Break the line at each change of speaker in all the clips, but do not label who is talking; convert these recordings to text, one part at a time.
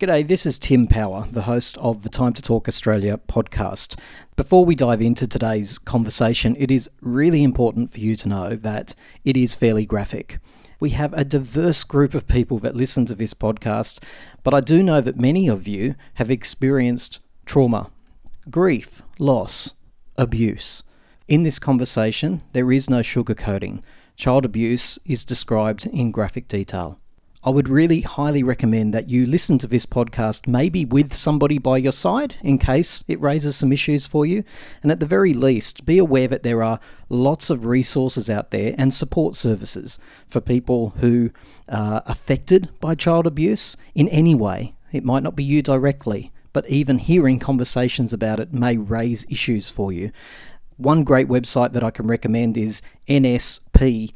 G'day, this is Tim Power, the host of the Time to Talk Australia podcast. Before we dive into today's conversation, it is really important for you to know that it is fairly graphic. We have a diverse group of people that listen to this podcast, but I do know that many of you have experienced trauma, grief, loss, abuse. In this conversation, there is no sugarcoating. Child abuse is described in graphic detail. I would really highly recommend that you listen to this podcast maybe with somebody by your side in case it raises some issues for you. And at the very least, be aware that there are lots of resources out there and support services for people who are affected by child abuse in any way. It might not be you directly, but even hearing conversations about it may raise issues for you. One great website that I can recommend is NSPCC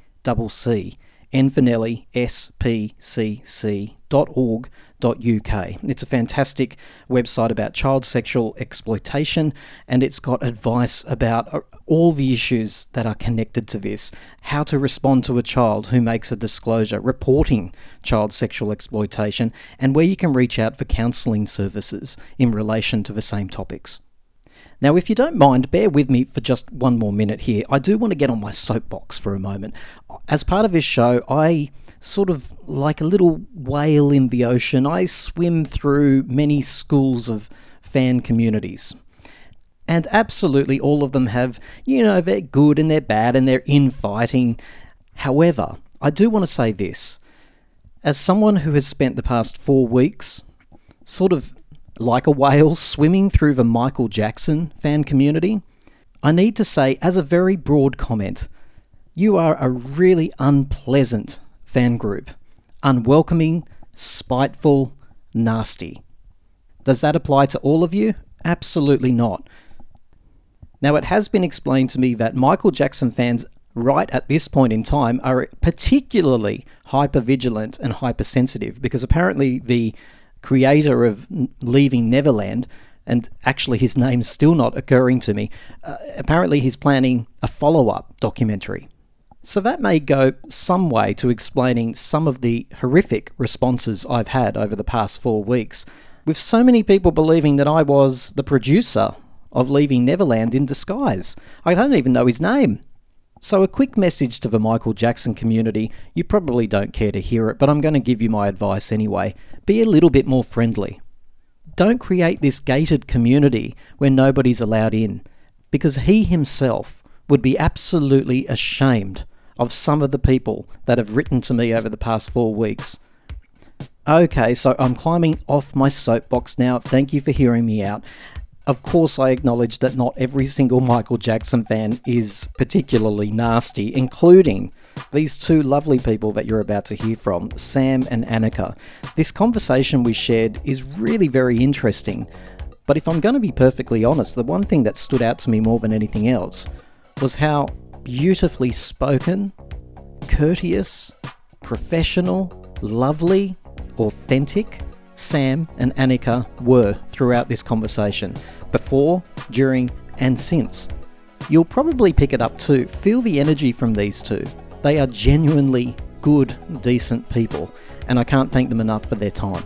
enfinelli, spcc.org.uk. It's a fantastic website about child sexual exploitation and it's got advice about uh, all the issues that are connected to this, how to respond to a child who makes a disclosure, reporting child sexual exploitation, and where you can reach out for counselling services in relation to the same topics. Now, if you don't mind, bear with me for just one more minute here. I do want to get on my soapbox for a moment. As part of this show, I sort of like a little whale in the ocean, I swim through many schools of fan communities. And absolutely all of them have, you know, they're good and they're bad and they're infighting. However, I do want to say this. As someone who has spent the past four weeks sort of like a whale swimming through the Michael Jackson fan community, I need to say, as a very broad comment, you are a really unpleasant fan group. Unwelcoming, spiteful, nasty. Does that apply to all of you? Absolutely not. Now, it has been explained to me that Michael Jackson fans, right at this point in time, are particularly hyper vigilant and hypersensitive because apparently the creator of Leaving Neverland, and actually his name's still not occurring to me. Uh, apparently, he's planning a follow up documentary. So that may go some way to explaining some of the horrific responses I've had over the past four weeks, with so many people believing that I was the producer of Leaving Neverland in disguise. I don't even know his name. So, a quick message to the Michael Jackson community. You probably don't care to hear it, but I'm going to give you my advice anyway. Be a little bit more friendly. Don't create this gated community where nobody's allowed in, because he himself would be absolutely ashamed of some of the people that have written to me over the past four weeks. Okay, so I'm climbing off my soapbox now. Thank you for hearing me out. Of course, I acknowledge that not every single Michael Jackson fan is particularly nasty, including these two lovely people that you're about to hear from, Sam and Anika. This conversation we shared is really very interesting, but if I'm going to be perfectly honest, the one thing that stood out to me more than anything else was how beautifully spoken, courteous, professional, lovely, authentic, Sam and Anika were throughout this conversation, before, during, and since. You'll probably pick it up too. Feel the energy from these two. They are genuinely good, decent people, and I can't thank them enough for their time.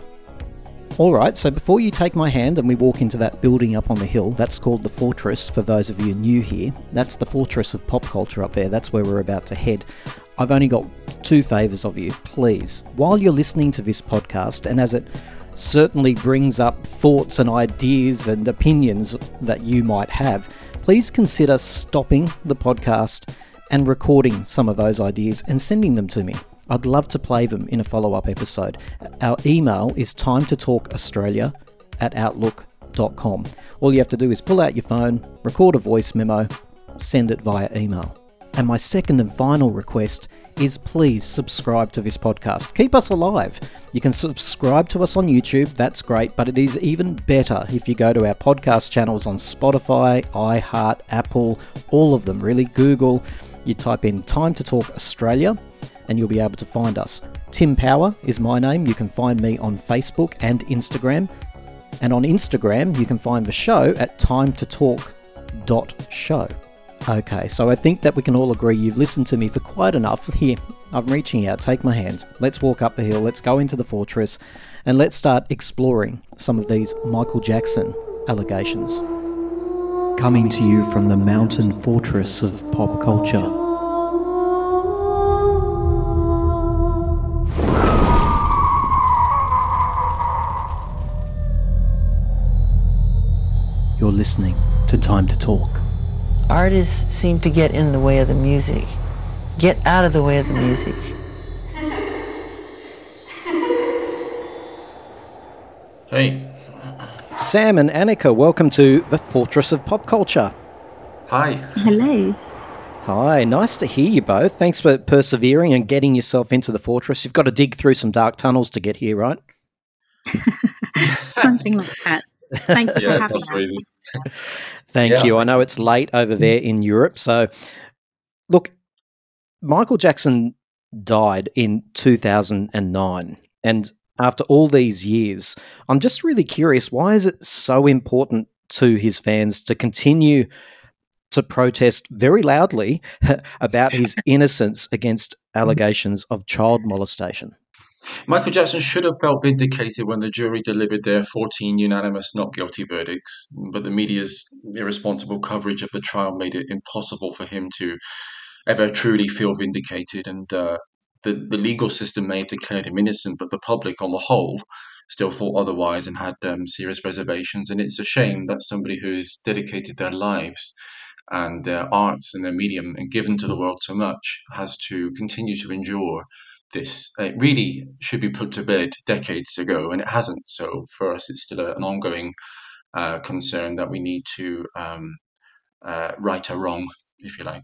Alright, so before you take my hand and we walk into that building up on the hill, that's called the Fortress for those of you new here. That's the Fortress of pop culture up there, that's where we're about to head. I've only got two favours of you, please. While you're listening to this podcast, and as it certainly brings up thoughts and ideas and opinions that you might have, please consider stopping the podcast and recording some of those ideas and sending them to me. I'd love to play them in a follow up episode. Our email is time to talk Australia at outlook.com. All you have to do is pull out your phone, record a voice memo, send it via email. And my second and final request is please subscribe to this podcast. Keep us alive. You can subscribe to us on YouTube, that's great, but it is even better if you go to our podcast channels on Spotify, iHeart, Apple, all of them, really. Google, you type in Time to Talk Australia and you'll be able to find us. Tim Power is my name. You can find me on Facebook and Instagram. And on Instagram, you can find the show at time to talk.show. Okay, so I think that we can all agree you've listened to me for quite enough. Here, I'm reaching out. Take my hand. Let's walk up the hill. Let's go into the fortress and let's start exploring some of these Michael Jackson allegations. Coming to you from the mountain fortress of pop culture. You're listening to Time to Talk.
Artists seem to get in the way of the music. Get out of the way of the music.
Hey.
Sam and Anika, welcome to the Fortress of Pop Culture.
Hi.
Hello.
Hi, nice to hear you both. Thanks for persevering and getting yourself into the fortress. You've got to dig through some dark tunnels to get here, right?
Something like that. Thank you
Yeah,
for having
that's crazy.
us.
Thank
Yeah.
you. I know it's late over mm. there in Europe. So, look, Michael Jackson died in 2009. And after all these years, I'm just really curious why is it so important to his fans to continue to protest very loudly about his innocence against mm. allegations of child molestation?
Michael Jackson should have felt vindicated when the jury delivered their 14 unanimous not guilty verdicts, but the media's irresponsible coverage of the trial made it impossible for him to ever truly feel vindicated. And uh, the, the legal system may have declared him innocent, but the public on the whole still thought otherwise and had um, serious reservations. And it's a shame that somebody who's dedicated their lives and their arts and their medium and given to the world so much has to continue to endure this. It really should be put to bed decades ago, and it hasn't. So for us, it's still an ongoing uh, concern that we need to um, uh, right a wrong, if you like.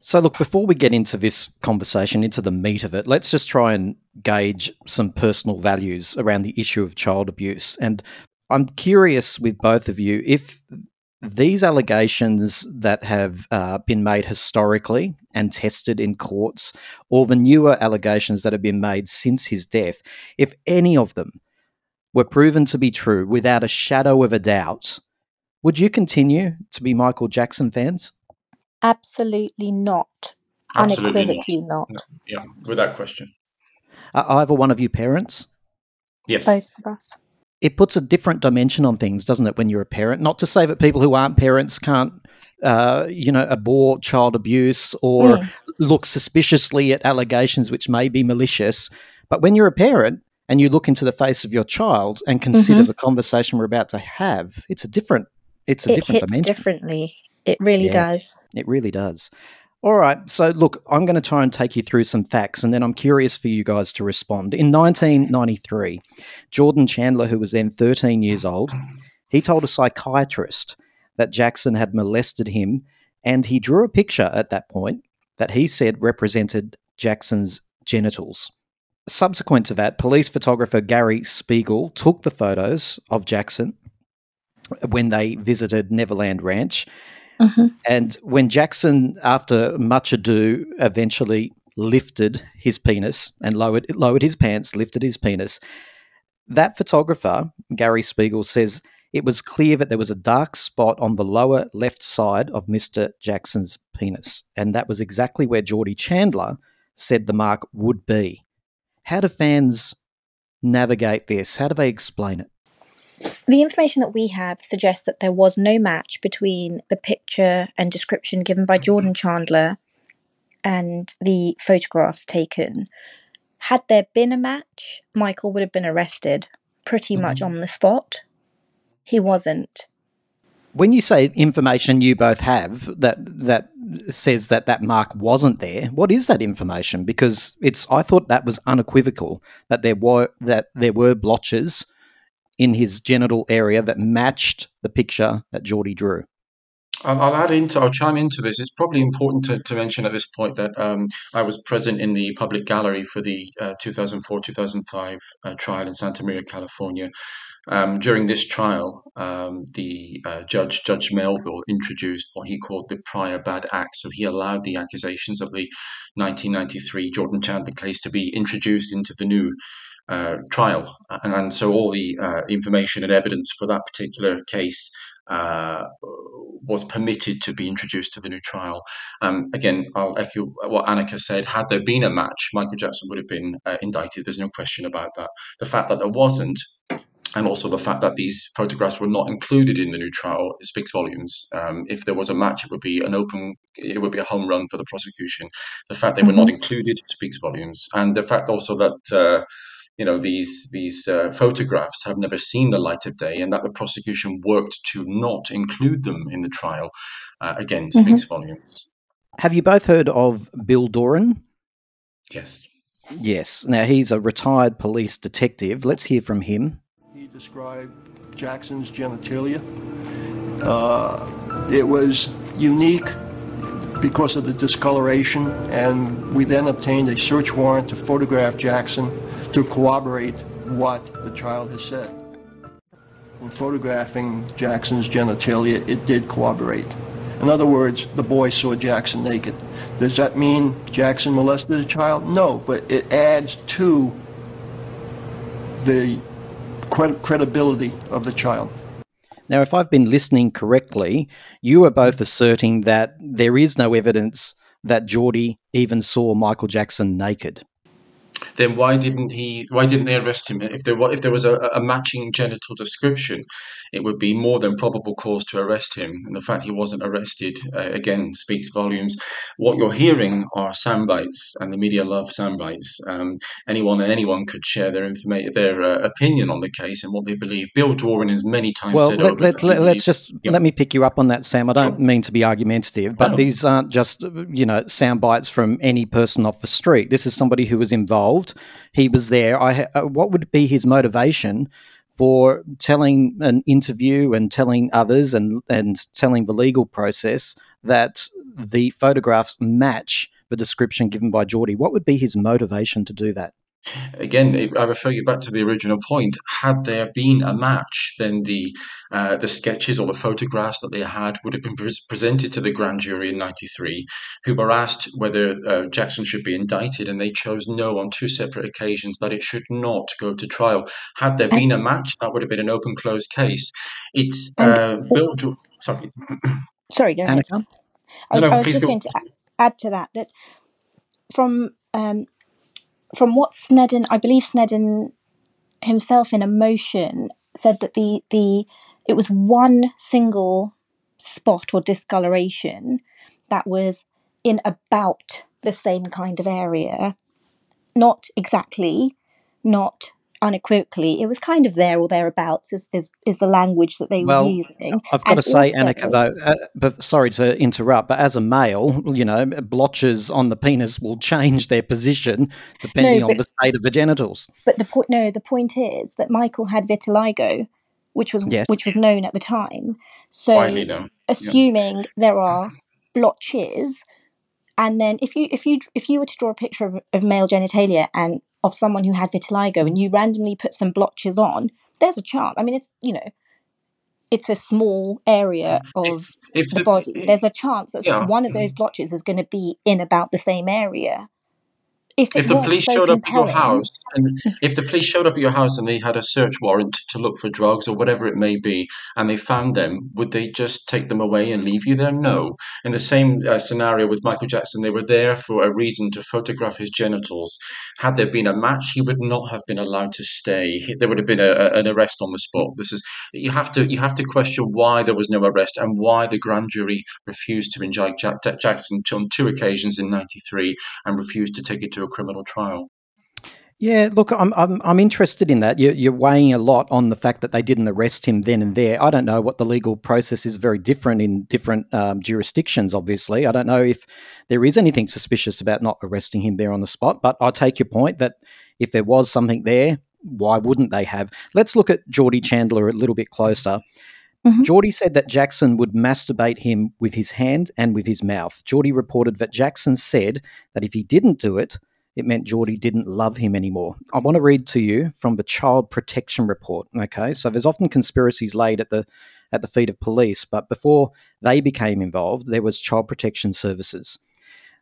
So, look, before we get into this conversation, into the meat of it, let's just try and gauge some personal values around the issue of child abuse. And I'm curious with both of you if these allegations that have uh, been made historically and tested in courts, or the newer allegations that have been made since his death, if any of them were proven to be true without a shadow of a doubt, would you continue to be Michael Jackson fans?
Absolutely not.
Absolutely not.
Unequivocally not.
No. Yeah, without question.
Are either one of you parents?
Yes.
Both of us.
It puts a different dimension on things, doesn't it, when you're a parent? Not to say that people who aren't parents can't, uh, you know, abhor child abuse or
Mm.
look suspiciously at allegations which may be malicious. But when you're a parent and you look into the face of your child and consider
Mhm.
the conversation we're about to have, it's a different, it's a
It
different
hits
dimension.
differently. It really
Yeah.
does.
It really does. All right. So, look, I'm going to try and take you through some facts and then I'm curious for you guys to respond. In 1993, Jordan Chandler, who was then 13 years old, he told a psychiatrist that Jackson had molested him and he drew a picture at that point that he said represented Jackson's genitals. Subsequent to that, police photographer Gary Spiegel took the photos of Jackson when they visited Neverland Ranch
hmm
and when Jackson, after much ado, eventually lifted his penis and lowered lowered his pants, lifted his penis, that photographer, Gary Spiegel, says it was clear that there was a dark spot on the lower left side of Mr. Jackson's penis. And that was exactly where Geordie Chandler said the mark would be. How do fans navigate this? How do they explain it?
The information that we have suggests that there was no match between the picture and description given by Jordan Chandler and the photographs taken. Had there been a match, Michael would have been arrested pretty mm-hmm. much on the spot. He wasn't.
When you say information you both have that that says that that mark wasn't there, what is that information? Because it's I thought that was unequivocal that there were that there were blotches in his genital area that matched the picture that Geordie drew.
I'll, add into, I'll chime into this. It's probably important to, to mention at this point that um, I was present in the public gallery for the 2004 2005 uh, trial in Santa Maria, California. Um, during this trial, um, the uh, judge, Judge Melville, introduced what he called the prior bad act. So he allowed the accusations of the 1993 Jordan Chandler case to be introduced into the new uh, trial. And, and so all the uh, information and evidence for that particular case uh, was permitted to be introduced to the new trial. Um, again, I'll echo what Anika said. Had there been a match, Michael Jackson would have been uh, indicted. There's no question about that. The fact that there wasn't and also the fact that these photographs were not included in the new trial speaks volumes. Um, if there was a match, it would be an open, it would be a home run for the prosecution. The fact they were mm-hmm. not included speaks volumes, and the fact also that uh, you know these these uh, photographs have never seen the light of day, and that the prosecution worked to not include them in the trial, uh, again speaks mm-hmm. volumes.
Have you both heard of Bill Dworin?
Yes.
Yes. Now he's a retired police detective. Let's hear from him.
He described Jackson's genitalia. Uh, it was unique because of the discoloration, and we then obtained a search warrant to photograph Jackson to corroborate what the child has said. In photographing Jackson's genitalia, it did corroborate. In other words, the boy saw Jackson naked. Does that mean Jackson molested a child? No, but it adds to the credibility of the child.
Now, if I've been listening correctly, you are both asserting that there is no evidence that Geordie even saw Michael Jackson naked
then why didn't he? Why didn't they arrest him? If there was, if there was a, a matching genital description, it would be more than probable cause to arrest him. And the fact he wasn't arrested uh, again speaks volumes. What you're hearing are soundbites, and the media love soundbites. Um, anyone and anyone could share their information, their uh, opinion on the case and what they believe. Bill Dworin has many times
well,
said.
Well, let, let, us just let me pick you up on that, Sam. I don't sure. mean to be argumentative, but these aren't just you know soundbites from any person off the street. This is somebody who was involved. He was there. I uh, what would be his motivation? For telling an interview and telling others and, and telling the legal process that the photographs match the description given by Geordie. What would be his motivation to do that?
Again, I refer you back to the original point. Had there been a match, then the uh, the sketches or the photographs that they had would have been pre- presented to the grand jury in '93, who were asked whether uh, Jackson should be indicted, and they chose no on two separate occasions that it should not go to trial. Had there been a match, that would have been an open closed case. It's uh, built. Sorry.
Sorry, go ahead. I was, no, no, I was just go. going to add to that that from um, from what Sneddon, I believe Sneddon himself in a motion said that the the it was one single spot or discoloration that was in about the same kind of area, not exactly, not unequivocally, it was kind of there or thereabouts is, is, is the language that they
well,
were using.
I've got and to say, also, Anika, though, uh, but sorry to interrupt, but as a male, you know, blotches on the penis will change their position depending no, but, on the state of the genitals.
But the point, no, the point is that Michael had vitiligo, which was yes. which was known at the time. So, assuming yeah. there are blotches, and then if you if you if you were to draw a picture of, of male genitalia and of someone who had vitiligo and you randomly put some blotches on, there's a chance. I mean, it's, you know, it's a small area mm. of if, if the, the, body. There's a chance that yeah. one of mm-hmm. those blotches is going to be in about the same area
if, if the police so showed up at your house and if the police showed up at your house and they had a search warrant to look for drugs or whatever it may be and they found them would they just take them away and leave you there? No. In the same uh, scenario with michael jackson they were there for a reason to photograph his genitals. Had there been a match he would not have been allowed to stay. There would have been a, a, an arrest on the spot. This is you have to you have to question why there was no arrest and why the grand jury refused to indict Jack, jackson on two occasions in 93 and refused to take it to a criminal trial.
Yeah, look, I'm I'm I'm interested in that. You're, you're weighing a lot on the fact that they didn't arrest him then and there. I don't know what the legal process is. Very different in different um, jurisdictions. Obviously, I don't know if there is anything suspicious about not arresting him there on the spot. But I take your point that if there was something there, why wouldn't they have? Let's look at Geordie Chandler a little bit closer. Mm-hmm. Geordie said that Jackson would masturbate him with his hand and with his mouth. Geordie reported that Jackson said that if he didn't do it, it meant Geordie didn't love him anymore. I want to read to you from the Child Protection Report. Okay, so there's often conspiracies laid at the at the feet of police, but before they became involved, there was Child Protection Services.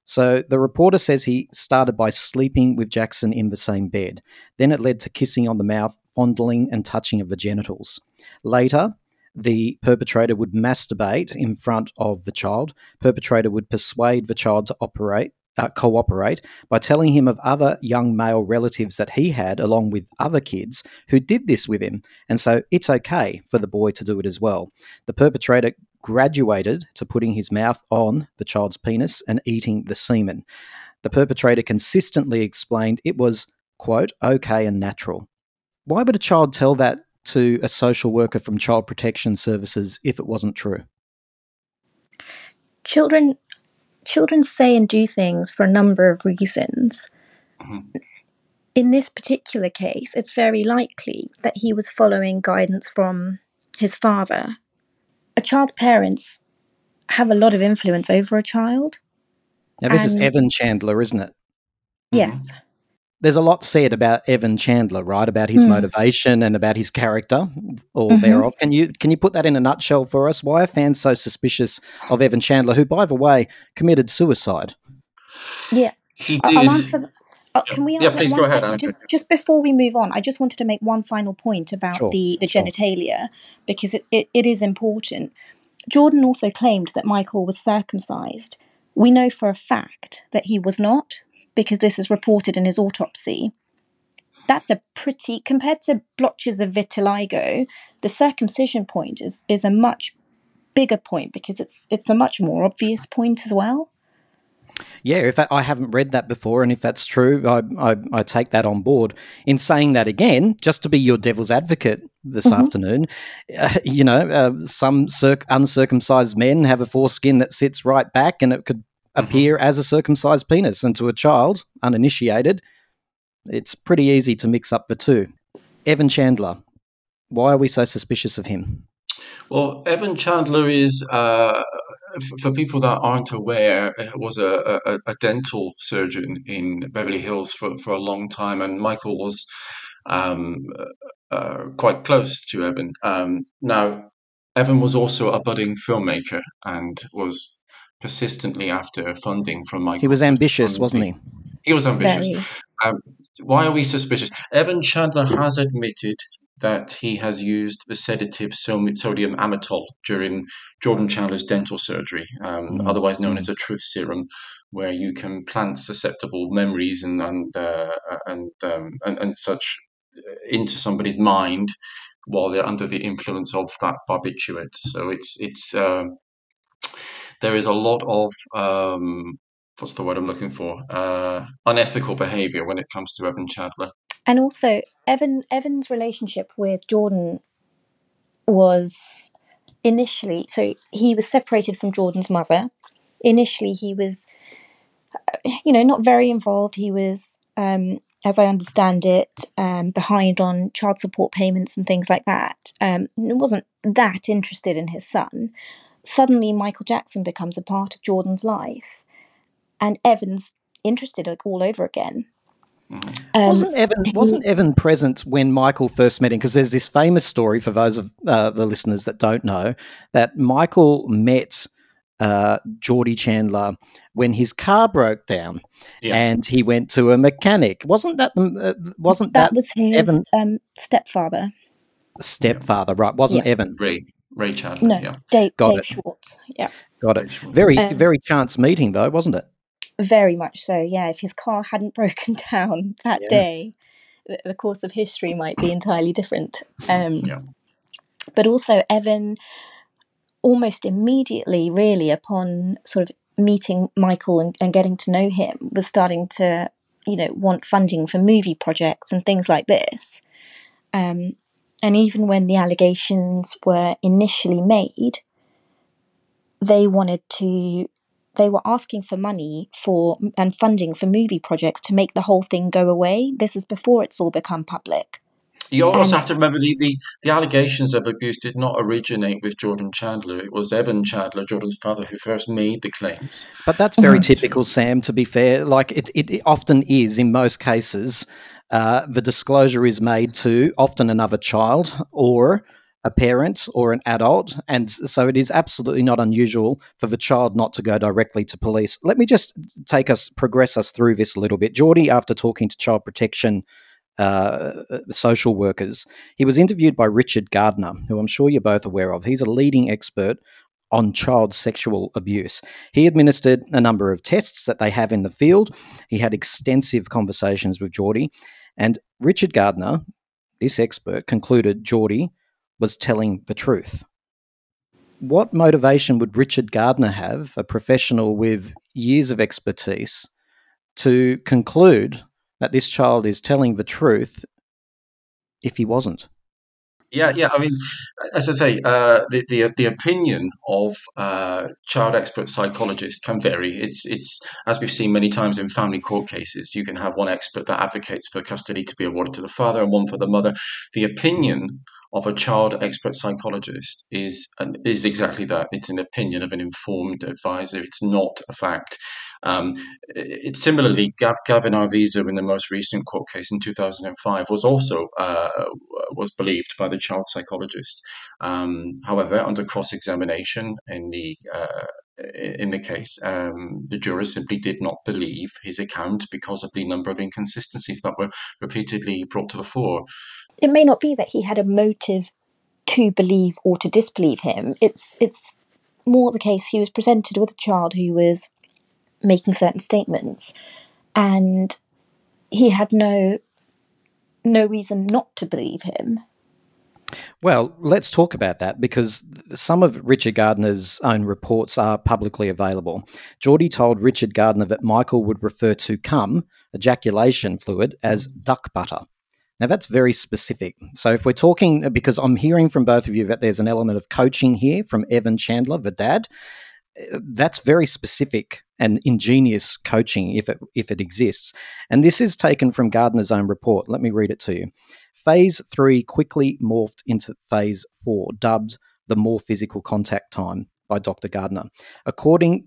So the reporter says he started by sleeping with Jackson in the same bed. Then it led to kissing on the mouth, fondling, and touching of the genitals. Later, the perpetrator would masturbate in front of the child. Perpetrator would persuade the child to operate uh, cooperate by telling him of other young male relatives that he had, along with other kids who did this with him. And so it's okay for the boy to do it as well. The perpetrator graduated to putting his mouth on the child's penis and eating the semen. The perpetrator consistently explained it was, quote, okay and natural. Why would a child tell that to a social worker from Child Protection Services if it wasn't true?
Children children say and do things for a number of reasons. Mm-hmm. In this particular case, it's very likely that he was following guidance from his father. A child's parents have a lot of influence over a child.
Now, this is Evan Chandler, isn't it?
Yes. Mm-hmm
there's a lot said about Evan Chandler, right? About his mm. motivation and about his character, all mm-hmm. thereof. Can you can you put that in a nutshell for us? Why are fans so suspicious of Evan Chandler, who, by the way, committed suicide?
Yeah,
he did. I'll answer.
Uh, can we answer
yeah, please go ahead.
Just, just before we move on, I just wanted to make one final point about sure, the, the genitalia because it, it, it is important. Jordan also claimed that Michael was circumcised. We know for a fact that he was not because this is reported in his autopsy. That's a pretty, compared to blotches of vitiligo, the circumcision point is, is a much bigger point because it's it's a much more obvious point as well.
Yeah, if I, I haven't read that before, and if that's true, I, I, I, take that on board. In saying that again, just to be your devil's advocate this mm-hmm. afternoon, uh, you know, uh, some circ- uncircumcised men have a foreskin that sits right back, and it could Mm-hmm. appear as a circumcised penis. And to a child, uninitiated, it's pretty easy to mix up the two. Evan Chandler, why are we so suspicious of him?
Well, Evan Chandler is, uh, for people that aren't aware, was a, a, a, dental surgeon in Beverly Hills for, for a long time, and Michael was um, uh, quite close to Evan. Um, now, Evan was also a budding filmmaker and was persistently after funding from Michael.
He was ambitious, wasn't he?
He was ambitious. Um, why are we suspicious? Evan Chandler has admitted that he has used the sedative sodium amytal during Jordan Chandler's dental surgery, um, mm. otherwise known mm. as a truth serum, where you can plant susceptible memories and and uh, and, um, and, and such into somebody's mind while they're under the influence of that barbiturate. So it's it's uh, there is a lot of um, what's the word I'm looking for? Uh, unethical behavior when it comes to Evan Chandler.
And also, Evan Evan's relationship with Jordan was initially so he was separated from Jordan's mother. Initially, he was, you know, not very involved. He was, um, as I understand it, um, behind on child support payments and things like that. Um, wasn't that interested in his son suddenly Michael Jackson becomes a part of Jordan's life, and Evan's interested like, all over again.
Mm-hmm. Um, wasn't Evan wasn't Evan present when Michael first met him? Because there's this famous story for those of uh, the listeners that don't know that Michael met uh, Geordie Chandler when his car broke down, yes. and he went to a mechanic. Wasn't that the uh, wasn't
that, that was his Evan um, stepfather?
Stepfather, right? Wasn't
yeah.
Evan?
Ray. Ray Chandler.
No,
yeah.
Dave, Got Dave it. Schwartz. Yeah.
Got it. Very, um, very chance meeting though, wasn't it?
Very much so. Yeah. If his car hadn't broken down that yeah. day, the, the, course of history might be entirely different. Um, yeah. But also, Evan, almost immediately, really, upon sort of meeting Michael and, and getting to know him, was starting to, you know, want funding for movie projects and things like this. Um, and even when the allegations were initially made, they wanted to, they were asking for money for and funding for movie projects to make the whole thing go away. This is before it's all become public.
You also have to remember the, the, the, allegations of abuse did not originate with Jordan Chandler. It was Evan Chandler, Jordan's father, who first made the claims.
But that's very mm-hmm. typical, Sam, to be fair. Like it, it, it often is in most cases uh, the disclosure is made to often another child or a parent or an adult. And so it is absolutely not unusual for the child not to go directly to police. Let me just take us, progress us through this a little bit. Geordie, after talking to Child Protection uh, social workers. He was interviewed by Richard Gardner, who I'm sure you're both aware of. He's a leading expert on child sexual abuse. He administered a number of tests that they have in the field. He had extensive conversations with Geordie, and Richard Gardner, this expert, concluded Geordie was telling the truth. What motivation would Richard Gardner have, a professional with years of expertise, to conclude that this child is telling the truth if he wasn't?
Yeah, yeah. I mean, as I say, uh, the, the the opinion of uh, child expert psychologists can vary. It's it's as we've seen many times in family court cases. You can have one expert that advocates for custody to be awarded to the father and one for the mother. The opinion of a child expert psychologist is is exactly that. It's an opinion of an informed advisor. It's not a fact. Um, it, similarly, Gavin Arvizo in the most recent court case in 2005 was also uh, was believed by the child psychologist. Um, however, under cross examination in the uh, in the case, um, the jurors simply did not believe his account because of the number of inconsistencies that were repeatedly brought to the fore.
It may not be that he had a motive to believe or to disbelieve him. It's it's more the case he was presented with a child who was making certain statements, and he had no no reason not to believe him.
Well, let's talk about that because some of Richard Gardner's own reports are publicly available. Geordie told Richard Gardner that Michael would refer to cum, ejaculation fluid, as duck butter. Now, that's very specific. So, if we're talking, because I'm hearing from both of you that there's an element of coaching here from Evan Chandler, the dad, that's very specific and ingenious coaching if it if it exists. And this is taken from Gardner's own report. Let me read it to you. Phase three quickly morphed into phase four, dubbed the more physical contact time by Dr. Gardner. According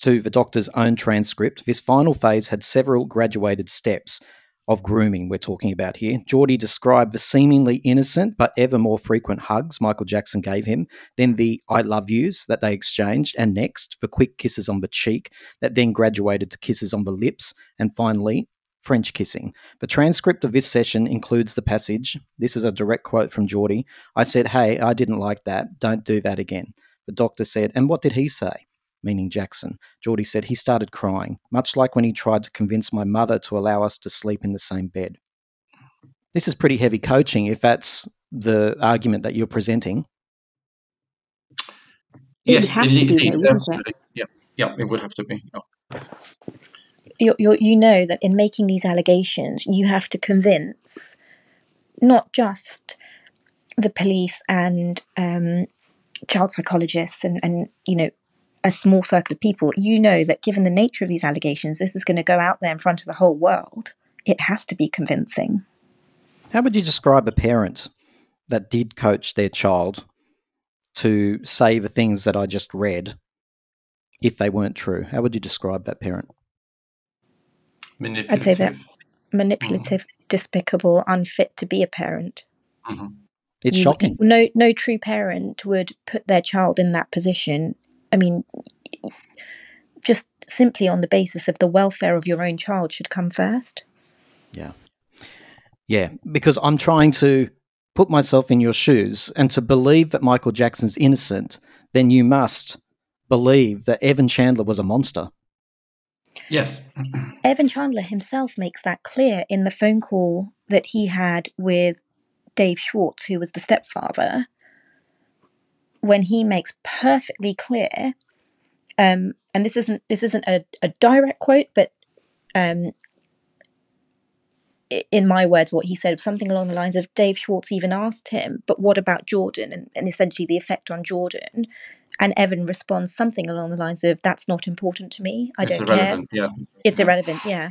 to the doctor's own transcript, this final phase had several graduated steps of grooming we're talking about here. Geordie described the seemingly innocent but ever more frequent hugs Michael Jackson gave him, then the I love yous that they exchanged, and next the quick kisses on the cheek that then graduated to kisses on the lips, and finally French kissing. The transcript of this session includes the passage. This is a direct quote from Geordie. I said, Hey, I didn't like that. Don't do that again. The doctor said, And what did he say? Meaning Jackson. Geordie said he started crying, much like when he tried to convince my mother to allow us to sleep in the same bed. This is pretty heavy coaching if that's the argument that you're presenting.
It yes, it, it, it, yeah, yeah, it would have to be. Yeah.
You, you, you know that in making these allegations, you have to convince not just the police and um, child psychologists and, and you know a small circle of people, you know that given the nature of these allegations, this is going to go out there in front of the whole world. It has to be convincing.
How would you describe a parent that did coach their child to say the things that I just read if they weren't true? How would you describe that parent?
Manipulative. I'd say that
manipulative, mm-hmm. despicable, unfit to be a parent.
Mm-hmm. It's you, shocking.
No, no true parent would put their child in that position I mean, just simply on the basis of the welfare of your own child should come first.
Yeah. Yeah, because I'm trying to put myself in your shoes and to believe that Michael Jackson's innocent, then you must believe that Evan Chandler was a monster.
Yes.
Evan Chandler himself makes that clear in the phone call that he had with Dave Schwartz, who was the stepfather, when he makes perfectly clear, um, and this isn't this isn't a, a direct quote, but um, in my words, what he said something along the lines of Dave Schwartz even asked him, but what about Jordan and, and essentially the effect on Jordan? And Evan responds something along the lines of, That's not important to me. I it's don't care.
Yeah.
It's irrelevant. Yeah.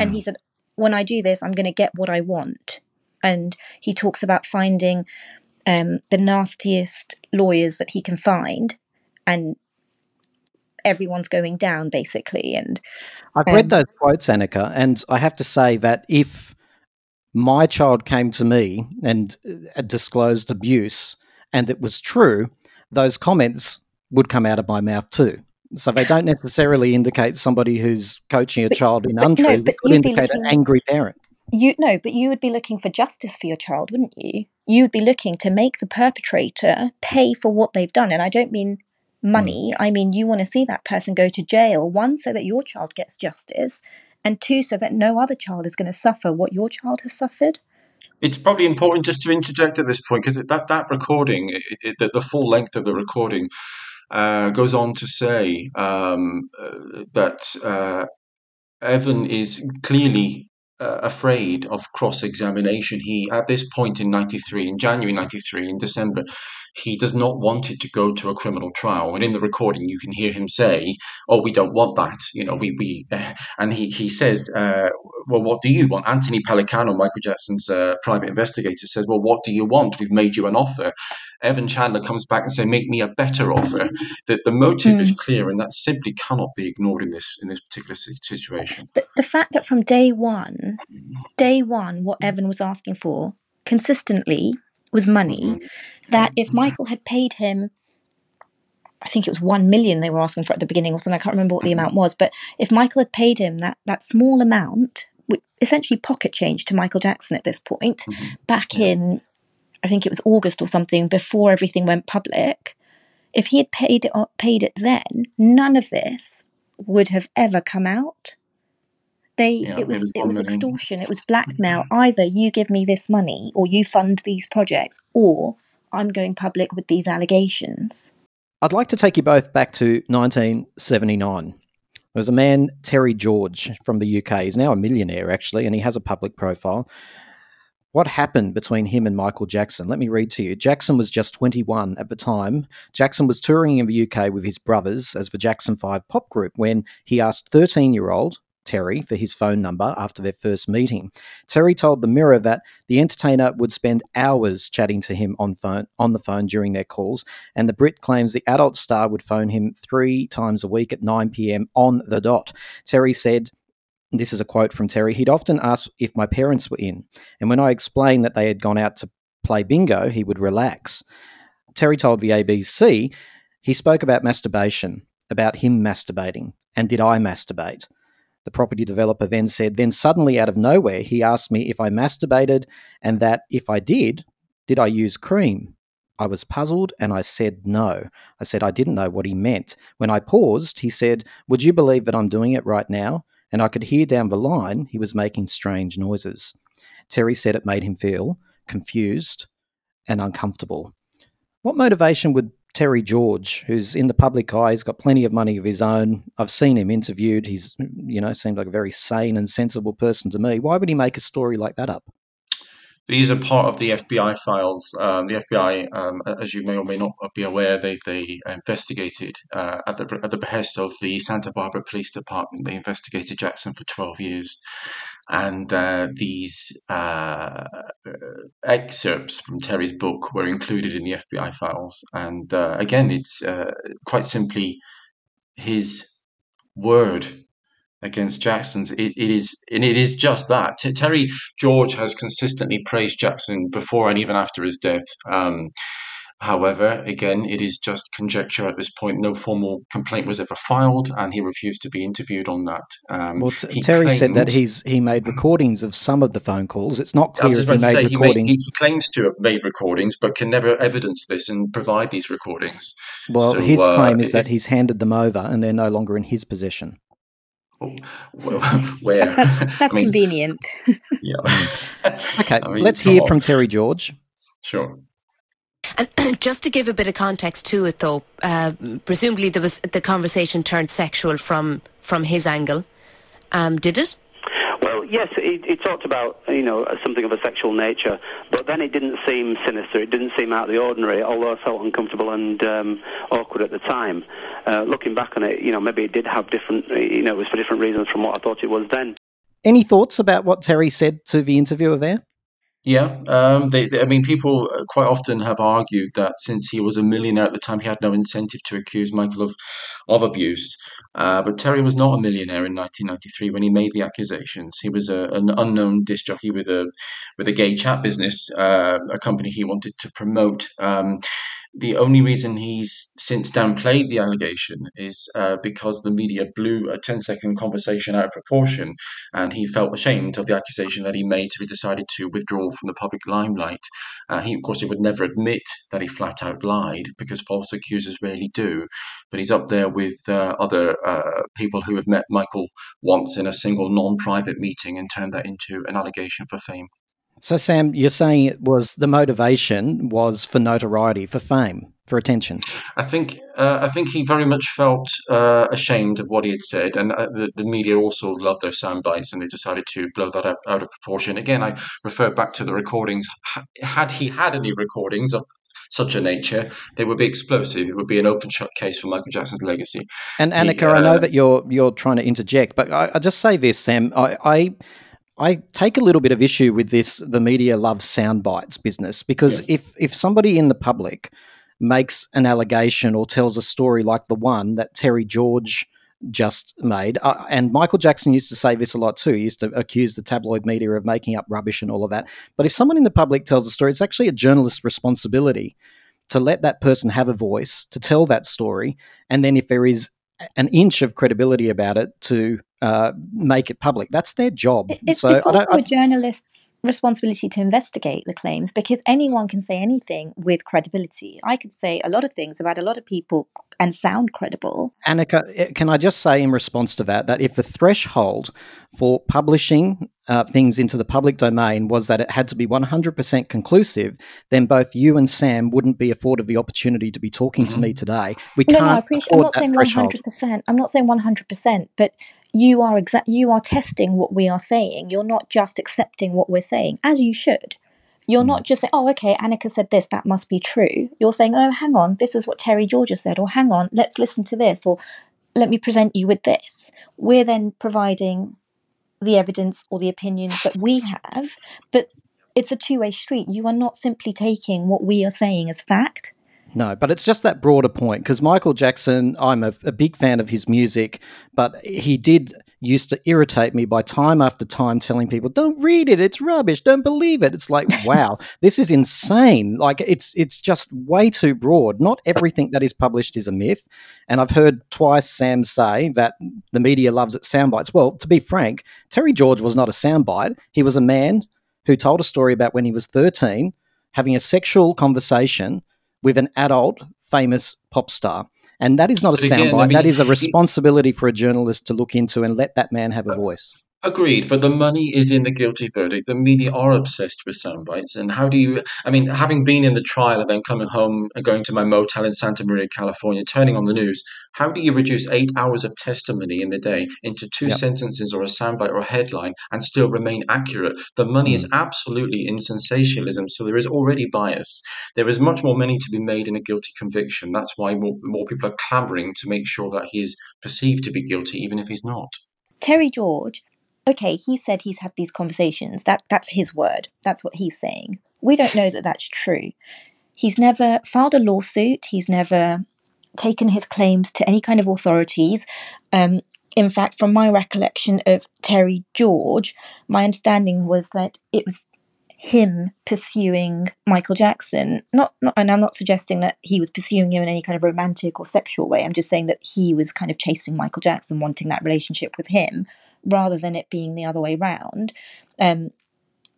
and he said, When I do this, I'm going to get what I want. And he talks about finding um, the nastiest lawyers that he can find, and everyone's going down basically. And
I've um, read those quotes, Anika, and I have to say that if my child came to me and uh, disclosed abuse, and it was true, those comments would come out of my mouth too. So they don't necessarily indicate somebody who's coaching a but, child in untruth. No, it could indicate an angry parent.
You no, but you would be looking for justice for your child, wouldn't you? You would be looking to make the perpetrator pay for what they've done, and I don't mean money. I mean you want to see that person go to jail. One, so that your child gets justice, and two, so that no other child is going to suffer what your child has suffered.
It's probably important just to interject at this point because that that recording, it, it, the, the full length of the recording, uh, goes on to say um, uh, that uh, Evan is clearly uh, afraid of cross examination. He, at this point in 93, in January 93, in December, he does not want it to go to a criminal trial. And in the recording, you can hear him say, "Oh, we don't want that." You know, we we, uh, and he he says, uh, "Well, what do you want?" Anthony Pellicano, Michael Jackson's uh, private investigator, says, "Well, what do you want? We've made you an offer." Evan Chandler comes back and says, "Make me a better offer." That the motive mm. is clear, and that simply cannot be ignored in this in this particular situation.
The, the fact that from day one, day one, what Evan was asking for consistently was money. Mm-hmm that if Michael had paid him, I think it was one million they were asking for at the beginning or something. I can't remember what the amount was, but if Michael had paid him that that small amount, which essentially pocket change to Michael Jackson at this point, mm-hmm. back yeah. in I think it was August or something before everything went public. If he had paid it paid it then, none of this would have ever come out. They yeah, it was it was, it was extortion, it was blackmail. Either you give me this money or you fund these projects, or I'm going public with these allegations.
I'd like to take you both back to 1979. There was a man, Terry George, from the UK. He's now a millionaire, actually, and he has a public profile. What happened between him and Michael Jackson? Let me read to you. Jackson was just 21 at the time. Jackson was touring in the UK with his brothers as the Jackson 5 pop group when he asked 13 year old Terry for his phone number after their first meeting. Terry told the Mirror that the entertainer would spend hours chatting to him on phone on the phone during their calls, and the Brit claims the adult star would phone him three times a week at 9 p.m. on the dot. Terry said. This is a quote from Terry. He'd often ask if my parents were in, and when I explained that they had gone out to play bingo, he would relax. Terry told the ABC he spoke about masturbation, about him masturbating, and did I masturbate? The property developer then said, then suddenly out of nowhere, he asked me if I masturbated and that if I did, did I use cream? I was puzzled and I said no. I said I didn't know what he meant. When I paused, he said, Would you believe that I'm doing it right now? And I could hear down the line he was making strange noises. Terry said it made him feel confused and uncomfortable. What motivation would Terry George, who's in the public eye, he's got plenty of money of his own. I've seen him interviewed. He's, you know, seemed like a very sane and sensible person to me. Why would he make a story like that up?
These are part of the FBI files. Um, the FBI, um, as you may or may not be aware, they they investigated uh, at the at the behest of the Santa Barbara Police Department. They investigated Jackson for twelve years, and uh, these uh, excerpts from Terry's book were included in the FBI files. And uh, again, it's uh, quite simply his word against Jackson's. It, it is, and it is just that. Terry George has consistently praised Jackson before and even after his death. Um, However, again, it is just conjecture at this point. No formal complaint was ever filed, and he refused to be interviewed on that.
Um, well, t- Terry claimed, said that he's he made recordings of some of the phone calls. It's not clear if he made say, recordings. He, made,
he, claims to have made recordings, but can never evidence this and provide these recordings.
Well, so, his uh, claim is it, that he's handed them over, and they're no longer in his possession.
Oh, well, where?
that's I mean, convenient.
yeah.
okay, I mean, let's hear on. from Terry George.
Sure.
And just to give a bit of context to it, though, uh, presumably there was the conversation turned sexual from from his angle. Um, did it?
Well, yes, he, he, talked about you know something of a sexual nature, but then it didn't seem sinister. It didn't seem out of the ordinary, although I felt uncomfortable and um, awkward at the time. Uh, looking back on it, you know, maybe it did have different, you know, it was for different reasons from what I thought it was then.
Any thoughts about what Terry said to the interviewer there?
Yeah, um, they, they, I mean, people uh, quite often have argued that since he was a millionaire at the time, he had no incentive to accuse Michael of of abuse. Uh, but Terry was not a millionaire in 1993 when he made the accusations. He was a, an unknown disc jockey with a with a gay chat business, uh, a company he wanted to promote. Um, the only reason he's since downplayed the allegation is uh, because the media blew a 10 second conversation out of proportion and he felt ashamed of the accusation that he made so he decided to withdraw from the public limelight. Uh, he of course he would never admit that he flat out lied because false accusers rarely do but he's up there with uh, other uh, people who have met michael once in a single non-private meeting and turned that into an allegation for fame
so, Sam, you're saying it was the motivation was for notoriety, for fame, for attention.
I think uh, I think he very much felt uh, ashamed of what he had said, and uh, the, the media also loved their sound bites, and they decided to blow that out, out of proportion. Again, I refer back to the recordings. Had he had any recordings of such a nature, they would be explosive. It would be an open shut case for Michael Jackson's legacy.
And Anika, he, I know uh, that you're you're trying to interject, but I, I just say this, Sam. I, I I take a little bit of issue with this the media loves sound bites business because if if somebody in the public makes an allegation or tells a story like the one that Terry George just made, uh, and Michael Jackson used to say this a lot too. He used to accuse the tabloid media of making up rubbish and all of that. But if someone in the public tells a story, it's actually a journalist's responsibility to let that person have a voice to tell that story, and then if there is an inch of credibility about it, to uh, make it public. That's their job.
It, so it's also a journalist's responsibility to investigate the claims because anyone can say anything with credibility. I could say a lot of things about a lot of people and sound credible.
Anika, eh, can I just say in response to that that if the threshold for publishing uh, things into the public domain was that it had to be 100% conclusive, then both you and Sam wouldn't be afforded the opportunity to be talking mm-hmm. to me mm-hmm. today. We no, can't. No, I appreciate. I'm not saying 100%.
I'm not saying 100%, but you are exa- you are testing what we are saying. You're not just accepting what we're saying, as you should. You're not mm. just saying, oh, okay, Anika said this, that must be true. You're saying, oh, hang on, this is what Terry Georgia said, or hang on, let's listen to this, or let me present you with this. We're then providing the evidence or the opinions that we have, but it's a two way street. You are not simply taking what we are saying as fact
no, but it's just that broader point because Michael Jackson, I'm a, a, big fan of his music, but he did used to irritate me by time after time telling people, "Don't read it; it's rubbish. Don't believe it." It's like, wow, this is insane. Like it's it's just way too broad. Not everything that is published is a myth, and I've heard twice Sam say that the media loves its sound bites. Well, to be frank, Terry George was not a soundbite. He was a man who told a story about when he was 13 having a sexual conversation with an adult famous pop star. And that is not a soundbite. I mean, that is a responsibility for a journalist to look into and let that man have a voice.
Agreed, but the money is in the guilty verdict. The media are obsessed with sound bites. And how do you, I mean, having been in the trial and then coming home and going to my motel in Santa Maria, California, turning on the news, how do you reduce eight hours of testimony in the day into two yep. sentences or a soundbite or a headline and still remain accurate? The money mm. is absolutely in sensationalism, so there is already bias. There is much more money to be made in a guilty conviction. That's why more, more people are clamoring to make sure that he is perceived to be guilty, even if he's not.
Terry George okay, he said he's had these conversations. That that's his word. That's what he's saying. We don't know that that's true. He's never filed a lawsuit. He's never taken his claims to any kind of authorities. Um, in fact, from my recollection of Terry George, my understanding was that it was him pursuing Michael Jackson. Not, not, and I'm not suggesting that he was pursuing him in any kind of romantic or sexual way. I'm just saying that he was kind of chasing Michael Jackson, wanting that relationship with him rather than it being the other way round. Um,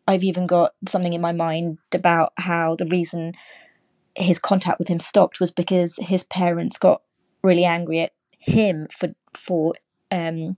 I've even got something in my mind about how the reason his contact with him stopped was because his parents got really angry at him for for um,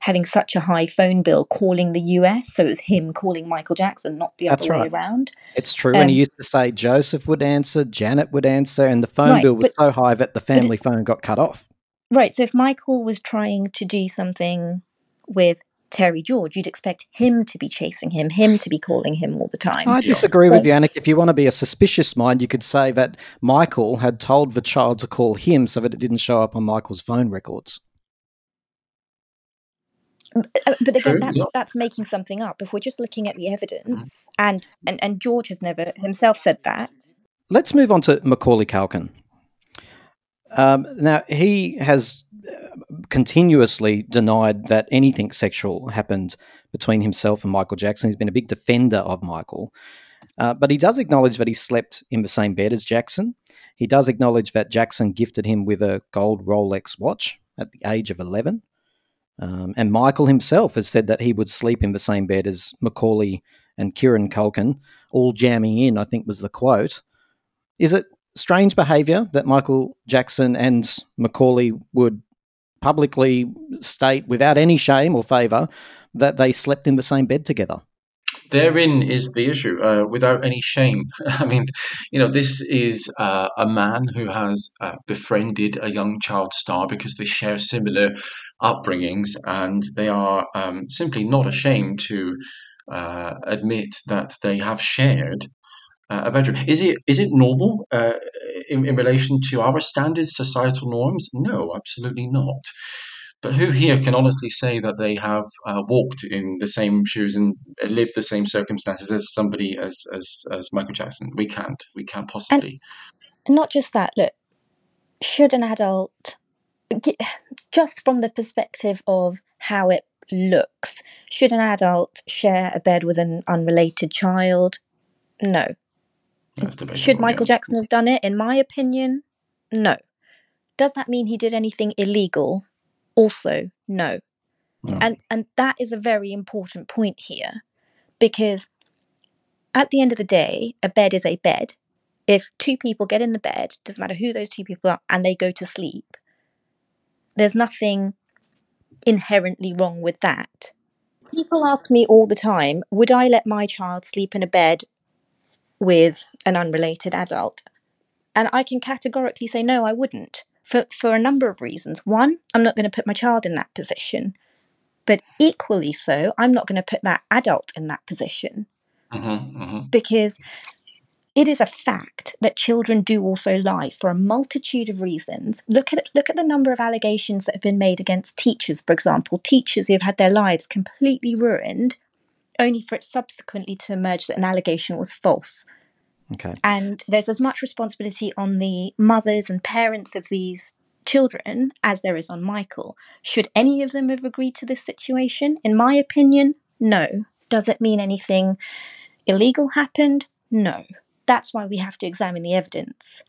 having such a high phone bill calling the US. So it was him calling Michael Jackson, not the That's other right. way around.
It's true. Um, and he used to say Joseph would answer, Janet would answer, and the phone right, bill was but, so high that the family it, phone got cut off.
Right. So if Michael was trying to do something with Terry George, you'd expect him to be chasing him, him to be calling him all the time.
I disagree with you, Annick. If you want to be a suspicious mind, you could say that Michael had told the child to call him so that it didn't show up on Michael's phone records.
Uh, but again, that's, that's making something up. If we're just looking at the evidence, and, and, and George has never himself said that.
Let's move on to Macaulay Culkin. Um, now, he has continuously denied that anything sexual happened between himself and Michael Jackson. He's been a big defender of Michael. Uh, but he does acknowledge that he slept in the same bed as Jackson. He does acknowledge that Jackson gifted him with a gold Rolex watch at the age of 11. Um, and Michael himself has said that he would sleep in the same bed as Macaulay and Kieran Culkin, all jamming in, I think was the quote. Is it strange behaviour that Michael Jackson and Macaulay would publicly state without any shame or favour that they slept in the same bed together?
Therein is the issue, uh, without any shame. I mean, you know, this is uh, a man who has uh, befriended a young child star because they share similar upbringings and they are um, simply not ashamed to uh, admit that they have shared uh, a bedroom. Is it is it normal uh, in, in relation to our standards, societal norms? No, absolutely not. But who here can honestly say that they have uh, walked in the same shoes and lived the same circumstances as somebody as as, as Michael Jackson? We can't. We can't possibly.
And not just that. Look, should an adult, just from the perspective of how it looks, should an adult share a bed with an unrelated child? No. Should Michael
yeah.
Jackson have done it? In my opinion, no. Does that mean he did anything illegal? Also, no.
No.
And and that is a very important point here because at the end of the day, a bed is a bed. If two people get in the bed, doesn't matter who those two people are, and they go to sleep, there's nothing inherently wrong with that. People ask me all the time, would I let my child sleep in a bed with an unrelated adult? And I can categorically say no, I wouldn't. For for a number of reasons. One, I'm not going to put my child in that position. But equally so, I'm not going to put that adult in that position
hmm hmm
because it is a fact that children do also lie for a multitude of reasons. Look at look at the number of allegations that have been made against teachers, for example, teachers who have had their lives completely ruined, only for it subsequently to emerge that an allegation was false.
Okay.
And there's as much responsibility on the mothers and parents of these children as there is on Michael. Should any of them have agreed to this situation? In my opinion, no. Does it mean anything illegal happened? No. That's why we have to examine the evidence.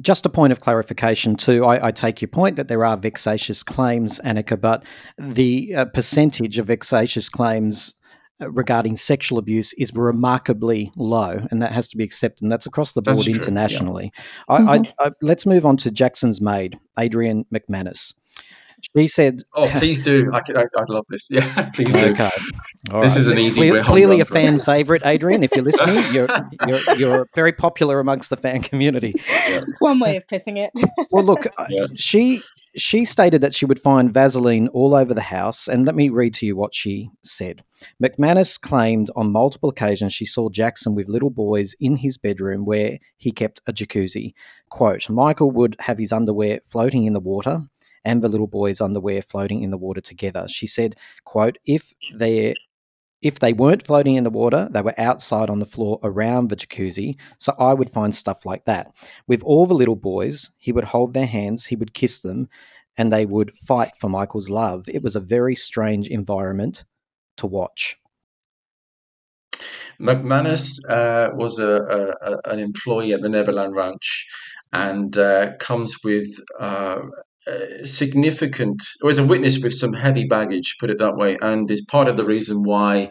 Just a point of clarification, too. I, I take your point that there are vexatious claims, Anika, but the uh, percentage of vexatious claims regarding sexual abuse is remarkably low, and that has to be accepted. And that's across the board
That's true, yeah.
internationally. I, I, mm-hmm. I, let's move on to Jackson's maid, Adrian McManus. She said,
Oh, please do. I, could- I, I'd love this. Yeah, please do.
Okay. All
This
right.
is an easy
Cle-
way home
clearly a
for us.
fan favorite, Adrian. If you're listening, you're, you're you're very popular amongst the fan community.
It's one way of pissing it.
Well, look, uh,
Yeah.
she she stated that she would find Vaseline all over the house, and let me read to you what she said. McManus claimed on multiple occasions she saw Jackson with little boys in his bedroom where he kept a jacuzzi. Quote: Michael would have his underwear floating in the water. And the little boys' underwear floating in the water together. She said, "quote If they if they weren't floating in the water, they were outside on the floor around the jacuzzi. So I would find stuff like that. With all the little boys, he would hold their hands, he would kiss them, and they would fight for Michael's love. It was a very strange environment to watch.
McManus uh, was a, a, an employee at the Neverland Ranch and uh, comes with uh, uh, significant, or is a witness with some heavy baggage, put it that way, and is part of the reason why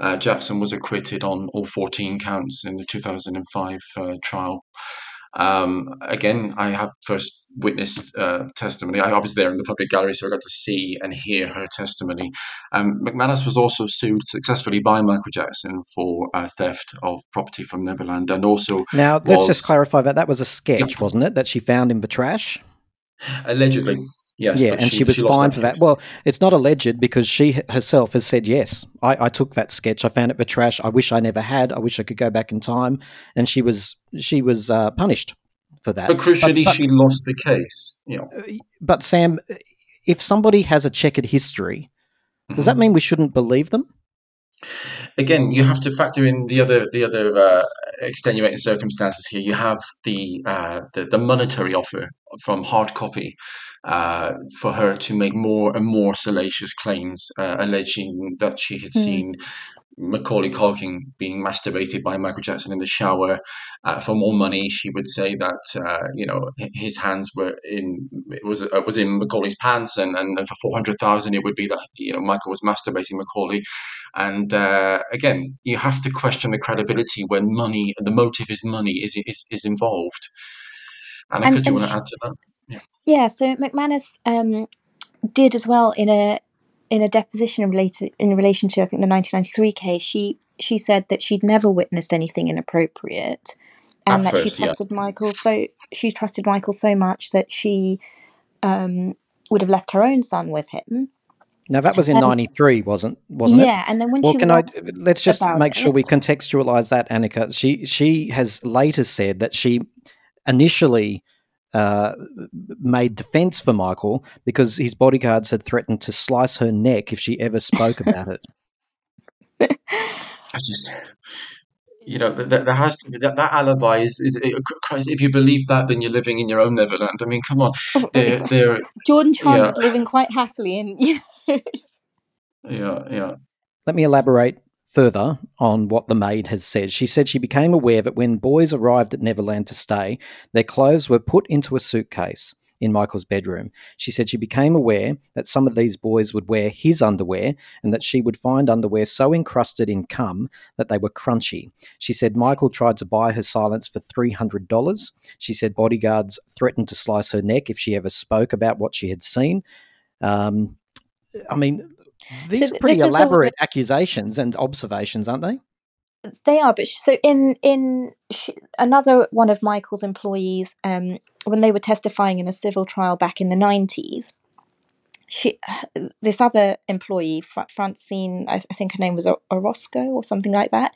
uh, Jackson was acquitted on all 14 counts in the 2005 uh, trial. Um, again, I have first witnessed uh, testimony. I, I was there in the public gallery, so I got to see and hear her testimony. Um, McManus was also sued successfully by Michael Jackson for uh, theft of property from Neverland, and also
Now, let's just clarify that that was a sketch, wasn't it, that she found in the trash?
Allegedly, yes.
yeah, and she, was
lost
fined for that. Well, it's not alleged because she herself has said, yes, I, I took that sketch. I found it the trash. I wish I never had. I wish I could go back in time. And she was she was uh, punished for that.
but crucially,
but-
she lost the case. You know,
But Sam, if somebody has a checkered history, does
Mm-hmm.
that mean we shouldn't believe them?
Again, you have to factor in the other the other uh, extenuating circumstances here. You have the uh, the, the monetary offer from Hard Copy uh, for her to make more and more salacious claims, uh, alleging that she had
Hmm.
seen Macaulay Culkin being masturbated by Michael Jackson in the shower uh, for more money. She would say that uh, you know his hands were in it was uh, was in Macaulay's pants, and, and, and for four hundred thousand it would be that you know Michael was masturbating Macaulay. And uh, again, you have to question the credibility when money, the motive is money, is is, is involved. Anika,
And
do you want to add to that? Yeah.
yeah, so McManus um, did as well in a in a deposition related in relation to I think the 1993 case. She she said that she'd never witnessed anything inappropriate, and
At
that she
first, yeah.
trusted Michael so she trusted Michael so much that she um, would have left her own son with him.
Now that was in
Um,
'93, wasn't wasn't it?
yeah, and then when
Well,
she
can
was
I? Let's just make sure we contextualize that, Anika. She she has later said that she initially uh, made defense for Michael because his bodyguards had threatened to slice her neck if she ever spoke about it.
I just, you know, th- th- there has to be that, that alibi is, is it, Christ, if you believe that, then you're living in your own Neverland. I mean, come on,
Oh,
they're,
exactly.
they're,
Jordan
yeah,
Chandler's living quite happily, and you know,
yeah, yeah.
Let me elaborate further on what the maid has said. She said she became aware that when boys arrived at Neverland to stay, their clothes were put into a suitcase in Michael's bedroom. She said she became aware that some of these boys would wear his underwear and that she would find underwear so encrusted in cum that they were crunchy. She said Michael tried to buy her silence for $300. She said bodyguards threatened to slice her neck if she ever spoke about what she had seen. Um, I mean, these are
th-
pretty
this is all
elaborate accusations and observations, aren't they?
They are, but so in in sh- another one of Michael's employees, um, when they were testifying in a civil trial back in the nineties, she this other employee, Fra- Francine, I, I think her name was Orozco or something like that.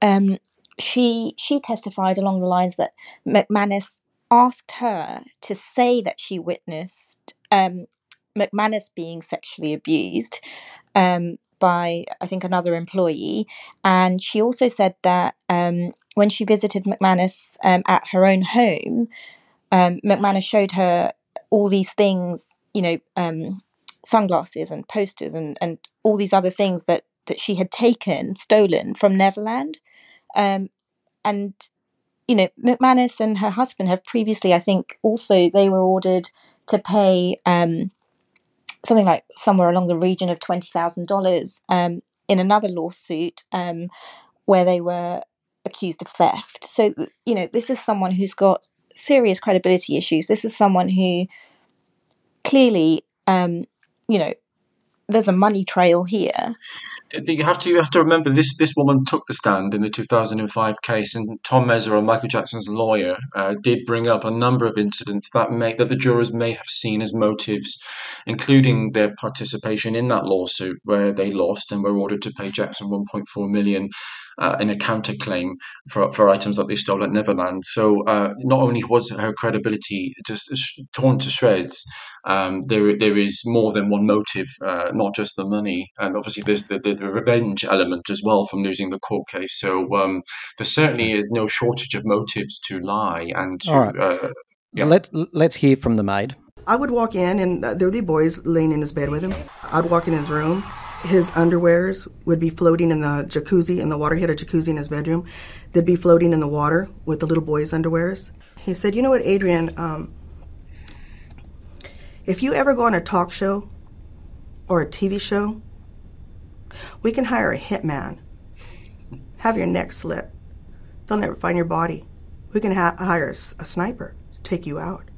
Um, she she testified along the lines that McManus asked her to say that she witnessed um, McManus being sexually abused um, by I think another employee, and she also said that um, when she visited McManus um, at her own home, um, McManus showed her all these things, you know, um, sunglasses and posters and, and all these other things that, that she had taken, stolen from Neverland. Um, and, you know, McManus and her husband have previously, I think, also they were ordered to pay um, something like somewhere along the region of $20,000 um, in another lawsuit um, where they were accused of theft. So, you know, this is someone who's got serious credibility issues. This is someone who clearly, um, you know, there's a money trail here.
You have to you have to remember this this woman took the stand in the 2005 case, and Tom Mesereau, Michael Jackson's lawyer, uh, did bring up a number of incidents that may that the jurors may have seen as motives, including their participation in that lawsuit where they lost and were ordered to pay Jackson 1.4 million uh, in a counterclaim for for items that they stole at Neverland. So uh, not only was her credibility just torn to shreds, um, there there is more than one motive, uh, not just the money, and obviously there's the, the, the revenge element as well from losing the court case. So um, there certainly is no shortage of motives to lie and to
All right.
uh, yeah.
Let's let's hear from the maid.
I would walk in and uh, there would be boys laying in his bed with him. I'd walk in his room. His underwears would be floating in the jacuzzi, in the water. He had a jacuzzi in his bedroom. They'd be floating in the water with the little boys' underwears. He said, You know what, Adrian? Um, if you ever go on a talk show or a TV show, we can hire a hitman. Have your neck slit. They'll never find your body. We can ha- hire a sniper to take you out.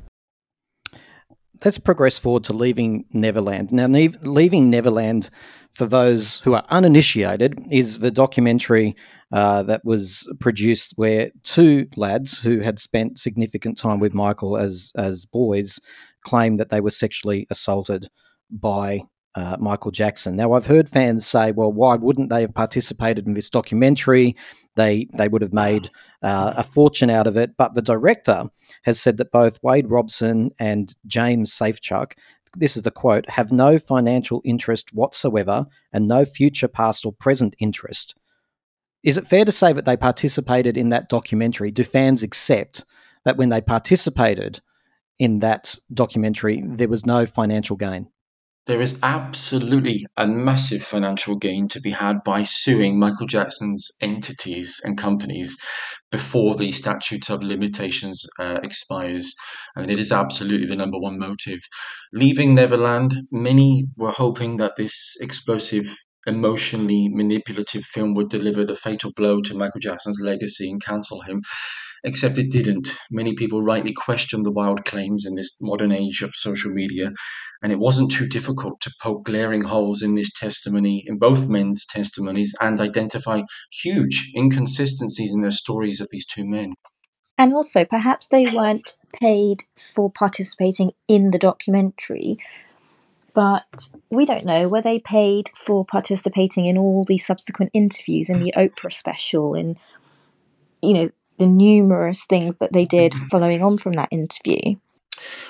Let's progress forward to leaving Neverland. Now, leaving Neverland, for those who are uninitiated, is the documentary uh, that was produced where two lads who had spent significant time with Michael as as boys claim that they were sexually assaulted by uh, Michael Jackson. Now, I've heard fans say, "Well, why wouldn't they have participated in this documentary? They they would have made uh, a fortune out of it." But the director has said that both Wade Robson and James Safechuck, this is the quote, have no financial interest whatsoever and no future, past, or present interest. Is it fair to say that they participated in that documentary? Do fans accept that when they participated in that documentary, there was no financial gain?
There is absolutely a massive financial gain to be had by suing Michael Jackson's entities and companies before the statute of limitations uh, expires. And it is absolutely the number one motive. Leaving Neverland, many were hoping that this explosive emotionally manipulative film would deliver the fatal blow to Michael Jackson's legacy and cancel him except it didn't. Many people rightly question the wild claims in this modern age of social media, and it wasn't too difficult to poke glaring holes in this testimony, in both men's testimonies, and identify huge inconsistencies in the stories of these two men.
And also, perhaps they weren't paid for participating in the documentary, but we don't know. Were they paid for participating in all the subsequent interviews in the Oprah special, in you know the numerous things that they did following on from that interview.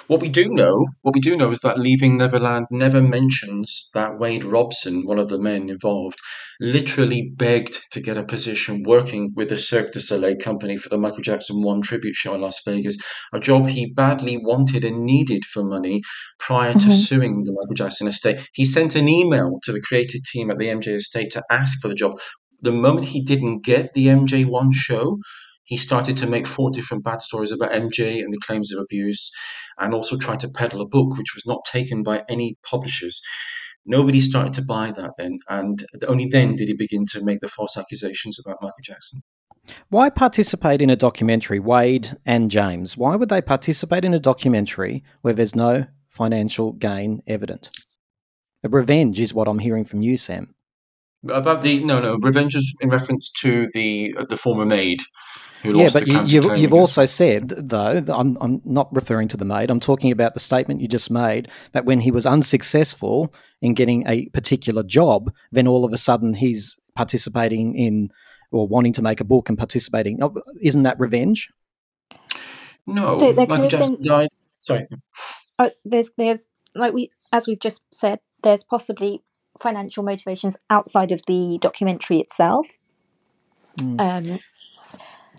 What we do know, what we do know is that Leaving Neverland never mentions that Wade Robson, one of the men involved, literally begged to get a position working with the Cirque du Soleil company for the Michael Jackson One tribute show in Las Vegas, a job he badly wanted and needed for money prior to mm-hmm. suing the Michael Jackson estate. He sent an email to the creative team at the MJ estate to ask for the job. The moment he didn't get the MJ1 show, he started to make four different bad stories about MJ and the claims of abuse, and also tried to peddle a book which was not taken by any publishers. Nobody started to buy that then, and only then did he begin to make the false accusations about Michael Jackson.
Why participate in a documentary, Wade and James? Why would they participate in a documentary where there's no financial gain evident? Revenge is what I'm hearing from you, Sam.
About the no, no revenge is in reference to the the former maid
yeah, but you, you've, you've also said, though, I'm, I'm not referring to the maid, I'm talking about the statement you just made that when he was unsuccessful in getting a particular job, then all of a sudden he's participating in or wanting to make a book and participating. Oh, isn't that revenge?
No, so Michael Jackson been, died. Sorry.
Uh, there's, there's, like we, as we've just said, there's possibly financial motivations outside of the documentary itself. Mm. Um,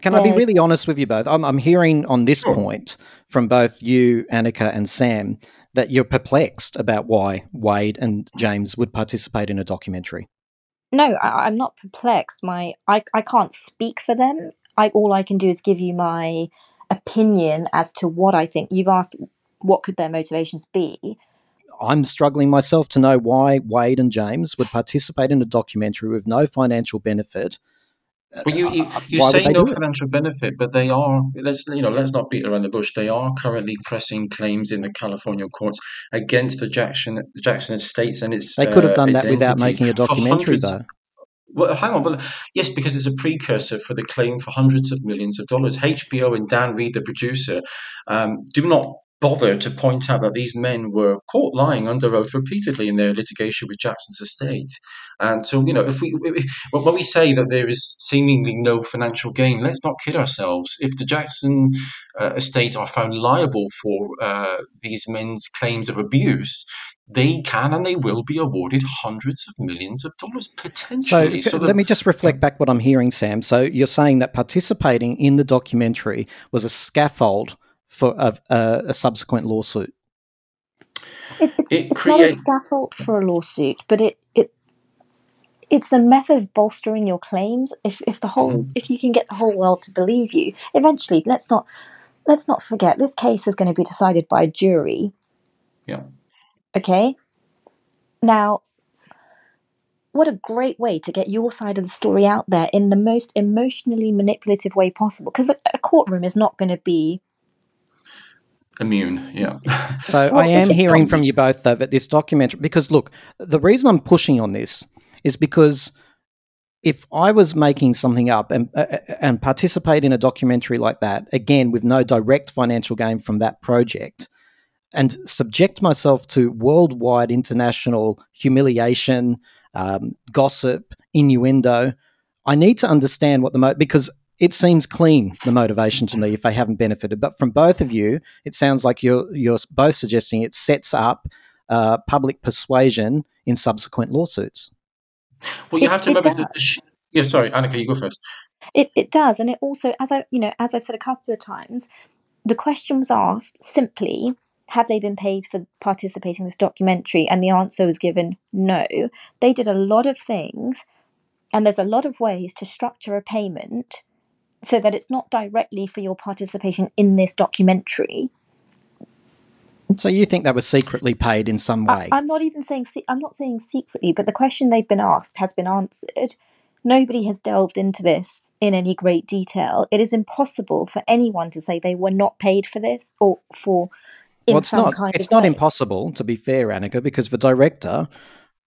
can yes. I be really honest with you both? I'm, I'm hearing on this sure. point from both you, Anika, and Sam that you're perplexed about why Wade and James would participate in a documentary.
No, I, am not perplexed. My I, I can't speak for them. I all I can do is give you my opinion as to what I think. You've asked what could their motivations be.
I'm struggling myself to know why Wade and James would participate in a documentary with no financial benefit
well, you you, you say no financial benefit, but they are. Let's you know. Let's not beat around the bush. They are currently pressing claims in the California courts against the Jackson Jackson estates and its.
They could have done uh, that without making a documentary, though.
Well, hang on, but yes, because it's a precursor for the claim for hundreds of millions of dollars. HBO and Dan Reed, the producer, um, do not bother to point out that these men were caught lying under oath repeatedly in their litigation with Jackson's estate. And so, you know, if we when we say that there is seemingly no financial gain, let's not kid ourselves. If the Jackson uh, estate are found liable for uh, these men's claims of abuse, they can and they will be awarded hundreds of millions of dollars potentially.
So, so let me just reflect back what I'm hearing, Sam. So you're saying that participating in the documentary was a scaffold for a, a, a subsequent lawsuit.
It, it's, it it's not a scaffold for a lawsuit, but it, it it's a method of bolstering your claims. If if the whole mm. if you can get the whole world to believe you, eventually, let's not let's not forget this case is going to be decided by a jury.
Yeah.
Okay. Now, what a great way to get your side of the story out there in the most emotionally manipulative way possible. Because a, a courtroom is not going to be
immune. Yeah.
so well, I am hearing from you both though that this documentary because look, the reason I'm pushing on this is because if I was making something up and uh, uh, and participate in a documentary like that again with no direct financial gain from that project and subject myself to worldwide international humiliation, um, gossip, innuendo, I need to understand what the mo- because it seems clean the motivation to me if they haven't benefited. But from both of you, it sounds like you're you're both suggesting it sets up uh, public persuasion in subsequent lawsuits.
Well, you it, have to remember that. Sh- yeah, sorry, Anika, you go first.
It it does, and it also, as I you know, as I've said a couple of times, the question was asked simply have they been paid for participating in this documentary? And the answer was given no. They did a lot of things, and there's a lot of ways to structure a payment so that it's not directly for your participation in this documentary.
So you think they were secretly paid in some way?
I, am not even saying se- I'm not saying secretly, but the question they've been asked has been answered. Nobody has delved into this in any great detail. It is impossible for anyone to say they were not paid for this or for in
well, it's
some
not.
kind
It's not
way.
impossible, to be fair, Anika, because the director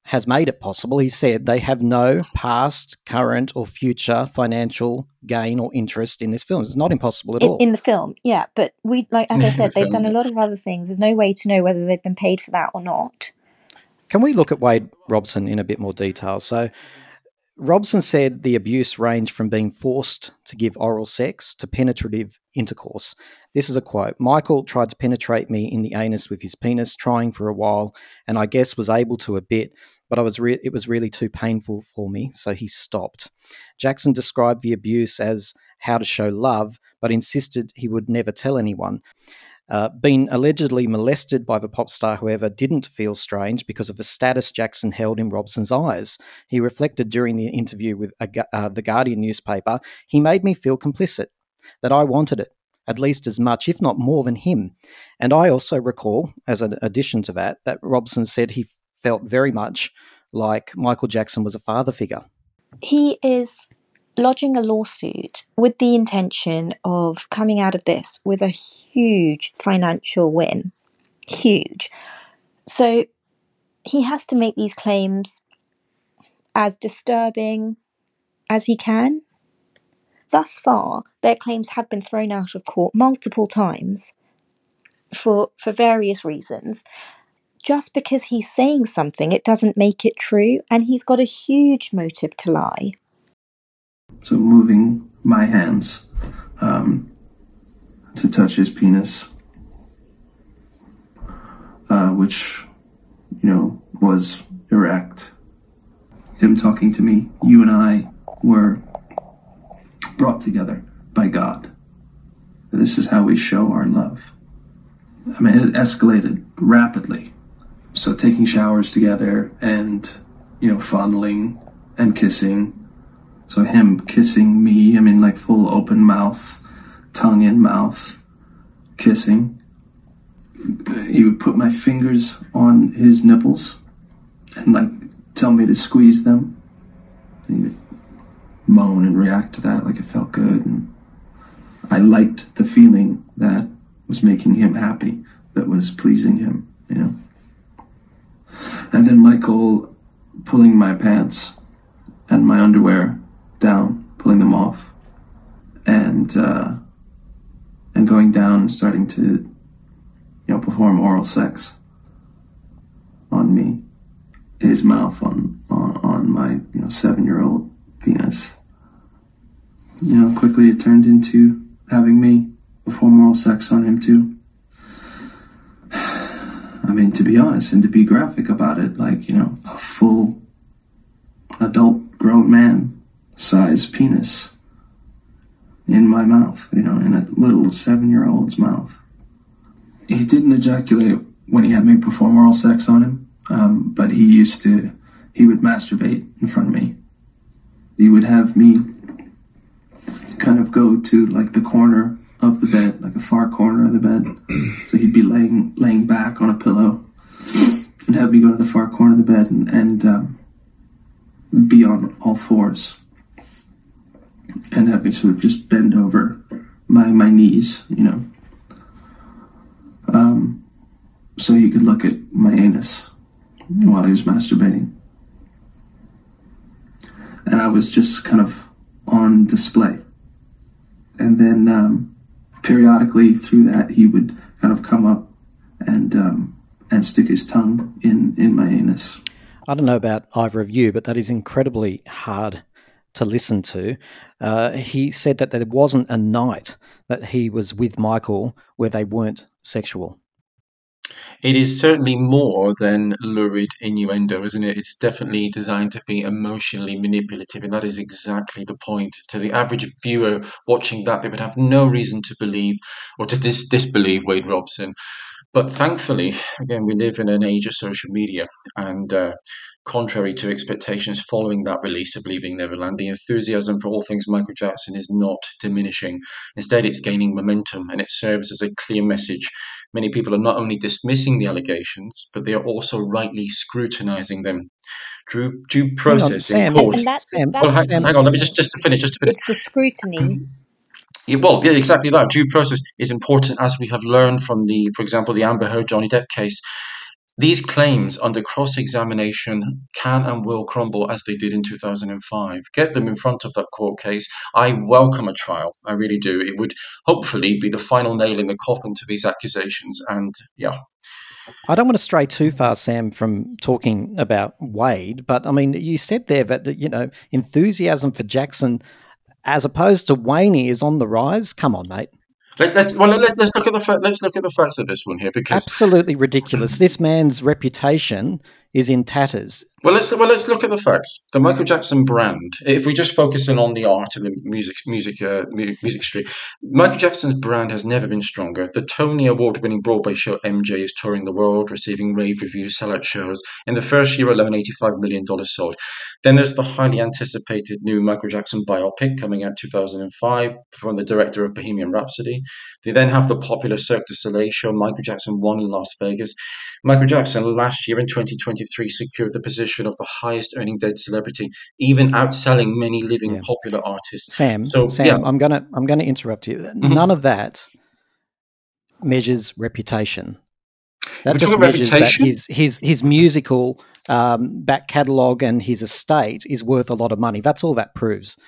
has made it possible. He said they have no past, current, or future financial gain or interest in this film. It's not impossible at
in,
all.
in the film, yeah, but we like as I said, they've done a lot of other things. There's no way to know whether they've been paid for that or not.
Can we look at Wade Robson in a bit more detail? So, Robson said the abuse ranged from being forced to give oral sex to penetrative intercourse. This is a quote Michael tried to penetrate me in the anus with his penis, trying for a while, and I guess was able to a bit, but I was re- it was really too painful for me, so he stopped. Jackson described the abuse as how to show love, but insisted he would never tell anyone. Uh, being allegedly molested by the pop star, however, didn't feel strange because of the status Jackson held in Robson's eyes. He reflected during the interview with a, uh, the Guardian newspaper, he made me feel complicit, that I wanted it, at least as much, if not more, than him. And I also recall, as an addition to that, that Robson said he felt very much like Michael Jackson was a father figure.
He is lodging a lawsuit with the intention of coming out of this with a huge financial win. Huge. So he has to make these claims as disturbing as he can. Thus far, their claims have been thrown out of court multiple times for for various reasons. Just because he's saying something, it doesn't make it true, and he's got a huge motive to lie.
So moving my hands um, to touch his penis, uh, which, you know, was erect. Him talking to me, you and I were brought together by God. This is how we show our love. I mean, it escalated rapidly. So taking showers together and, you know, fondling and kissing. So him kissing me, I mean, like full open mouth, tongue in mouth, kissing. He would put my fingers on his nipples and like tell me to squeeze them. And he would moan and react to that like it felt good. And I liked the feeling that was making him happy, that was pleasing him, you know. And then Michael pulling my pants and my underwear down, pulling them off, and uh, and going down and starting to, you know, perform oral sex on me, his mouth on on, on my you know seven year old penis. You know, quickly it turned into having me perform oral sex on him too. Mean, to be honest and to be graphic about it, like, you know, a full adult grown man size penis in my mouth, you know, in a little seven year old's mouth. He didn't ejaculate when he had me perform oral sex on him, um, but he used to, he would masturbate in front of me. He would have me kind of go to like the corner of the bed, like a far corner of the bed. So he'd be laying laying back on a pillow and have me go to the far corner of the bed and, and um, be on all fours and have me sort of just bend over my my knees, you know, um, so he could look at my anus while he was masturbating. And I was just kind of on display. And then um, periodically through that, he would kind of come up and um, and stick his tongue in in my anus.
I don't know about either of you, but that is incredibly hard to listen to. Uh, he said that there wasn't a night that he was with Michael where they weren't sexual.
It is certainly more than lurid innuendo, isn't it? It's definitely designed to be emotionally manipulative, and that is exactly the point. To the average viewer watching that, they would have no reason to believe or to dis- disbelieve Wade Robson. But thankfully, again, we live in an age of social media, and uh, contrary to expectations following that release of Leaving Neverland, the enthusiasm for all things Michael Jackson is not diminishing. Instead, it's gaining momentum, and it serves as a clear message. Many people are not only dismissing the allegations, but they are also rightly scrutinizing them. Due, due process
Sam,
in court.
And that's,
Sam,
that's
Well, hang,
Sam-
hang on, let me just just to finish, just to finish.
it's the scrutiny.
Well, yeah, exactly that. Due process is important, as we have learned from the, for example, the Amber Heard Johnny Depp case. These claims under cross examination can and will crumble as they did in 2005. Get them in front of that court case. I welcome a trial. I really do. It would hopefully be the final nail in the coffin to these accusations. And yeah,
I don't want to stray too far, Sam, from talking about Wade, but I mean, you said there that, you know, enthusiasm for Jackson as opposed to Wayne is on the rise. Come on, mate.
Let, let's well let, let's look at the let's look at the facts of this one here because
Absolutely ridiculous. This man's reputation is in tatters.
Well, let's well let's look at the facts. The Michael Jackson brand. If we just focus in on the art and the music, music, uh, music street, Michael Jackson's brand has never been stronger. The Tony Award-winning Broadway show MJ is touring the world, receiving rave reviews, sellout shows. In the first year alone, eighty-five million dollars sold. Then there's the highly anticipated new Michael Jackson biopic coming out 2005 from the director of Bohemian Rhapsody. They then have the popular Cirque du Soleil show Michael Jackson One in Las Vegas. Michael Jackson last year in 2023 secured the position of the highest earning dead celebrity, even outselling many living
Yeah.
popular artists.
Sam,
So,
Sam,
yeah. Mm-hmm.
I'm gonna I'm gonna interrupt you. None of that measures reputation. That
We're
just measures
reputation?
that his his his musical um, back catalogue and his estate is worth a lot of money. That's all that proves.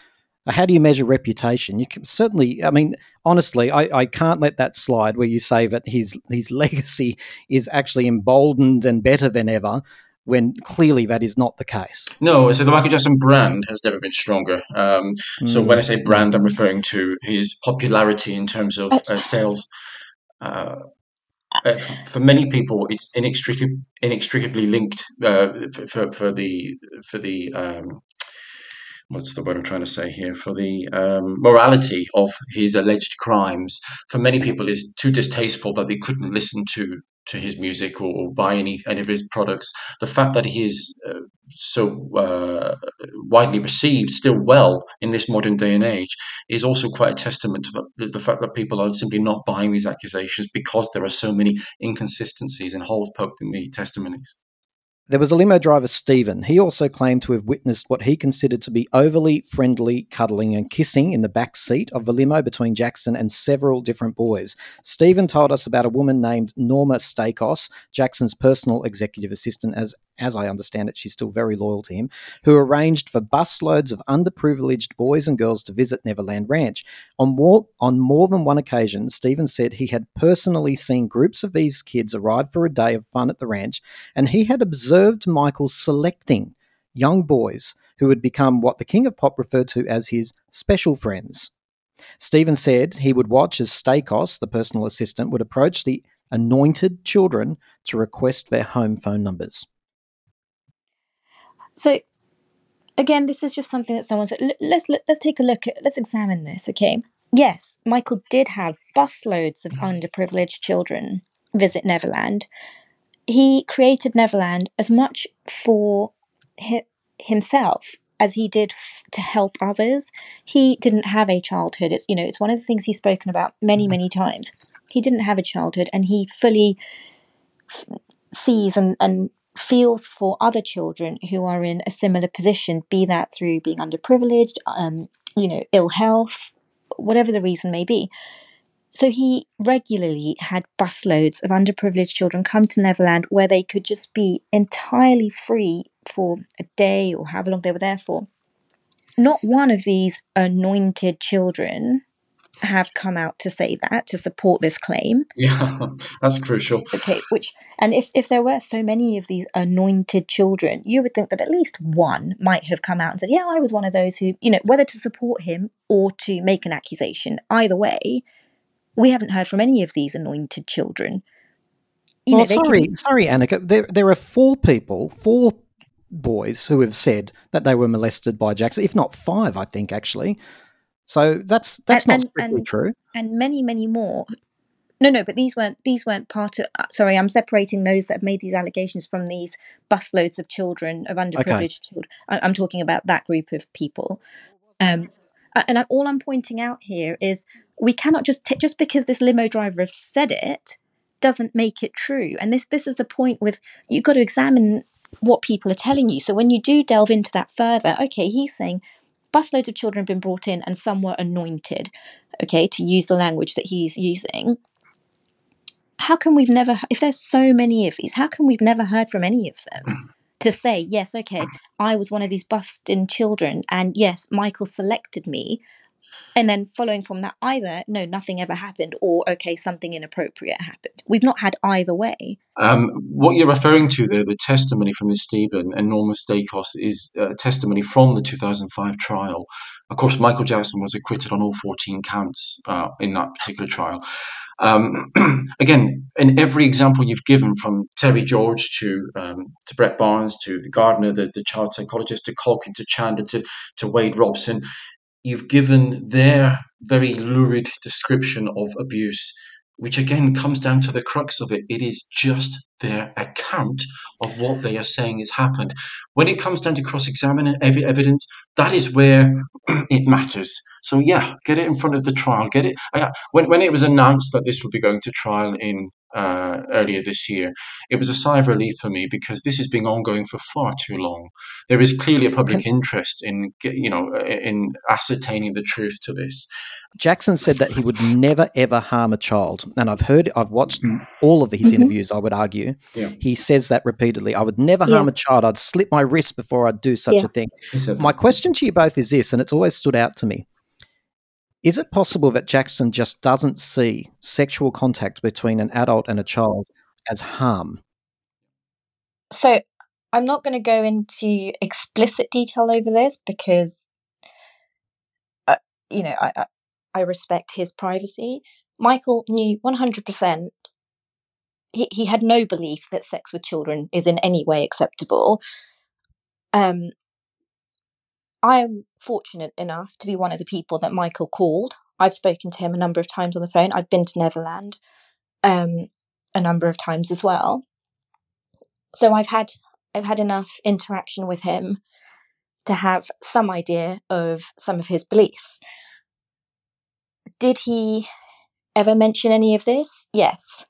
How do you measure reputation? You can certainly, I mean, honestly, I, I can't let that slide where you say that his his legacy is actually emboldened and better than ever, when clearly that is not the case.
No, so the Michael Jackson brand has never been stronger. Um, so
Mm.
when I say brand, I'm referring to his popularity in terms of uh, sales. Uh, uh, for many people, it's inextricably, inextricably linked uh, f- for, for the for the um, what's the word I'm trying to say here for the um, morality of his alleged crimes. For many people, is too distasteful that they couldn't listen to to his music or, or buy any any of his products. The fact that he is uh, so uh, widely received still well in this modern day and age is also quite a testament to the, the, the fact that people are simply not buying these accusations because there are so many inconsistencies and holes poked in the testimonies.
There was a limo driver, Stephen. He also claimed to have witnessed what he considered to be overly friendly cuddling and kissing in the back seat of the limo between Jackson and several different boys. Stephen told us about a woman named Norma Staikos, Jackson's personal executive assistant, as as I understand it, she's still very loyal to him, who arranged for busloads of underprivileged boys and girls to visit Neverland Ranch. On more, on more than one occasion, Stephen said he had personally seen groups of these kids arrive for a day of fun at the ranch, and he had observed Michael selecting young boys who had become what the King of Pop referred to as his special friends. Stephen said he would watch as Staikos, the personal assistant, would approach the anointed children to request their home phone numbers.
So again, this is just something that someone said. Let's let, let's take a look at. Let's examine this. Okay. Yes, Michael did have busloads of mm-hmm. underprivileged children visit Neverland. He created Neverland as much for hi- himself as he did f- to help others. He didn't have a childhood. It's you know it's one of the things he's spoken about many many times. He didn't have a childhood, and he fully sees and, and feels for other children who are in a similar position, be that through being underprivileged, um, you know, ill health, whatever the reason may be. So he regularly had busloads of underprivileged children come to Neverland where they could just be entirely free for a day or however long they were there for. Not one of these anointed children have come out to say that, to support this claim.
Yeah, that's crucial.
Okay, which and if if there were so many of these anointed children, you would think that at least one might have come out and said, "Yeah, I was one of those who, you know, whether to support him or to make an accusation. Either way, we haven't heard from any of these anointed children." You
well,
know, they can-
sorry, sorry, Anika. There, there are four people, four boys who have said that they were molested by Jackson, if not five, I think actually. So that's that's
And-
not strictly
and-
true.
and many, many more No, no, but these weren't these weren't part of. uh, Sorry, I'm separating those that have made these allegations from these busloads of children of underprivileged children. I, I'm talking about that group of people. Um, and all I'm pointing out here is we cannot just ta just because this limo driver has said it doesn't make it true. And this this is the point with you've got to examine what people are telling you. So when you do delve into that further, okay, he's saying busloads of children have been brought in and some were anointed. Okay, to use the language that he's using how can we've never if there's so many of these how come we've never heard from any of them to say yes okay i was one of these busted children and yes michael selected me and then following from that either no nothing ever happened or okay something inappropriate happened we've not had either way
Um, what you're referring to there, the testimony from this Stephen and Norma Staikos, is uh, testimony from the 2005 trial. Of course, Michael Jackson was acquitted on all 14 counts uh, in that particular trial. Um, again, in every example you've given, from Terry George to um, to Brett Barnes to the gardener, the, the child psychologist, to Culkin, to Chandler, to, to Wade Robson, you've given their very lurid description of abuse, which again comes down to the crux of it. It is just their account of what they are saying has happened. When it comes down to cross examining evidence, that is where it matters. So, yeah, get it in front of the trial. Get it. Uh, when, when it was announced that this would be going to trial in uh, earlier this year, it was a sigh of relief for me because this has been ongoing for far too long. There is clearly a public interest in, you know, in ascertaining the truth to this.
Jackson said that he would never ever harm a child, and I've heard, I've watched all of his
Mhm.
interviews. I would argue
Yeah.
he says that repeatedly. I would never
Yeah.
harm a child. I'd slit my wrist before I'd do such
Yeah.
a thing. My question to you both is this, and it's always stood out to me: Is it possible that Jackson just doesn't see sexual contact between an adult and a child as harm?
so i'm not going to go into explicit detail over this because uh, you know I, I i respect his privacy michael knew 100% he, he had no belief that sex with children is in any way acceptable um i am fortunate enough to be one of the people that michael called. I've spoken to him a number of times on the phone. I've been to neverland um a number of times as well. So i've had i've had enough interaction with him to have some idea of some of his beliefs. Did he ever mention any of this? Yes.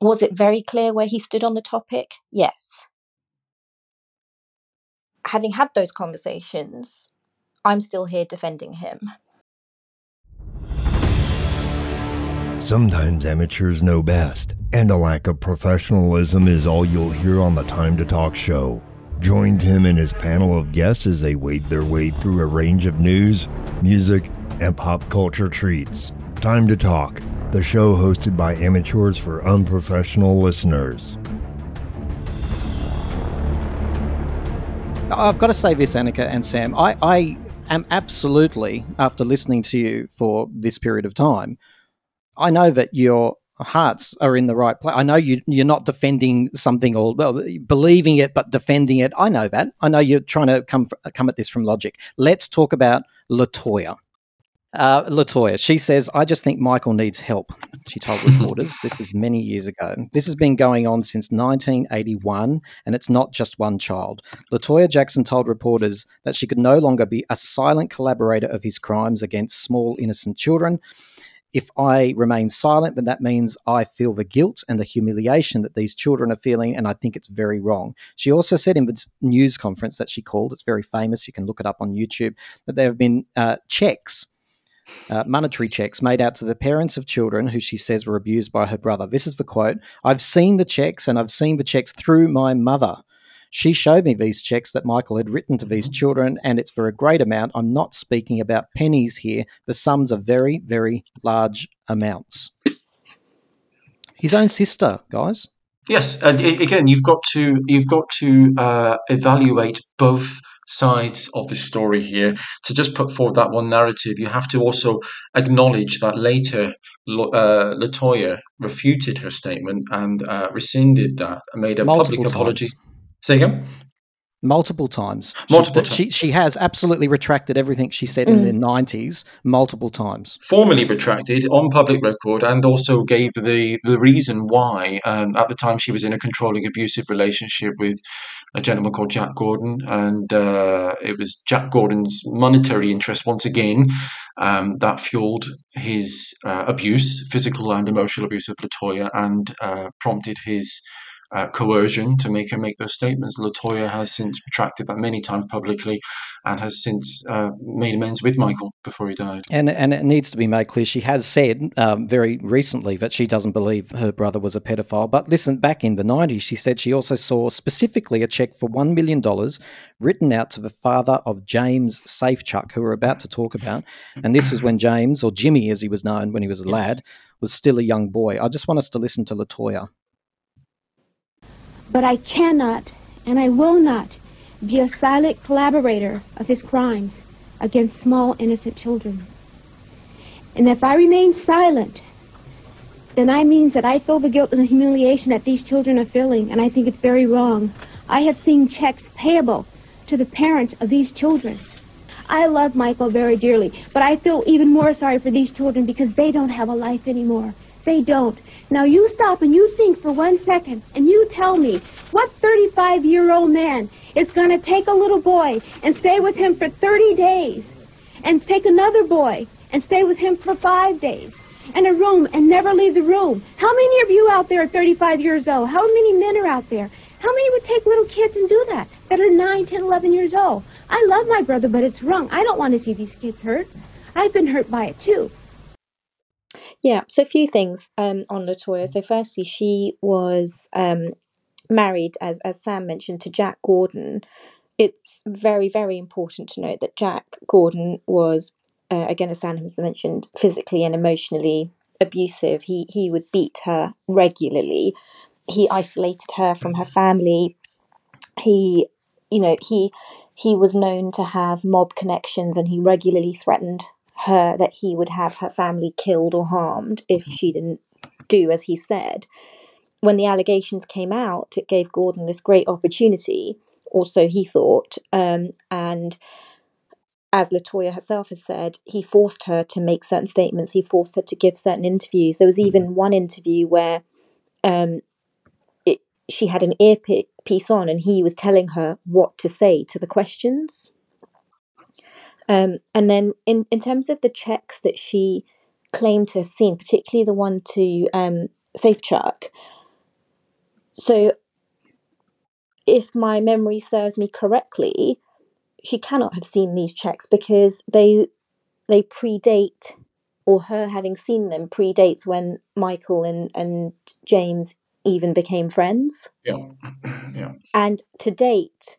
Was it very clear where he stood on the topic? Yes having had those conversations i'm still here defending him
Sometimes amateurs know best, and a lack of professionalism is all you'll hear on the Time to Talk show. Join Tim and his panel of guests as they wade their way through a range of news, music, and pop culture treats. Time to Talk, the show hosted by amateurs for unprofessional listeners.
I've got to say this, Anika and Sam. I, I am absolutely, after listening to you for this period of time, I know that your hearts are in the right place. I know you, you're not defending something or well, believing it, but defending it. I know that. I know you're trying to come come at this from logic. Let's talk about Latoya. Uh, Latoya, she says, I just think Michael needs help. She told reporters. this is many years ago. This has been going on since 1981, and it's not just one child. Latoya Jackson told reporters that she could no longer be a silent collaborator of his crimes against small, innocent children. If I remain silent, then that means I feel the guilt and the humiliation that these children are feeling, and I think it's very wrong. She also said in the news conference that she called, it's very famous, you can look it up on YouTube, that there have been uh, checks uh, monetary checks made out to the parents of children who she says were abused by her brother. This is the quote I've seen the checks and I've seen the checks through my mother. She showed me these checks that Michael had written to these children, and it's for a great amount. I'm not speaking about pennies here. The sums are very, very large amounts. His own sister, guys.
Yes, and again, you've got to you've got to uh, evaluate both sides of the story here. To just put forward that one narrative, you have to also acknowledge that later uh, Latoya refuted her statement and uh, rescinded that and made a
Multiple
public apology.
times.
Say again.
multiple times.
Multiple
She's- She, she has absolutely retracted everything she said in the 90s multiple times.
formally retracted on public record and also gave the, the reason why um, at the time she was in a controlling abusive relationship with a gentleman called Jack Gordon and uh, it was Jack Gordon's monetary interest once again um, that fueled his uh, abuse physical and emotional abuse of Latoya and uh, prompted his uh, coercion to make her make those statements. Latoya has since retracted that many times publicly and has since uh, made amends with Michael before he died.
And and it needs to be made clear she has said um, very recently that she doesn't believe her brother was a pedophile. But listen, back in the 90s, she said she also saw specifically a check for $1 million written out to the father of James Safechuck, who we're about to talk about. And this was when James, or Jimmy as he was known when he was a lad, was still a young boy. I just want us to listen to Latoya.
But I cannot and I will not be a silent collaborator of his crimes against small innocent children. And if I remain silent, then I means that I feel the guilt and the humiliation that these children are feeling, and I think it's very wrong. I have seen checks payable to the parents of these children. I love Michael very dearly, but I feel even more sorry for these children because they don't have a life anymore. They don't. Now you stop and you think for one second and you tell me what 35 year old man is going to take a little boy and stay with him for 30 days and take another boy and stay with him for five days and a room and never leave the room. How many of you out there are 35 years old? How many men are out there? How many would take little kids and do that that are 9, 10, 11 years old? I love my brother, but it's wrong. I don't want to see these kids hurt. I've been hurt by it too.
Yeah, so a few things um, on Latoya. So, firstly, she was um, married, as as Sam mentioned, to Jack Gordon. It's very, very important to note that Jack Gordon was, uh, again, as Sam has mentioned, physically and emotionally abusive. He he would beat her regularly. He isolated her from her family. He, you know, he he was known to have mob connections, and he regularly threatened her that he would have her family killed or harmed if she didn't do as he said. When the allegations came out, it gave Gordon this great opportunity, also, he thought, um, and as Latoya herself has said, he forced her to make certain statements. He forced her to give certain interviews. There was even one interview where um, it, she had an earpiece on, and he was telling her what to say to the questions. Um, and then, in, in terms of the checks that she claimed to have seen, particularly the one to um, Safechuck, so if my memory serves me correctly, she cannot have seen these checks because they they predate, or her having seen them predates when Michael and and James even became friends.
Yeah, yeah.
And to date,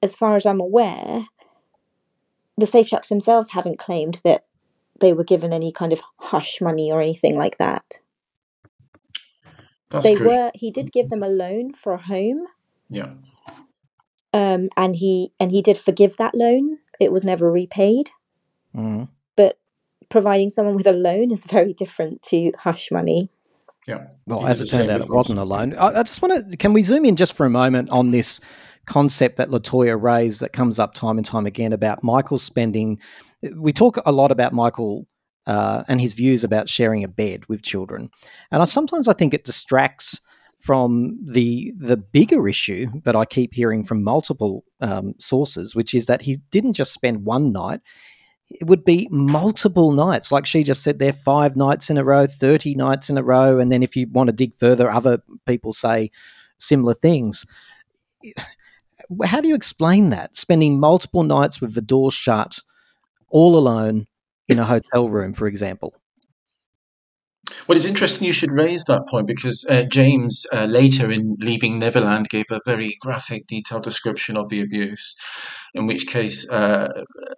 as far as I'm aware, the Safechucks themselves haven't claimed that they were given any kind of hush money or anything like that.
That's
they
crucial.
were he did give them a loan for a home,
Yeah.
um, and he and he did forgive that loan. It was never repaid,
Mm.
but providing someone with a loan is very different to hush money.
Yeah.
Well,
He
as it turned out, it wasn't
a
loan. I, I just want to. Can we zoom in just for a moment on this concept that Latoya raised that comes up time and time again about Michael spending? We talk a lot about Michael uh, and his views about sharing a bed with children, and I sometimes I think it distracts from the the bigger issue that I keep hearing from multiple um, sources, which is that he didn't just spend one night it would be multiple nights. Like she just said, there five nights in a row, 30 nights in a row. And then if you want to dig further, other people say similar things. How do you explain that? Spending multiple nights with the door shut, all alone in a hotel room, for example.
Well, it's interesting you should raise that point because uh, James, uh, later in Leaving Neverland, gave a very graphic, detailed description of the abuse. In which case, uh,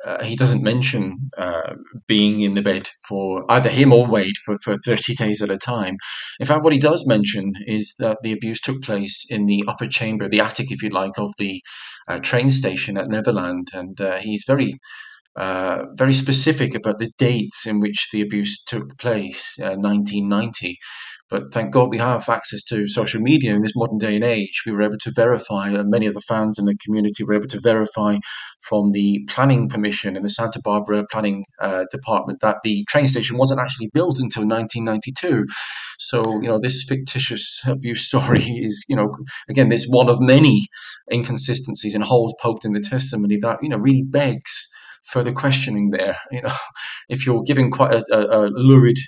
uh, he doesn't mention uh, being in the bed for either him or Wade for, for 30 days at a time. In fact, what he does mention is that the abuse took place in the upper chamber, the attic, if you like, of the uh, train station at Neverland. And he's very uh, very specific about the dates in which the abuse took place, uh, 1990. But thank God we have access to social media in this modern day and age. We were able to verify, and many of the fans in the community were able to verify from the planning permission in the Santa Barbara Planning uh, Department that the train station wasn't actually built until 1992. So, you know, this fictitious abuse story is, you know, again, this one of many inconsistencies and holes poked in the testimony that, you know, really begs further questioning there. You know, if you're giving quite a, a, a lurid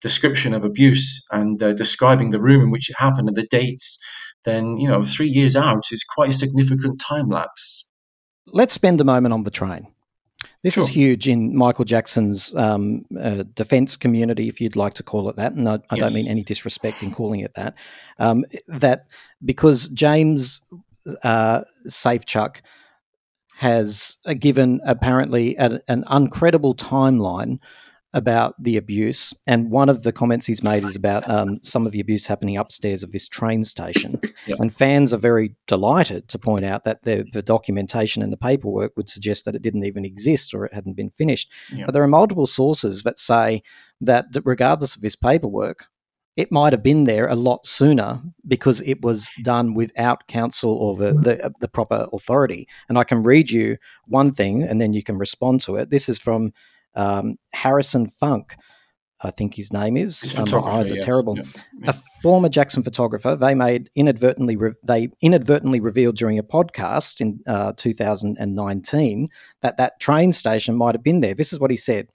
description of abuse and uh, describing the room in which it happened and the dates, then you know three years out is quite a significant time lapse.
Let's spend a moment on the train. This
Sure.
is huge in Michael Jackson's um, uh, defense community, if you'd like to call it that. And I, I don't mean any disrespect in calling it that. Um, that because James uh, Safechuck has given apparently an uncredible timeline about the abuse, and one of the comments he's made is about um, some of the abuse happening upstairs of this train station.
Yeah.
And fans are very delighted to point out that the, the documentation and the paperwork would suggest that it didn't even exist or it hadn't been finished.
Yeah.
But there are multiple sources that say that regardless of this paperwork, it might have been there a lot sooner because it was done without counsel or the, the, the proper authority. And I can read you one thing and then you can respond to it. This is from um, Harrison Funk, I think his name is.
A
Um, my eyes are
yes.
terrible. A former Jackson photographer. They made inadvertently re- they inadvertently revealed during a podcast in uh, 2019 that that train station might have been there. This is what he said.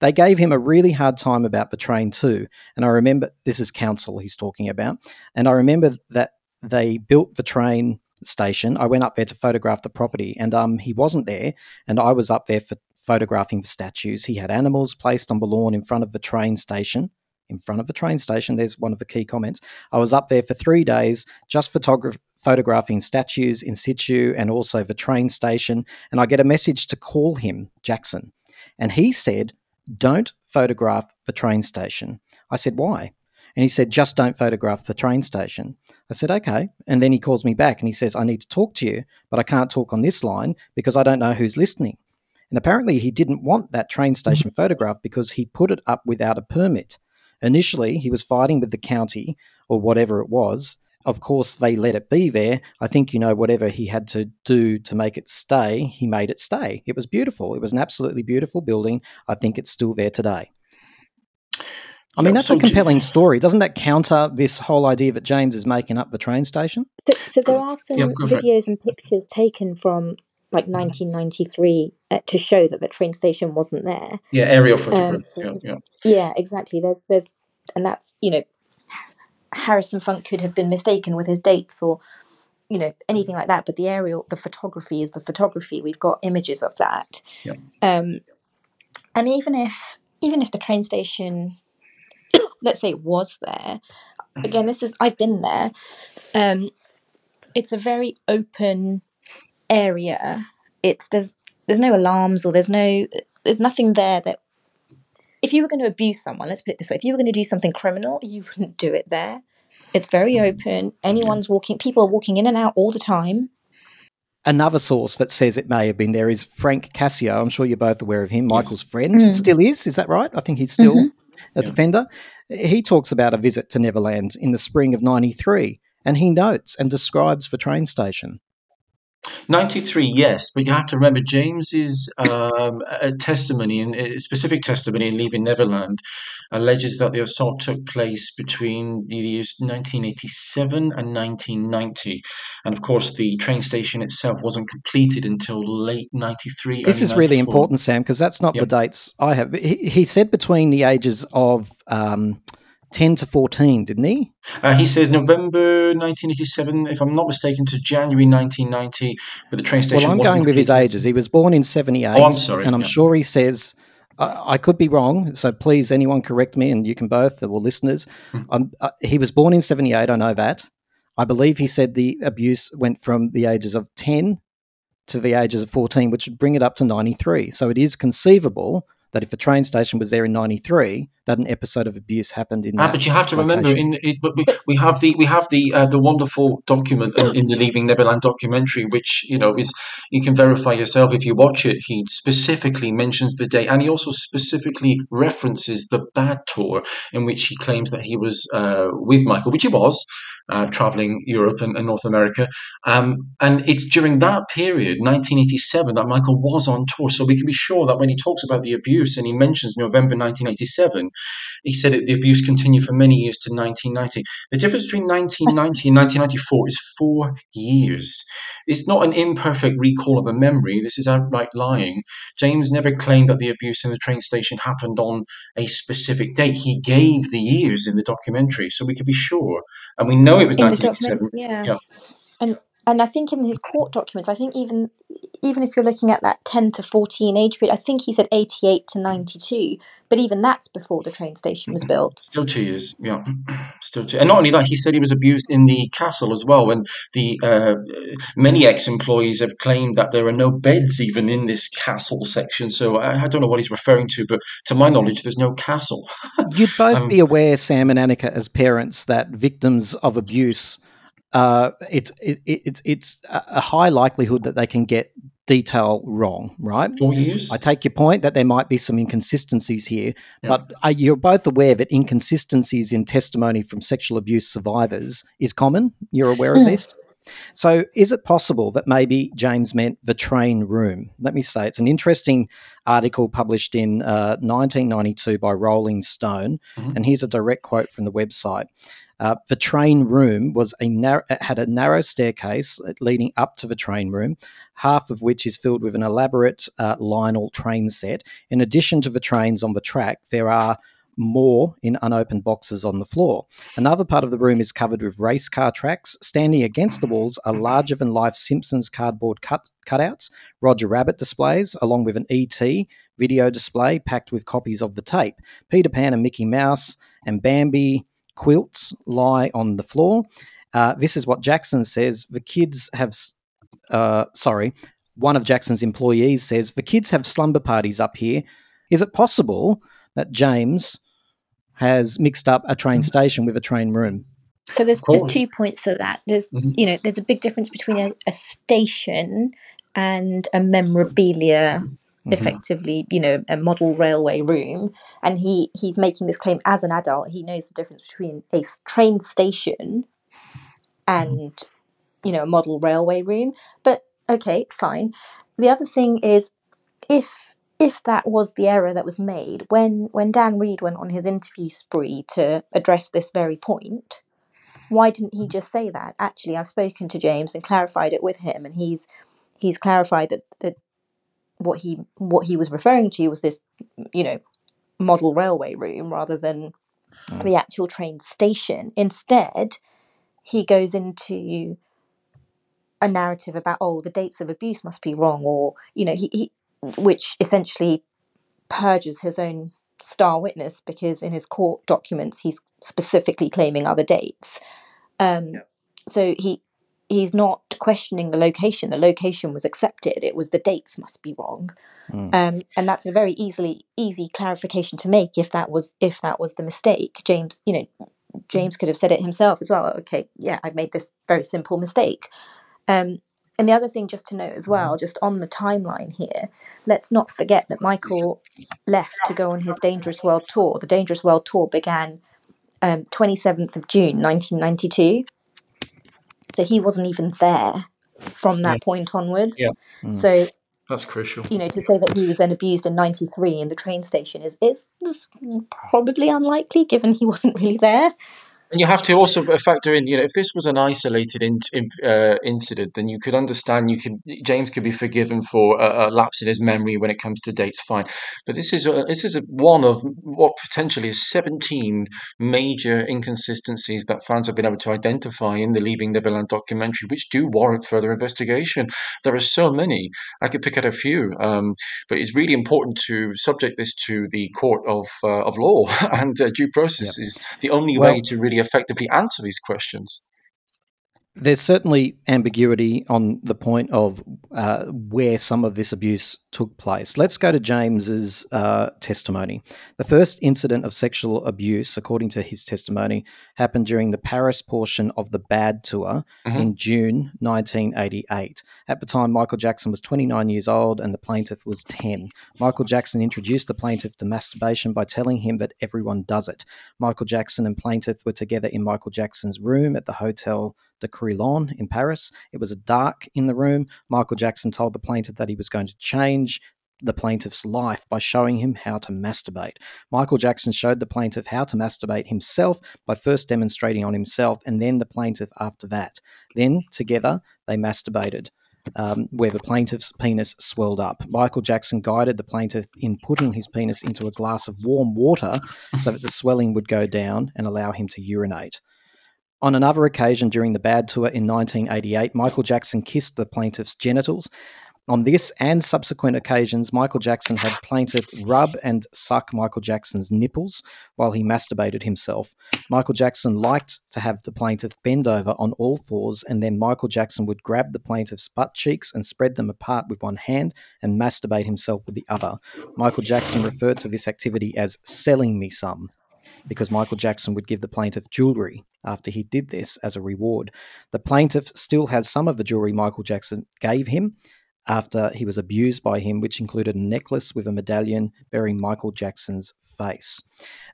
They gave him a really hard time about the train too, and I remember this is council he's talking about, and I remember that they built the train station. I went up there to photograph the property, and um, he wasn't there, and I was up there for photographing the statues. He had animals placed on the lawn in front of the train station. In front of the train station, there's one of the key comments. I was up there for three days just photograph- photographing statues in situ and also the train station. And I get a message to call him, Jackson. And he said, Don't photograph the train station. I said, Why? And he said, Just don't photograph the train station. I said, Okay. And then he calls me back and he says, I need to talk to you, but I can't talk on this line because I don't know who's listening. And apparently, he didn't want that train hmm. station photograph because he put it up without a permit. Initially, he was fighting with the county or whatever it was. Of course, they let it be there. I think, you know, whatever he had to do to make it stay, he made it stay. It was beautiful. It was an absolutely beautiful building. I think it's still there today. I mean, that's a compelling story. Doesn't that counter this whole idea that James is making up the train station?
So, so there are some
Yeah, go for it.
videos and pictures taken from like 1993 uh, to show that the train station wasn't there.
Yeah, aerial
Um,
photographs.
so
yeah, yeah.
yeah, exactly. There's there's and that's you know Harrison Funk could have been mistaken with his dates or you know anything like that. But the aerial, the photography is the photography. We've got images of that.
Yeah.
Um, and even if even if the train station, let's say, it was there, again, this is I've been there. Um, it's a very open area. It's there's there's no alarms or there's no there's nothing there that if you were going to abuse someone, let's put it this way, if you were going to do something criminal, you wouldn't do it there. It's very open. Anyone's walking. People are walking in and out all the time.
Another source that says it may have been there is Frank Cascio. I'm sure you're both aware of him, Michael's friend.
Mm.
Still is, is that right? I think he's still
Mhm.
a defender. He talks about a visit to Neverland in the spring of 93, and he notes and describes the train station.
93, yes, but you have to remember James's um, testimony, and specific testimony in Leaving Neverland, alleges that the assault took place between the years 1987 and 1990, and of course the train station itself wasn't completed until late 93.
This is really important, Sam, because that's not
Yep.
the dates I have. He, he said between the ages of um, 10 to 14, didn't he?
Uh, he says November 1987, if I'm not mistaken, to January 1990, but the train station.
Well, I'm going with his ages. He was born in 78.
Oh, I'm sorry,
And I'm
yeah.
sure he says, I, I could be wrong. So please, anyone correct me, and you can both, or listeners.
Hmm.
Um, uh, he was born in 78. I know that. I believe he said the abuse went from the ages of 10 to the ages of 14, which would bring it up to 93. So it is conceivable that if a train station was there in '93, that an episode of abuse happened in.
Ah,
that
but you have to remember, in it, but we, we have the we have the uh, the wonderful document in, in the Leaving Neverland documentary, which you know is you can verify yourself if you watch it. He specifically mentions the day, and he also specifically references the bad tour in which he claims that he was uh, with Michael, which he was. Uh, traveling Europe and, and North America, um, and it's during that period, 1987, that Michael was on tour. So we can be sure that when he talks about the abuse and he mentions November 1987, he said that the abuse continued for many years to 1990. The difference between 1990 and 1994 is four years. It's not an imperfect recall of a memory. This is outright lying. James never claimed that the abuse in the train station happened on a specific date. He gave the years in the documentary, so we could be sure. And we know it was
in the
1987.
yeah
Yeah.
and and i think in his court documents i think even even if you're looking at that 10 to 14 age period i think he said 88 to 92 but even that's before the train station was built
Still two years, yeah. Still two. And not only that, he said he was abused in the castle as well. And the uh, many ex-employees have claimed that there are no beds even in this castle section. So I, I don't know what he's referring to, but to my knowledge, there's no castle.
You'd both
Um,
be aware, Sam and Anika, as parents, that victims of abuse, uh, it's it, it, it's it's a a high likelihood that they can get detail wrong, right?
Four years.
I take your point that there might be some inconsistencies here,
Yeah.
but are, you're both aware that inconsistencies in testimony from sexual abuse survivors is common. You're aware of
Mm.
this. So, is it possible that maybe James meant the train room? Let me say it's an interesting article published in uh, 1992 by Rolling Stone,
Mhm.
and here's a direct quote from the website. Uh, the train room was a nar- had a narrow staircase leading up to the train room, half of which is filled with an elaborate uh, Lionel train set. In addition to the trains on the track, there are more in unopened boxes on the floor. Another part of the room is covered with race car tracks. Standing against the walls are larger than life Simpsons cardboard cut- cutouts, Roger Rabbit displays, along with an ET video display packed with copies of the tape. Peter Pan and Mickey Mouse and Bambi quilts lie on the floor. Uh, this is what Jackson says. The kids have, uh, sorry, one of Jackson's employees says, the kids have slumber parties up here. Is it possible that James has mixed up a train station with a train room?
So there's there's two points to that. There's
Mhm.
you know there's a big difference between a, a station and a memorabilia, Mm-hmm. effectively you know a model railway room. And he he's making this claim as an adult. He knows the difference between a train station mm-hmm. and you know a model railway room. But okay, fine. The other thing is if if that was the error that was made when when Dan Reed went on his interview spree to address this very point why didn't he just say that actually i've spoken to james and clarified it with him and he's he's clarified that that what he what he was referring to was this you know model railway room rather than the actual train station. Instead he goes into a narrative about oh the dates of abuse must be wrong or you know he, he which essentially purges his own star witness because in his court documents he's specifically claiming other dates. Um, so he he's not questioning the location. The location was accepted. It was the dates must be wrong.
Mm.
um, and that's a very easily easy clarification to make if that was if that was the mistake. James you know james could have said it himself as well. Okay yeah i've made this very simple mistake. Um, and the other thing just to note as well just on the timeline here let's not forget that michael left to go on his dangerous world tour. The dangerous world tour began um, 27th of june 1992 so he wasn't even there from that point onwards
Yeah.
Mm.
so
That's crucial.
you know, to say that he was then abused in '93 in the train station is is, is probably unlikely, given he wasn't really there.
And you have to also factor in, you know, if this was an isolated in, in, uh, incident, then you could understand. You could James could be forgiven for a, a lapse in his memory when it comes to dates, fine. But this is a, this is a, one of what potentially is seventeen major inconsistencies that fans have been able to identify in the Leaving Neverland documentary, which do warrant further investigation. There are so many. I could pick out a few, um, but it's really important to subject this to the court of uh, of law and uh, due process is the only
Well-
way to really effectively answer these questions.
There's certainly ambiguity on the point of uh, where some of this abuse took place. Let's go to James's uh, testimony. The first incident of sexual abuse, according to his testimony, happened during the Paris portion of the Bad tour
Mhm.
in June 1988. At the time, Michael Jackson was 29 years old and the plaintiff was 10. Michael Jackson introduced the plaintiff to masturbation by telling him that everyone does it. Michael Jackson and plaintiff were together in Michael Jackson's room at the Hotel de Crillon in Paris. It was dark in the room. Michael Jackson told the plaintiff that he was going to change the plaintiff's life by showing him how to masturbate. Michael Jackson showed the plaintiff how to masturbate himself by first demonstrating on himself and then the plaintiff after that. Then, together, they masturbated. Um, where the plaintiff's penis swelled up. Michael Jackson guided the plaintiff in putting his penis into a glass of warm water so that the swelling would go down and allow him to urinate. On another occasion during the Bad Tour in 1988, Michael Jackson kissed the plaintiff's genitals. On this and subsequent occasions, Michael Jackson had plaintiff rub and suck Michael Jackson's nipples while he masturbated himself. Michael Jackson liked to have the plaintiff bend over on all fours, and then Michael Jackson would grab the plaintiff's butt cheeks and spread them apart with one hand and masturbate himself with the other. Michael Jackson referred to this activity as selling me some because Michael Jackson would give the plaintiff jewelry after he did this as a reward. The plaintiff still has some of the jewelry Michael Jackson gave him after he was abused by him, which included a necklace with a medallion bearing Michael Jackson's face.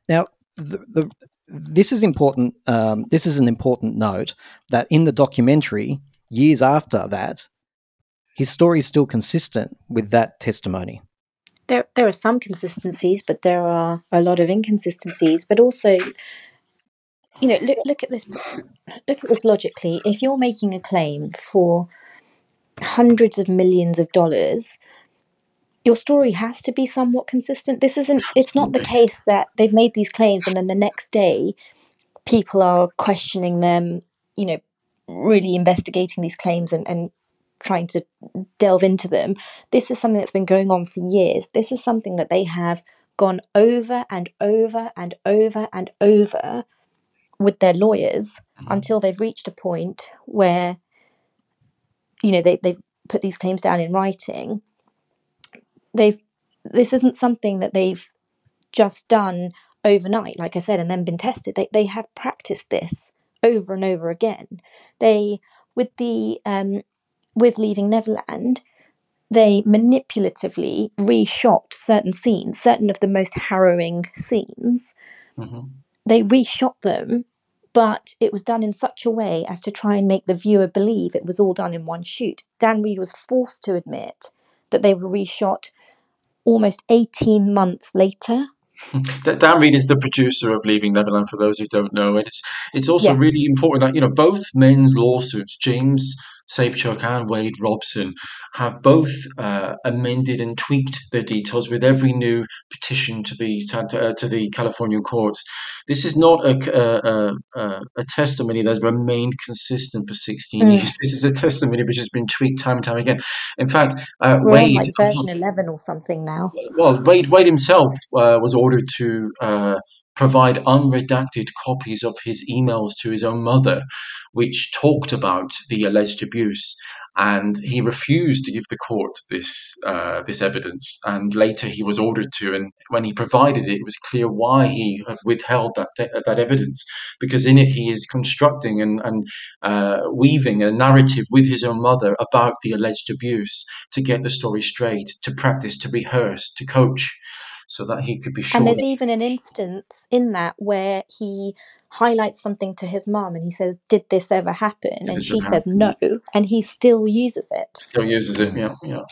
Now, the, the, this is important. Um, this is an important note that in the documentary, years after that, his story is still consistent with that testimony.
There, there are some consistencies, but there are a lot of inconsistencies. But also, you know, look, look at this. Look at this logically. If you're making a claim for hundreds of millions of dollars, your story has to be somewhat consistent. This isn't. It's not the case that they've made these claims and then the next day, people are questioning them. You know, really investigating these claims and, and trying to delve into them. This is something that's been going on for years. This is something that they have gone over and over and over and over with their lawyers until they've reached a point where, you know, they, they've put these claims down in writing. They've this isn't something that they've just done overnight, like I said, and then been tested. They they have practiced this over and over again. They with the um with Leaving Neverland, they manipulatively reshot certain scenes, certain of the most harrowing scenes.
Mhm.
They reshot them, but it was done in such a way as to try and make the viewer believe it was all done in one shoot. Dan Reed was forced to admit that they were reshot almost 18 months later.
Da- Dan Reed is the producer of Leaving Neverland. For those who don't know, and it's it's also
Yes.
really important that you know both men's lawsuits, James Safechuck and Wade Robson, have both uh, amended and tweaked their details with every new petition to the to, uh, to the California courts. This is not a a testimony that's remained consistent for 16
Mm.
years. This is a testimony which has been tweaked time and time again. In fact, uh, Wade
like version 11 or something now.
well, Wade, Wade himself uh, was ordered to uh, provide unredacted copies of his emails to his own mother, which talked about the alleged abuse, and he refused to give the court this uh, this evidence. And later, he was ordered to, and when he provided it, it was clear why he had withheld that that evidence, because in it he is constructing and and uh, weaving a narrative with his own mother about the alleged abuse to get the story straight, to practice, to rehearse, to coach, so that he could be sure.
And there's even an instance in that where he highlights something to his mum and he says, Did this ever happen? And she
ever
says. No. And he still uses it.
Still uses it, yeah, yeah.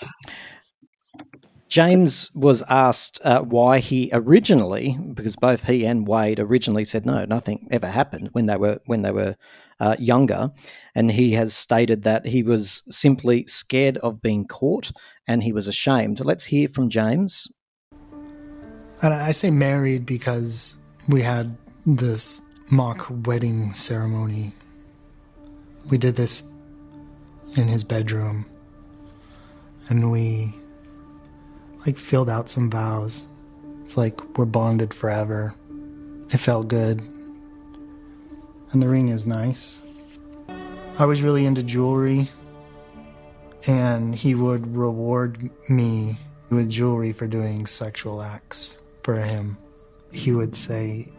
James was asked uh, why he originally, because both he and Wade originally said no, nothing ever happened when they were when they were uh, younger, and he has stated that he was simply scared of being caught and he was ashamed. Let's hear from James.
And I say married because we had this mock wedding ceremony. We did this in his bedroom. And we like filled out some vows. It's like we're bonded forever. It felt good. And the ring is nice. I was really into jewelry, and he would reward me with jewelry for doing sexual acts for him. He would say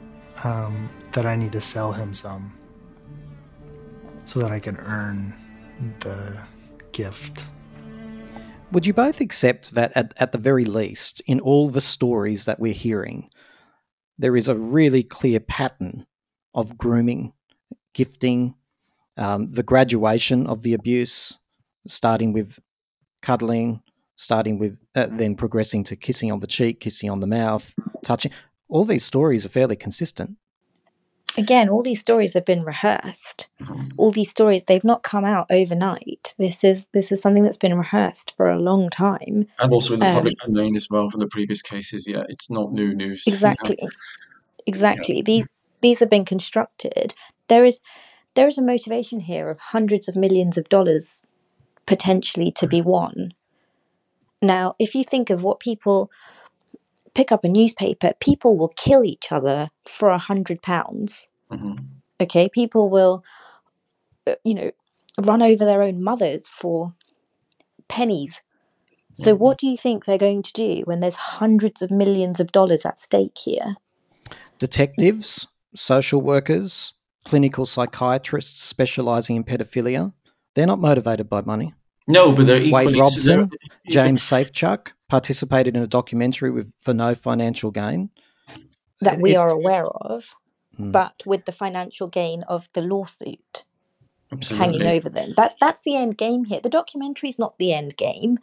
um, that I need to sell him some so that I can earn the gift.
Would you both accept that, at, at the very least, in all the stories that we're hearing, there is a really clear pattern of grooming, gifting, um, the graduation of the abuse, starting with cuddling, starting with uh, then progressing to kissing on the cheek, kissing on the mouth, touching. All these stories are fairly consistent.
Again, all these stories have been rehearsed. All these stories they've not come out overnight. This is this is something that's been rehearsed for a long time.
And also in the
Um,
public domain as well from the previous cases. Yeah, it's not new news.
Exactly. Exactly. These these have been constructed. There is there is a motivation here of hundreds of millions of dollars potentially to be won. Now, if you think of what people pick up a newspaper, people will kill each other for a hundred pounds.
hmm
Okay, people will, uh, you know, run over their own mothers for pennies. So, what do you think they're going to do when there's hundreds of millions of dollars at stake here?
Detectives, social workers, clinical psychiatrists specializing in pedophilia, they're not motivated by money.
No, but they're
Wade Robson,
they're-
James Safechuck participated in a documentary with for no financial gain.
that we are aware of,
Hmm.
but with the financial gain of the lawsuit hanging over them. That's that's the end game here. The documentary is not the end game.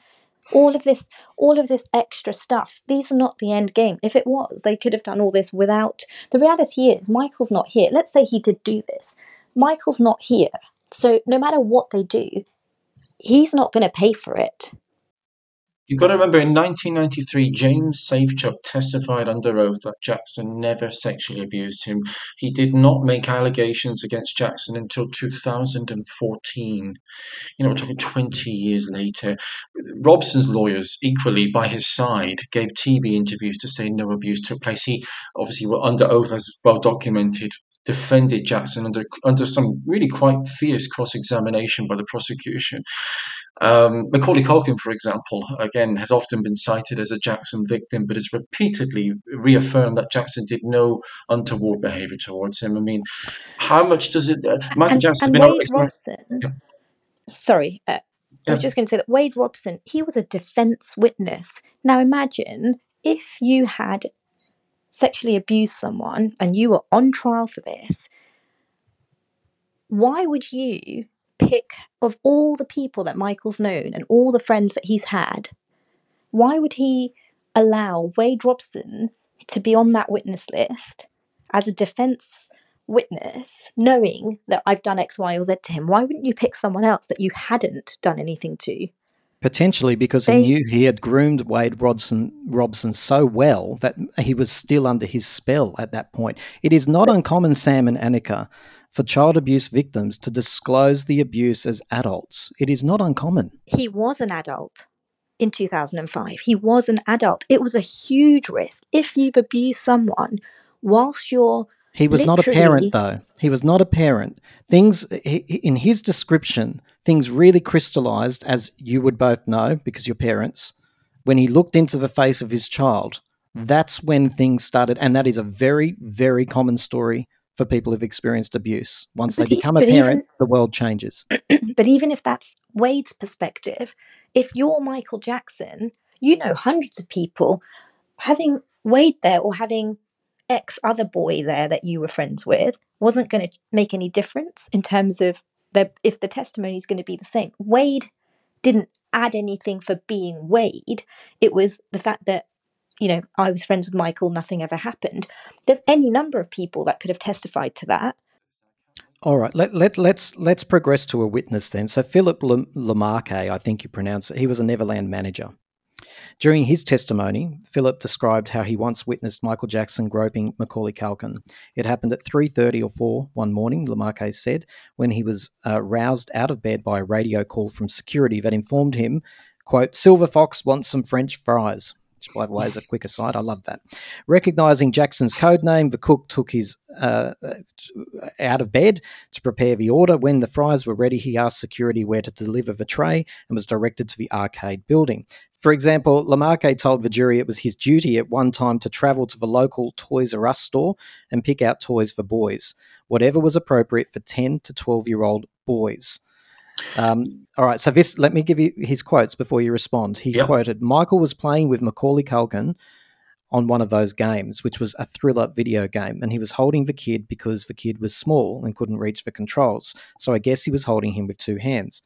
All of this, all of this extra stuff, these are not the end game. If it was, they could have done all this without. The reality is, Michael's not here. Let's say he did do this. Michael's not here. So no matter what they do, he's not going to pay for it.
You've got to remember in 1993, James Safechuck testified under oath that Jackson never sexually abused him. He did not make allegations against Jackson until 2014. You know, we're talking 20 years later. Robson's lawyers, equally by his side, gave TV interviews to say no abuse took place. He obviously, were under oath, as well documented, defended Jackson under under some really quite fierce cross examination by the prosecution. Um, Macaulay Culkin, for example, again, has often been cited as a Jackson victim, but has repeatedly reaffirmed that Jackson did no untoward behavior towards him. I mean, how much does it? Uh, Michael
and,
Jackson's
and
been
Wade. Robson, sorry, uh, I was just going to say that Wade Robson, he was a defense witness. Now imagine if you had sexually abused someone and you were on trial for this, why would you pick, of all the people that Michael's known and all the friends that he's had, why would he allow Wade Robson to be on that witness list as a defense witness, knowing that I've done X, Y, or Z to him? Why wouldn't you pick someone else that you hadn't done anything to?
Potentially because
They-
he knew he had groomed Wade Robson, Robson so well that he was still under his spell at that point. It is not uncommon, Sam and Anika, for child abuse victims to disclose the abuse as adults. It is not uncommon.
He was an adult in 2005. He was an adult. It was a huge risk. If you've abused someone whilst you're
He was not a parent, though. He was not a parent. Things he- he- in his description, things really crystallized, as you would both know because you're parents. When he looked into the face of his child, that's when things started, and that is a very, very common story for people who've experienced abuse. Once they
But e-
become a parent,
even-
the world changes.
but even if that's Wade's perspective, if you're Michael Jackson, you know hundreds of people having Wade there or having X other boy there that you were friends with wasn't going to make any difference in terms of the if the testimony is going to be the same. Wade didn't add anything for being Wade. It was the fact that you know I was friends with Michael, nothing ever happened. There's any number of people that could have testified to that.
All right, let, let, let's let's progress to a witness then. So Philip Lam- Lamarque, I think you pronounce it, he was a Neverland manager. During his testimony, Philip described how he once witnessed Michael Jackson groping Macaulay Culkin. It happened at 3.30 or 4 one morning, Lamarque said, when he was uh, roused out of bed by a radio call from security that informed him, quote, Silver Fox wants some French fries. Which, by the way, is a quick aside. I love that. Recognizing Jackson's code name, the cook took his uh, out of bed to prepare the order. When the fries were ready, he asked security where to deliver the tray and was directed to the arcade building. For example, Lamarque told the jury it was his duty at one time to travel to the local Toys R Us store and pick out toys for boys, whatever was appropriate for 10 to 12 year old boys. Um, all right, so this, let me give you his quotes before you respond. He
Yep.
quoted Michael was playing with Macaulay Culkin on one of those games, which was a thriller video game, and he was holding the kid because the kid was small and couldn't reach the controls. So I guess he was holding him with two hands.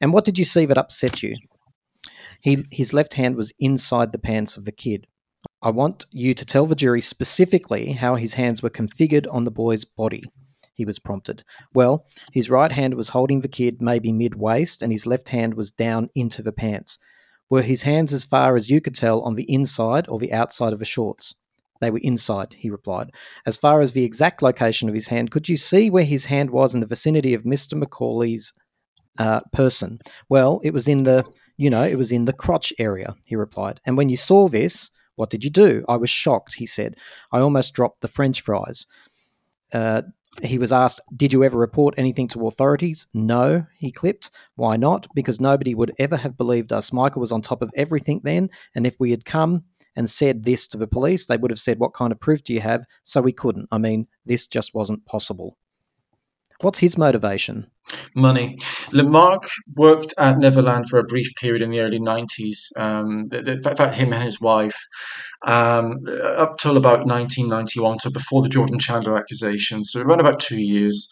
And what did you see that upset you? He, his left hand was inside the pants of the kid. I want you to tell the jury specifically how his hands were configured on the boy's body. He was prompted. Well, his right hand was holding the kid maybe mid waist, and his left hand was down into the pants. Were his hands as far as you could tell on the inside or the outside of the shorts? They were inside, he replied. As far as the exact location of his hand, could you see where his hand was in the vicinity of Mr. Macaulay's uh, person? Well, it was in the, you know, it was in the crotch area, he replied. And when you saw this, what did you do? I was shocked, he said. I almost dropped the French fries. Uh, he was asked, Did you ever report anything to authorities? No, he clipped. Why not? Because nobody would ever have believed us. Michael was on top of everything then, and if we had come and said this to the police, they would have said, What kind of proof do you have? So we couldn't. I mean, this just wasn't possible. What's his motivation?
Money. Lamarque worked at Neverland for a brief period in the early 90s. Um, in fact, him and his wife, um, up till about 1991, so before the Jordan Chandler accusation, so around about two years.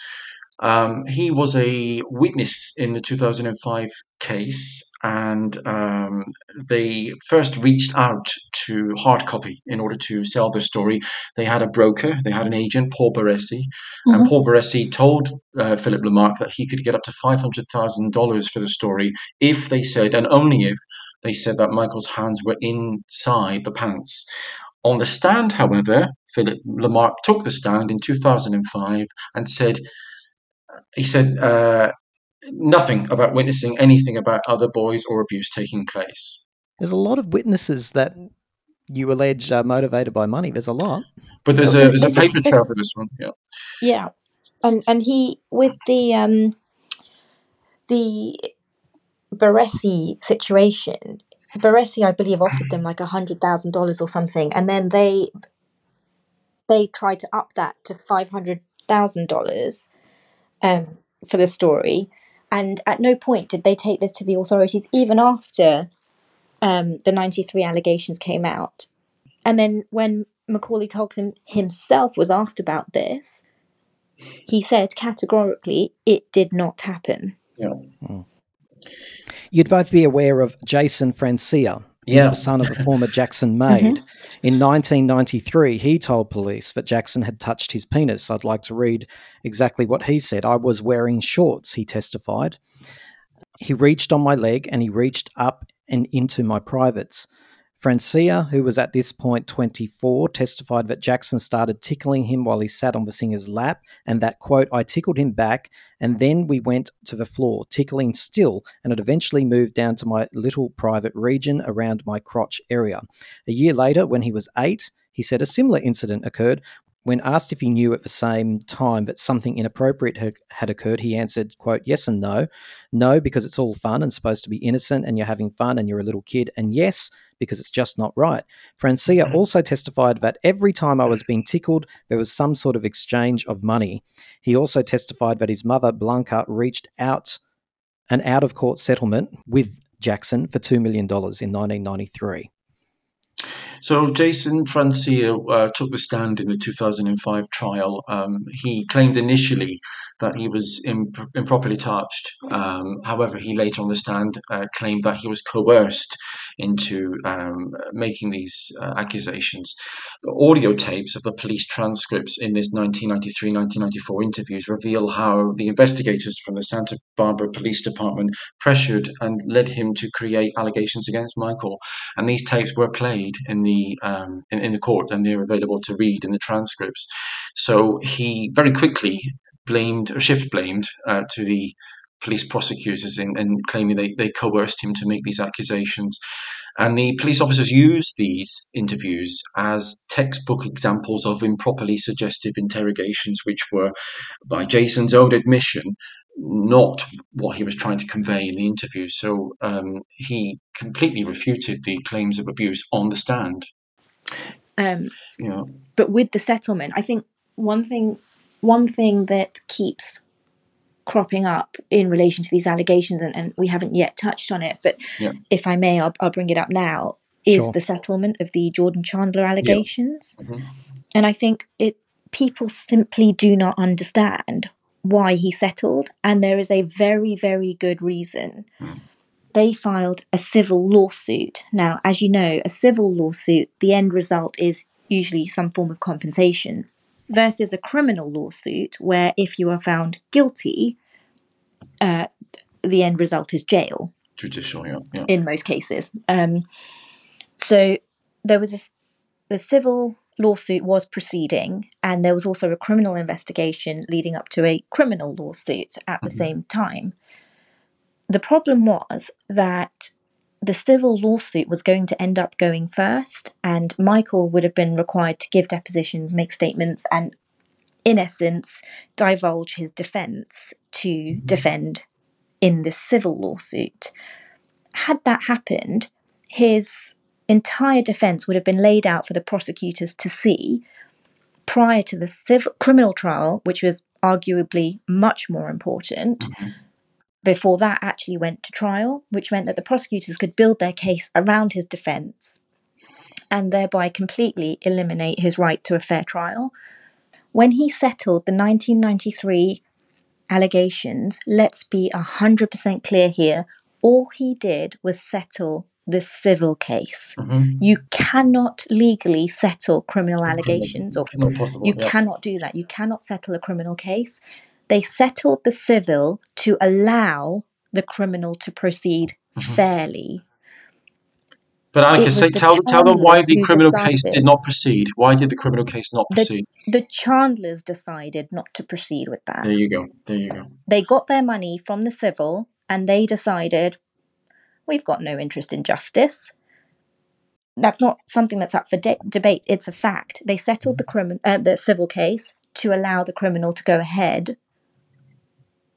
Um, he was a witness in the 2005 case, and um, they first reached out to hard copy in order to sell their story. They had a broker, they had an agent, Paul Barresi, and
Mhm.
Paul Barresi told uh, Philip Lamarque that he could get up to $500,000 for the story if they said, and only if they said that Michael's hands were inside the pants. On the stand, however, Philip Lamarque took the stand in 2005 and said, he said uh, nothing about witnessing anything about other boys or abuse taking place.
There's a lot of witnesses that you allege are motivated by money. There's a lot.
But there's a
Well,
there's a paper trail for this one. Yeah.
Yeah, and and he with the um the Barresi situation. Barresi, I believe, offered them like a hundred thousand dollars or something, and then they they tried to up that to five hundred thousand dollars um for the story. And at no point did they take this to the authorities, even after um, the ninety three allegations came out. And then when Macaulay Culkin himself was asked about this, he said categorically it did not happen.
Yeah.
You'd both be aware of Jason Francia. He's
Yeah.
the son of a former Jackson maid. In 1993, he told police that Jackson had touched his penis. I'd like to read exactly what he said. I was wearing shorts, he testified. He reached on my leg and he reached up and into my privates. Francia, who was at this point 24, testified that Jackson started tickling him while he sat on the singer's lap, and that, quote, I tickled him back, and then we went to the floor, tickling still, and it eventually moved down to my little private region around my crotch area. A year later, when he was eight, he said a similar incident occurred. When asked if he knew at the same time that something inappropriate had, had occurred, he answered, quote, yes and no. No, because it's all fun and supposed to be innocent and you're having fun and you're a little kid. And yes, because it's just not right. Francia mm-hmm. also testified that every time I was being tickled, there was some sort of exchange of money. He also testified that his mother, Blanca, reached out an out of court settlement with Jackson for $2 million in 1993.
So Jason Francia uh, took the stand in the 2005 trial. Um, he claimed initially that he was imp- improperly touched. Um, however, he later on the stand uh, claimed that he was coerced into um, making these uh, accusations. Audio tapes of the police transcripts in this 1993-1994 interviews reveal how the investigators from the Santa Barbara Police Department pressured and led him to create allegations against Michael. And these tapes were played in the um, in, in the court, and they're available to read in the transcripts. So he very quickly blamed or shift blamed uh, to the police prosecutors in, in claiming they, they coerced him to make these accusations. And the police officers used these interviews as textbook examples of improperly suggestive interrogations, which were, by Jason's own admission, not what he was trying to convey in the interview. So um, he completely refuted the claims of abuse on the stand.
Um,
Yeah.
but with the settlement, I think one thing one thing that keeps cropping up in relation to these allegations, and, and we haven't yet touched on it, but
Yeah.
if I may, I'll, I'll bring it up now, is
Sure.
the settlement of the Jordan Chandler allegations.
Mhm.
And I think it people simply do not understand why he settled, and there is a very, very good reason. They filed a civil lawsuit. Now, as you know, a civil lawsuit, the end result is usually some form of compensation, versus a criminal lawsuit, where if you are found guilty, uh, the end result is jail
Judicial, yeah. yeah.
in most cases. Um, so there was a, the civil lawsuit was proceeding, and there was also a criminal investigation leading up to a criminal lawsuit at the same time. The problem was that the civil lawsuit was going to end up going first, and Michael would have been required to give depositions, make statements, and in essence, divulge his defense to mm-hmm. defend in this civil lawsuit. Had that happened, his entire defense would have been laid out for the prosecutors to see prior to the civil criminal trial, which was arguably much more important. Mm-hmm. Before that actually went to trial, which meant that the prosecutors could build their case around his defense and thereby completely eliminate his right to a fair trial. When he settled the 1993 allegations, let's be 100% clear here, all he did was settle the civil case.
Mhm.
You cannot legally settle criminal allegations, or
possible.
you
yeah.
cannot do that. You cannot settle a criminal case. They settled the civil to allow the criminal to proceed
Mhm.
fairly.
But
Anika,
say,
the
tell, tell them why the criminal case did not proceed. Why did the criminal case not proceed?
the Chandlers decided not to proceed with that.
There you go. There you go.
They got their money from the civil and they decided, we've got no interest in justice. That's not something that's up for de- debate. It's a fact. They settled the crimin- uh, the civil case to allow the criminal to go ahead.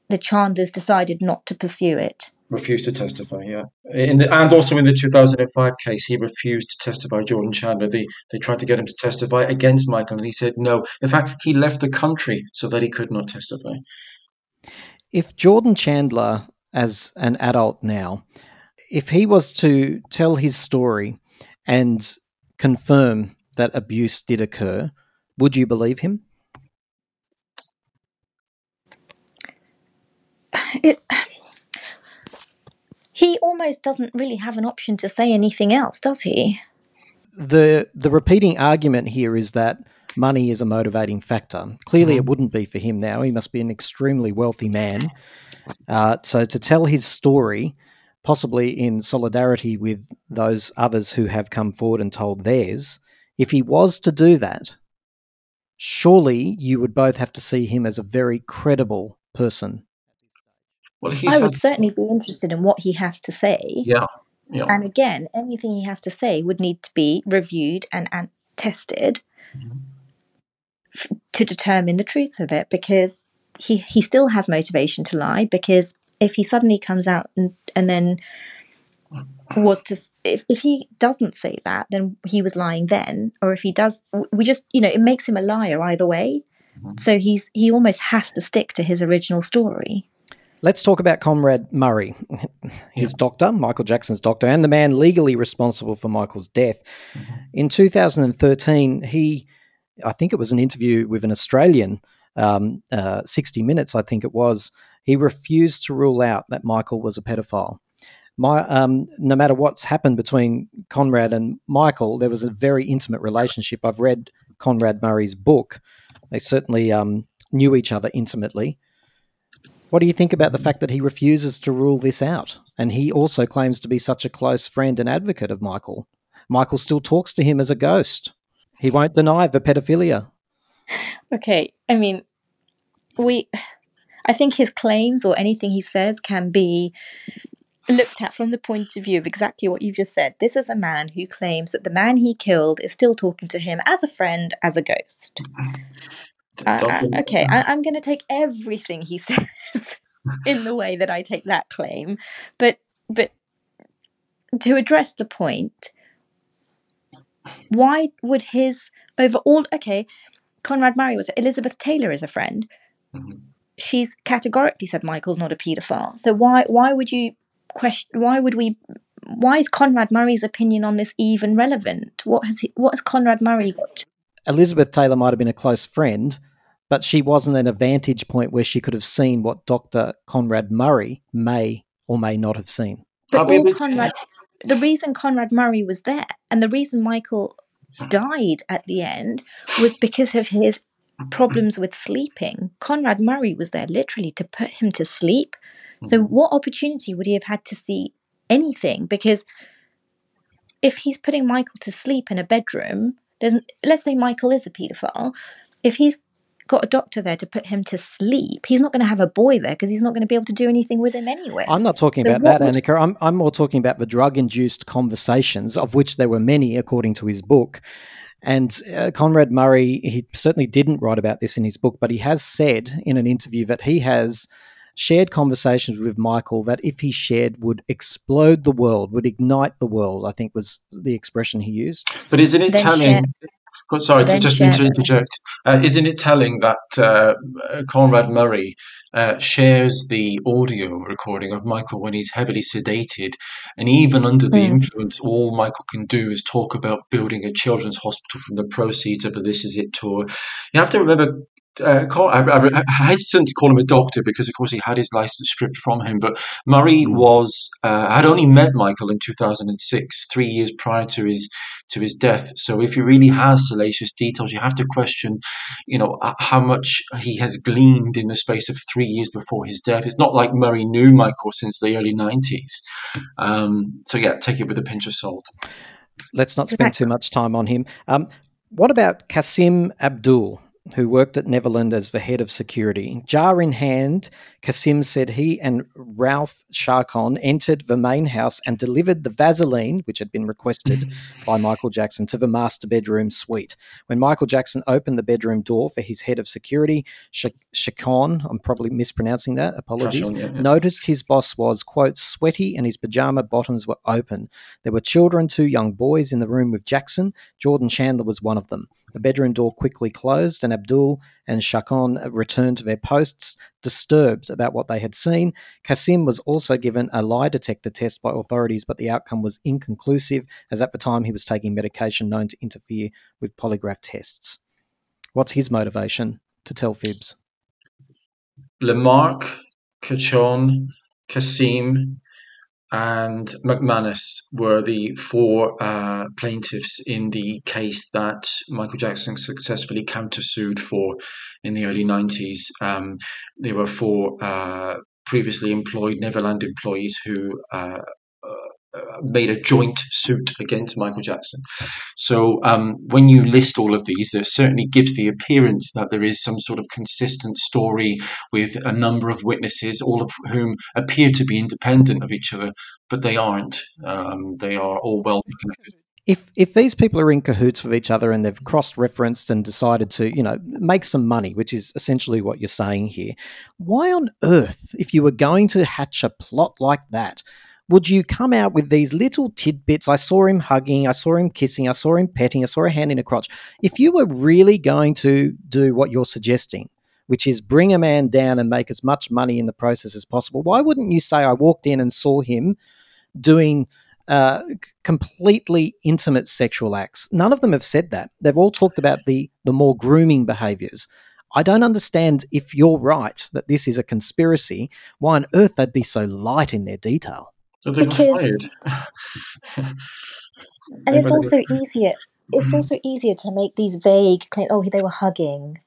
The Chandlers decided not to pursue it.
Refused to testify, yeah. In the, and also in the 2005 case, he refused to testify, Jordan Chandler. They, they tried to get him to testify against Michael, and he said no. In fact, he left the country so that he could not testify.
If Jordan Chandler, as an adult now, if he was to tell his story and confirm that abuse did occur, would you believe him?
It. He almost doesn't really have an option to say anything else, does he?
the the repeating argument here is that money is a motivating factor. Clearly,
Mm-hmm.
it wouldn't be for him now. He must be an extremely wealthy man. Uh, so to tell his story, possibly in solidarity with those others who have come forward and told theirs, if he was to do that, surely you would both have to see him as a very credible person.
Well, he's
I would
had,
certainly be interested in what he has to say.
yeah, yeah.
And again, anything he has to say would need to be reviewed and, and tested mm-hmm. f- to determine the truth of it because he, he still has motivation to lie because if he suddenly comes out and, and then was to if, if he doesn't say that then he was lying then. Or if he does we just you know it makes him a liar either way. Mm-hmm. So he's he almost has to stick to his original story
Let's talk about Conrad Murray, his doctor, Michael Jackson's doctor, and the man legally responsible for Michael's death. In 2013, he, I think it was an interview with an Australian, um, uh, 60 Minutes, I think it was, he refused to rule out that Michael was a pedophile. My, um, no matter what's happened between Conrad and Michael, there was a very intimate relationship. I've read Conrad Murray's book. They certainly um, knew each other intimately. What do you think about the fact that he refuses to rule this out? And he also claims to be such a close friend and advocate of Michael. Michael still talks to him as a ghost. He won't deny the pedophilia.
Okay, I mean, we I think his claims or anything he says can be looked at from the point of view of exactly what you've just said. This is a man who claims that the man he killed is still talking to him as a friend, as a ghost. Uh, okay, I, I'm going to take everything he says in the way that I take that claim, but but to address the point, why would his overall okay? Conrad Murray was Elizabeth Taylor is a friend. She's categorically said Michael's not a paedophile. So why why would you question? Why would we? Why is Conrad Murray's opinion on this even relevant? What has he, what has Conrad Murray got?
Elizabeth Taylor might have been a close friend, but she wasn't at a vantage point where she could have seen what Dr. Conrad Murray may or may not have seen.
But all Conrad, the reason Conrad Murray was there and the reason Michael died at the end was because of his problems with sleeping. Conrad Murray was there literally to put him to sleep. So, what opportunity would he have had to see anything? Because if he's putting Michael to sleep in a bedroom, there's, let's say Michael is a paedophile, if he's got a doctor there to put him to sleep, he's not going to have a boy there because he's not going to be able to do anything with him anyway.
I'm not talking
So
about that,
would-
Anika. I'm, I'm more talking about the drug induced conversations, of which there were many, according to his book. And uh, Conrad Murray, he certainly didn't write about this in his book, but he has said in an interview that he has shared conversations with Michael that if he shared would explode the world, would ignite the world, I think was the expression he used.
But isn't it
Then
telling?
share-
God, sorry, to just
share
to interject. Uh, isn't it telling that uh, Conrad Murray uh, shares the audio recording of Michael when he's heavily sedated, and even under the
Mm.
influence, all Michael can do is talk about building a children's hospital from the proceeds of a This Is It tour. You have to remember. Uh, Con- I, I, I hesitant to call him a doctor because, of course, he had his license stripped from him. But Murray was uh, had only met Michael in 2006, three years prior to his to his death. So if he really has salacious details, you have to question, you know, how much he has gleaned in the space of three years before his death. It's not like Murray knew Michael since the early 90s. Um, so yeah, take it with a pinch of salt.
Let's not spend too much time on him. Um, what about Kasim Abdul, who worked at Neverland as the head of security? Jar in hand, Kassim said he and Ralph Sharkon entered the main house and delivered the Vaseline, which had been requested mm. by Michael Jackson, to the master bedroom suite. When Michael Jackson opened the bedroom door for his head of security, Sh- Shakon, I'm probably mispronouncing that, apologies,
Shashon, yeah, yeah.
noticed his boss was, quote, sweaty and his pajama bottoms were open. There were children, two young boys in the room with Jackson. Jordan Chandler was one of them. The bedroom door quickly closed, and Abdool and Shakon returned to their posts, disturbed about what they had seen. Kassim was also given a lie detector test by authorities, but the outcome was inconclusive, as at the time he was taking medication known to interfere with polygraph tests. What's his motivation to tell fibs?
Lamarque, Chacon, Kassim, and McManus were the four uh, plaintiffs in the case that Michael Jackson successfully countersued for in the early 90s. Um, they were four uh, previously employed Neverland employees who uh, uh, made a joint suit against Michael Jackson. So um, when you list all of these, there certainly gives the appearance that there is some sort of consistent story with a number of witnesses, all of whom appear to be independent of each other, but they aren't. Um, they are all well connected.
if if these people are in cahoots with each other and they've cross referenced and decided to you know make some money which is essentially what you're saying here why on earth if you were going to hatch a plot like that would you come out with these little tidbits i saw him hugging i saw him kissing i saw him petting i saw a hand in a crotch if you were really going to do what you're suggesting which is bring a man down and make as much money in the process as possible why wouldn't you say i walked in and saw him doing uh, completely intimate sexual acts. None of them have said that. They've all talked about the the more grooming behaviors. I don't understand if you're right that this is a conspiracy. Why on earth they'd be so light in their detail?
So they got
Because-
fired.
And it's also
got-
easier. It's also easier to make these vague claims. Oh, they were hugging.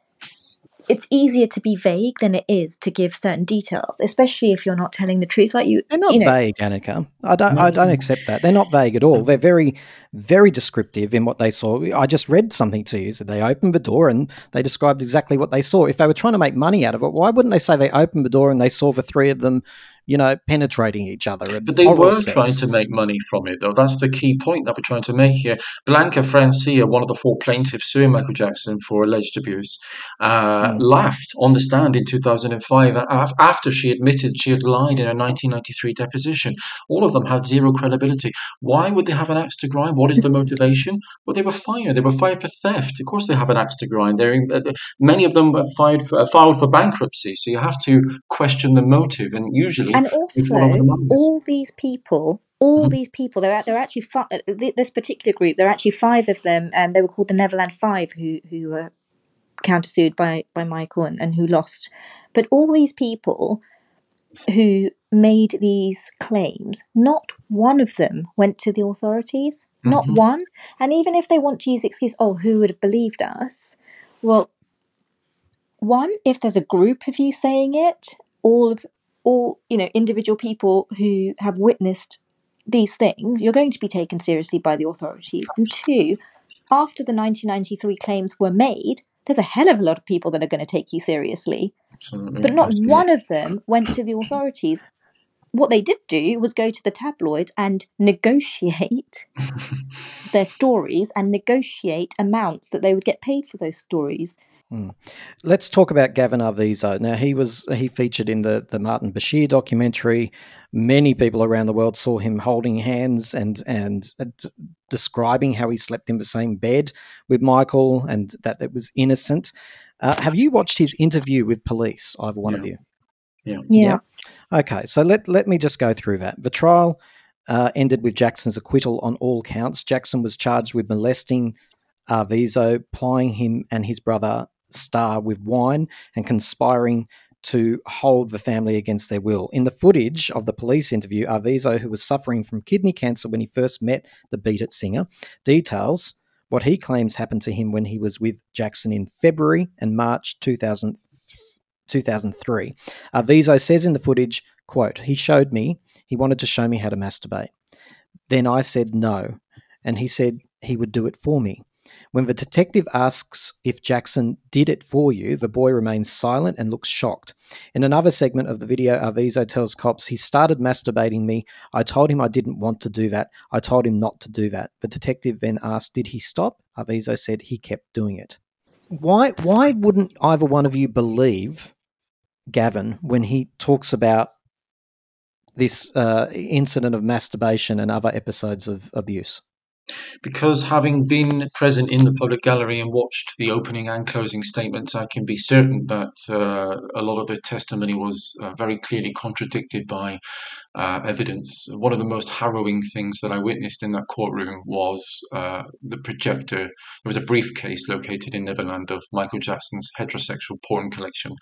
it's easier to be vague than it is to give certain details, especially if you're not telling the truth. Like you,
They're not
you know,
vague, Anika. I don't. I don't accept that. They're not vague at all. They're very, very descriptive in what they saw. I just read something to you. So they opened the door and they described exactly what they saw. If they were trying to make money out of it, why wouldn't they say they opened the door and they saw the three of them, you know, penetrating each other?
But they were
sex?
trying to make money from it, though. That's the key point that we're trying to make here. Blanca Francia, one of the four plaintiffs suing Michael Jackson for alleged abuse, uh, laughed on the stand in 2005 after she admitted she had lied in a 1993 deposition. All of them had zero credibility. Why would they have an axe to grind? What is the motivation? Well, they were fired. They were fired for theft. Of course, they have an axe to grind. They're, uh, many of them were fired for, filed for bankruptcy. So you have to question the motive, and usually
and
they fall over
also
the
all these people all these people they're, they're actually uh, this particular group there are actually five of them and they were called the neverland five who who were countersued by by michael and, and who lost but all these people who made these claims. Not one of them went to the authorities. Not
Mhm.
one. And even if they want to use the excuse oh who would have believed us? Well one if there's a group of you saying it all of all you know individual people who have witnessed these things you're going to be taken seriously by the authorities. And two after the 1993 claims were made there's a hell of a lot of people that are going to take you seriously.
Absolutely.
but not one of them went to the authorities what they did do was go to the tabloids and negotiate their stories and negotiate amounts that they would get paid for those stories
Mm. Let's talk about Gavin Arvizo. Now he was he featured in the the Martin Bashir documentary. Many people around the world saw him holding hands and and uh, d- describing how he slept in the same bed with Michael and that it was innocent. Uh, have you watched his interview with police? Either one of you?
Yeah.
Yeah.
Okay, so let let me just go through that. The trial uh, ended with Jackson's acquittal on all counts. Jackson was charged with molesting Arvizo, plying him and his brother Star with wine, and conspiring to hold the family against their will. In the footage of the police interview, Arvizo, who was suffering from kidney cancer when he first met the Beat It singer, details what he claims happened to him when he was with Jackson in February and March 2000, 2003. Arvizo uh, says in the footage, quote, he showed me, he wanted to show me how to masturbate. Then I said no, and he said he would do it for me. When the detective asks if Jackson did it for you, the boy remains silent and looks shocked. In another segment of the video, uh, Arvizo tells cops he started masturbating me. I told him I didn't want to do that. I told him not to do that. The detective then asked, Did he stop? Uh, Arvizo said he kept doing it. Why why wouldn't either one of you believe Gavin when he talks about this uh, incident of masturbation and other episodes of abuse?
Because having been present in the public gallery and watched the opening and closing statements, I can be certain that uh, a lot of the testimony was uh, very clearly contradicted by uh, evidence. One of the most harrowing things that I witnessed in that courtroom was uh, the projector. There was a briefcase located in Neverland of Michael Jackson's heterosexual porn collection.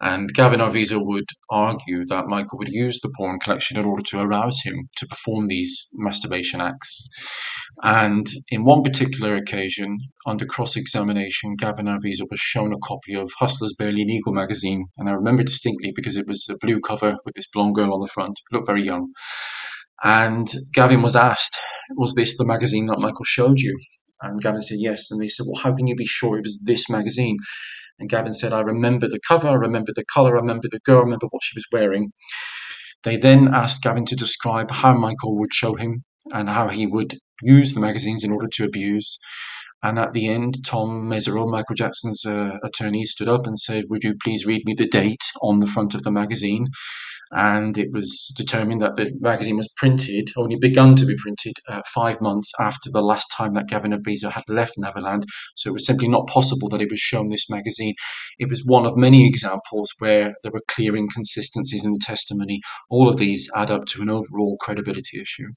And Gavin Arvizo would argue that Michael would use the porn collection in order to arouse him to perform these masturbation acts. And in one particular occasion, under cross examination, Gavin Arvizo was shown a copy of Hustler's Barely Legal magazine. And I remember distinctly because it was a blue cover with this blonde girl on the front, looked very young. And Gavin was asked, Was this the magazine that Michael showed you? And Gavin said yes. And they said, Well, how can you be sure it was this magazine? And Gavin said, I remember the cover, I remember the colour, I remember the girl, I remember what she was wearing. They then asked Gavin to describe how Michael would show him and how he would use the magazines in order to abuse. And at the end, Tom Mesereau, Michael Jackson's uh, attorney, stood up and said, Would you please read me the date on the front of the magazine? And it was determined that the magazine was printed, only begun to be printed, uh, five months after the last time that Gavin Arvizo had left Neverland. So it was simply not possible that he was shown this magazine. It was one of many examples where there were clear inconsistencies in the testimony. All of these add up to an overall credibility issue.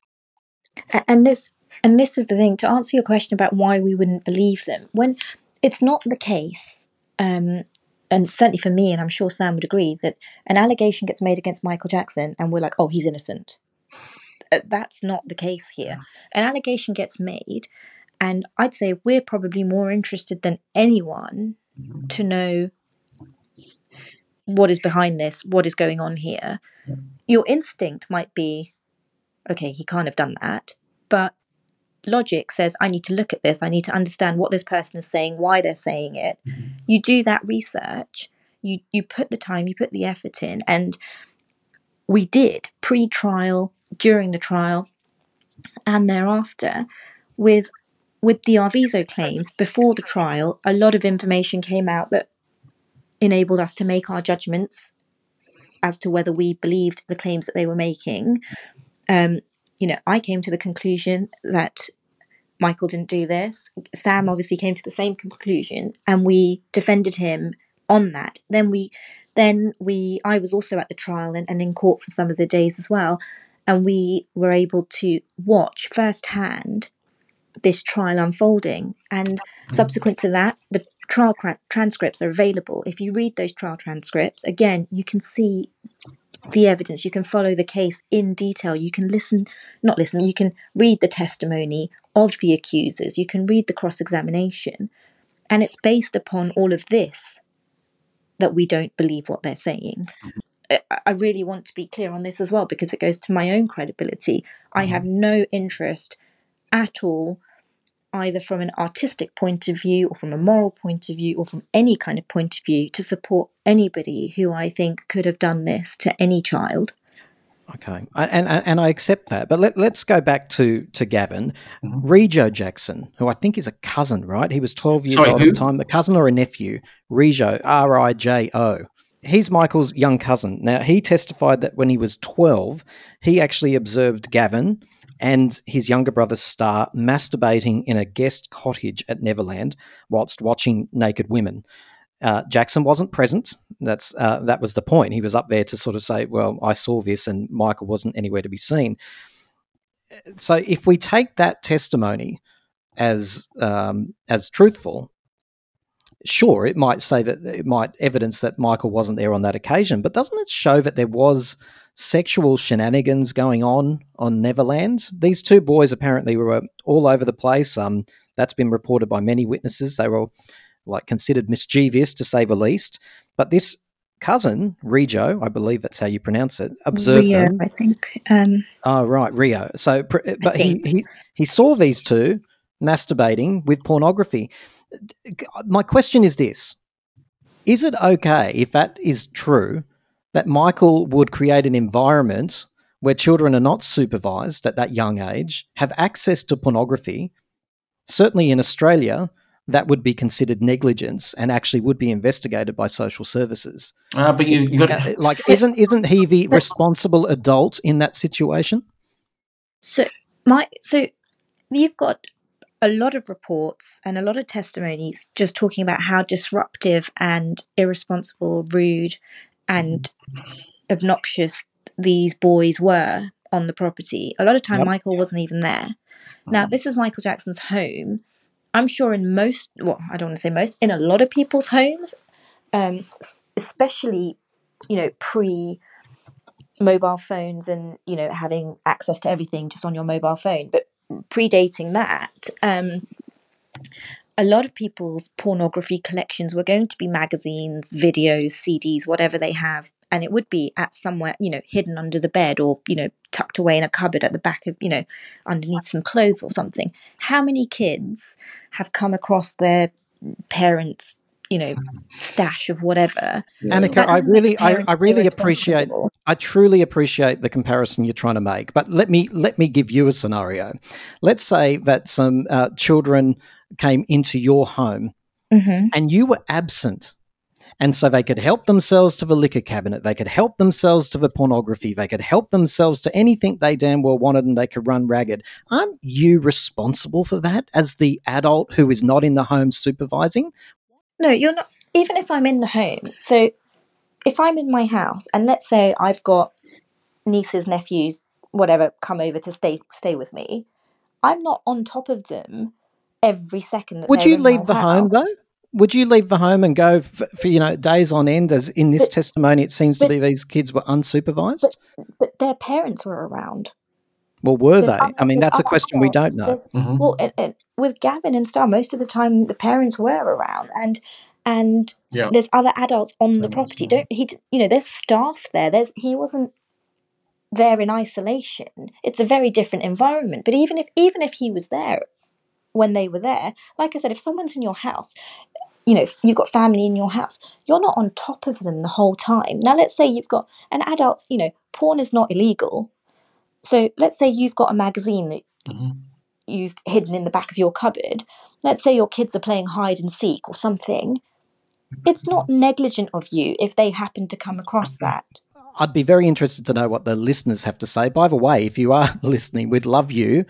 And this and this is the thing to answer your question about why we wouldn't believe them when it's not the case um and certainly for me and i'm sure sam would agree that an allegation gets made against michael jackson and we're like oh he's innocent Uh, that's not the case here an allegation gets made and i'd say we're probably more interested than anyone to know what is behind this? What is going on here? Your instinct might be, okay, he can't have done that, but logic says I need to look at this. I need to understand what this person is saying, why they're saying it. You do that research. You you put the time, you put the effort in, and we did pre-trial, during the trial, and thereafter, with with the Arvizo claims before the trial, a lot of information came out that enabled us to make our judgments as to whether we believed the claims that they were making. Um, you know, I came to the conclusion that Michael didn't do this. Sam obviously came to the same conclusion, and we defended him on that. Then we, then we, I was also at the trial and, and in court for some of the days as well, and we were able to watch firsthand this trial unfolding. And subsequent to that, the trial transcripts are available. If you read those trial transcripts, again, you can see the evidence. You can follow the case in detail. You can listen, not listen, you can read the testimony of the accusers. You can read the cross examination. And it's based upon all of this that we don't believe what they're saying. Mm-hmm. I I really want to be clear on this as well because it goes to my own credibility. I mm-hmm. have no interest at all, either from an artistic point of view or from a moral point of view or from any kind of point of view, to support anybody who I think could have done this to any child.
Okay, and and, and I accept that, but let, let's go back to to Gavin, mm-hmm. Rijo Jackson, who I think is a cousin, right? He was twelve years
Sorry,
old
who?
at the time, a cousin or a nephew. Rijo, R I J O. He's Michael's young cousin. Now he testified that when he was twelve, he actually observed Gavin and his younger brother Star masturbating in a guest cottage at Neverland whilst watching naked women. Uh, Jackson wasn't present. That's uh, that was the point. He was up there to sort of say, "Well, I saw this," and Michael wasn't anywhere to be seen. So, if we take that testimony as um, as truthful, sure, it might say that it might evidence that Michael wasn't there on that occasion. But doesn't it show that there was sexual shenanigans going on on Neverland? These two boys apparently were all over the place. Um, that's been reported by many witnesses. They were like considered mischievous to say the least. But this cousin, Rijo, I believe that's how you pronounce it, observed
Rio,
them.
I think. Um,
Oh, right, Rio. So, but he, he he saw these two masturbating with pornography. My question is this: Is it okay if that is true that Michael would create an environment where children are not supervised at that young age, have access to pornography? Certainly in Australia, that would be considered negligence and actually would be investigated by social services.
Ah, but you, you got
uh, like, isn't isn't he the responsible adult in that situation?
So my so you've got a lot of reports and a lot of testimonies just talking about how disruptive and irresponsible, rude, and obnoxious these boys were on the property. A lot of time
Yep.
Michael wasn't even there. Now this is Michael Jackson's home. I'm sure in most well, I don't want to say most, in a lot of people's homes, um, especially, you know, pre mobile phones and you know having access to everything just on your mobile phone but predating that um a lot of people's pornography collections were going to be magazines videos cds whatever they have and it would be at somewhere you know hidden under the bed or you know tucked away in a cupboard at the back of you know underneath some clothes or something how many kids have come across their parents you know stash of whatever Anika,
I
doesn't make the
really, I, I really appreciate. I truly appreciate the comparison you're trying to make. But let me let me give you a scenario. Let's say that some uh, children came into your home
Mhm.
and you were absent. And so they could help themselves to the liquor cabinet. They could help themselves to the pornography. They could help themselves to anything they damn well wanted and they could run ragged. Aren't you responsible for that as the adult who is not in the home supervising?
No, you're not. Even if I'm in the home, so if I'm in my house and let's say I've got nieces, nephews, whatever, come over to stay stay with me, I'm not on top of them every second that
Would you
in my
leave the home though? Would you leave the home and go for, for you know days on end? As in this
But-
testimony, it seems to be these kids were unsupervised.
But their parents were around.
well, were
There's
they?
other-
I mean, that's a
other
question we don't know.
There's- mm-hmm. Well, and, and with Gavin and Star, most of the time the parents were around, and and
Yeah.
there's other adults on the
That makes
property. Don't he? You know, there's staff there. There's he wasn't there in isolation. It's a very different environment. But even if even if he was there when they were there, like I said, if someone's in your house, you know, if you've got family in your house, you're not on top of them the whole time. Now, let's say you've got an adult, you know, porn is not illegal. So let's say you've got a magazine that
Mhm.
you've hidden in the back of your cupboard. Let's say your kids are playing hide and seek or something. It's not negligent of you if they happen to come across that.
I'd be very interested to know what the listeners have to say. By the way, if you are listening, we'd love you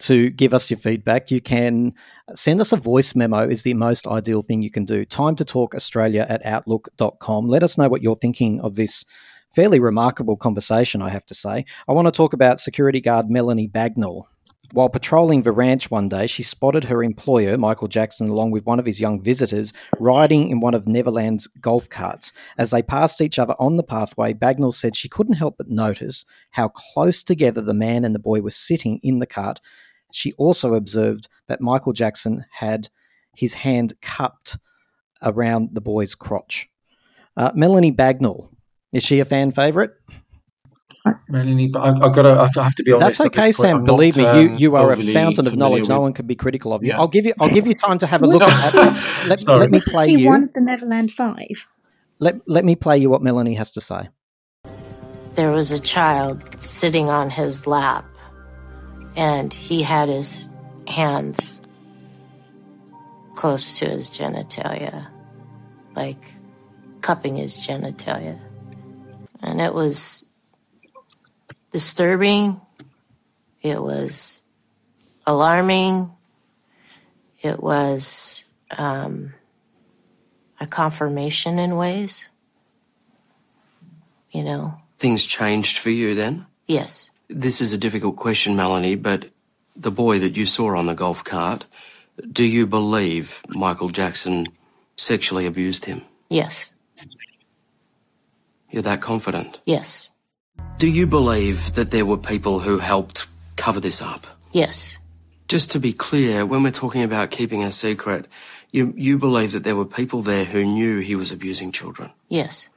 to give us your feedback. You can send us a voice memo is the most ideal thing you can do. Time to talk Australia at outlook.com. Let us know what you're thinking of this fairly remarkable conversation, I have to say. I want to talk about security guard Melanie Bagnall. While patrolling the ranch one day, she spotted her employer, Michael Jackson, along with one of his young visitors, riding in one of Neverland's golf carts. As they passed each other on the pathway, Bagnall said she couldn't help but notice how close together the man and the boy were sitting in the cart. She also observed that Michael Jackson had his hand cupped around the boy's crotch. Uh, Melanie Bagnall, is she a fan favourite?
Melanie, but I, I've got to. I have to be honest.
That's okay,
point.
Sam.
I'm
Believe
not,
me, you
um,
you are a fountain of
familiar
knowledge. No one can be critical of you.
Yeah.
I'll give you I'll give you time to have a look at that. Let, let me play
she
you.
one of the Neverland Five?
Let let me play you what Melanie has to say.
there was a child sitting on his lap and he had his hands close to his genitalia like cupping his genitalia and it was disturbing it was alarming it was um, a confirmation in ways you know
Things changed for you then?
yes
This is a difficult question, Melanie, but the boy that you saw on the golf cart, do you believe Michael Jackson sexually abused him?
yes
You're that confident?
yes
Do you believe that there were people who helped cover this up?
yes
Just to be clear, when we're talking about keeping a secret, you, you believe that there were people there who knew he was abusing children
yes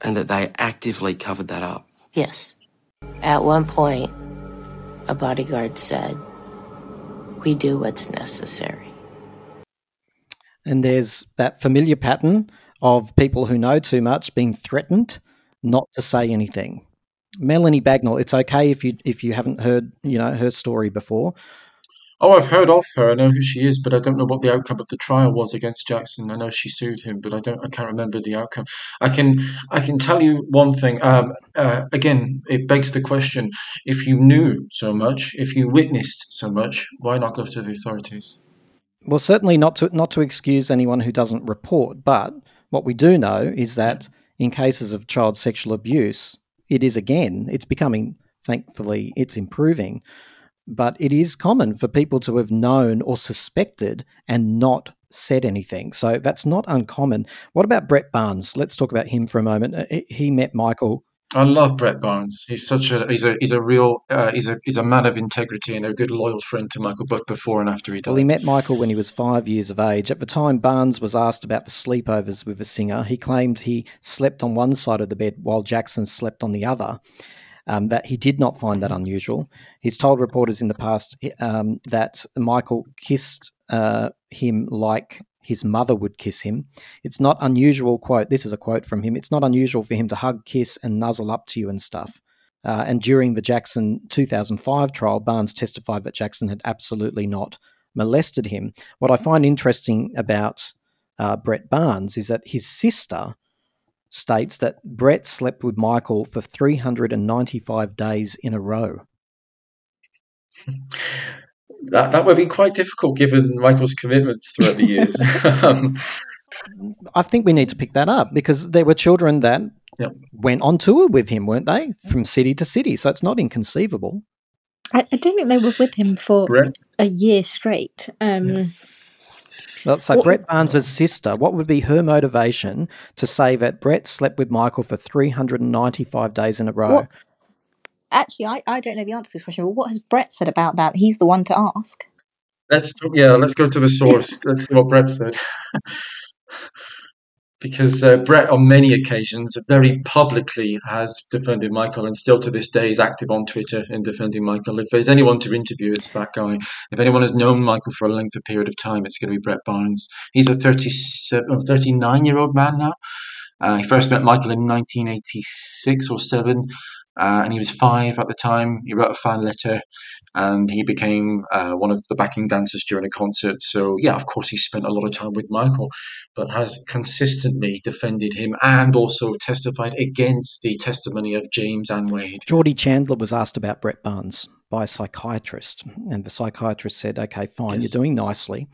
and that they actively covered that up.
Yes. At one point, a bodyguard said, We do what's necessary.
And there's that familiar pattern of people who know too much being threatened not to say anything. Melanie Bagnall, it's okay if you if you haven't heard you know her story before.
Oh, I've heard of her. I know who she is, but I don't know what the outcome of the trial was against Jackson. I know she sued him, but I don't. I can't remember the outcome. I can. I can tell you one thing. Um, uh, again, it begs the question: if you knew so much, if you witnessed so much, why not go to the authorities?
Well, certainly not to not to excuse anyone who doesn't report, but what we do know is that in cases of child sexual abuse, it is again, it's becoming thankfully it's improving, but it is common for people to have known or suspected and not said anything. So that's not uncommon. What about Brett Barnes? Let's talk about him for a moment. Uh, he- He met Michael
I love Brett Barnes. He's such a he's a he's a real uh, he's a he's a man of integrity and a good loyal friend to Michael both before and after he died.
Well, he met Michael when he was five years of age. At the time, Barnes was asked about the sleepovers with the singer. He claimed he slept on one side of the bed while Jackson slept on the other. Um, that he did not find that unusual. He's told reporters in the past um, that Michael kissed uh, him like his mother would kiss him. It's not unusual, quote, this is a quote from him, it's not unusual for him to hug, kiss, and nuzzle up to you and stuff. Uh, and during the Jackson 2005 trial, Barnes testified that Jackson had absolutely not molested him. What I find interesting about uh, Brett Barnes is that his sister states that Brett slept with Michael for 395 days in a row.
That that would be quite difficult given Michael's commitments throughout the years. um,
I think we need to pick that up because there were children that
Yep.
went on tour with him, weren't they? From city to city. So it's not inconceivable.
I, I don't think they were with him for
Brett,
a year straight. Um,
Well, so
What-
Brett Barnes' sister, what would be her motivation to say that Brett slept with Michael for 395 days in a row?
What- Actually, I, I don't know the answer to this question, but what has Brett said about that? He's the one to ask.
let's yeah, let's go to the source. Let's see what Brett said. because uh, Brett, on many occasions, very publicly has defended Michael, and still to this day is active on Twitter in defending Michael. If there's anyone to interview, it's that guy. If anyone has known Michael for a lengthy period of time, it's going to be Brett Barnes. He's a 37, 39 year old man now. Uh, he first met Michael in 1986 or 7, uh, and he was five at the time. He wrote a fan letter and he became uh, one of the backing dancers during a concert. So, yeah, of course, he spent a lot of time with Michael, but has consistently defended him and also testified against the testimony of James and Wade.
Jordie Chandler was asked about Brett Barnes by a psychiatrist, and the psychiatrist said, Okay, fine, yes. you're doing nicely.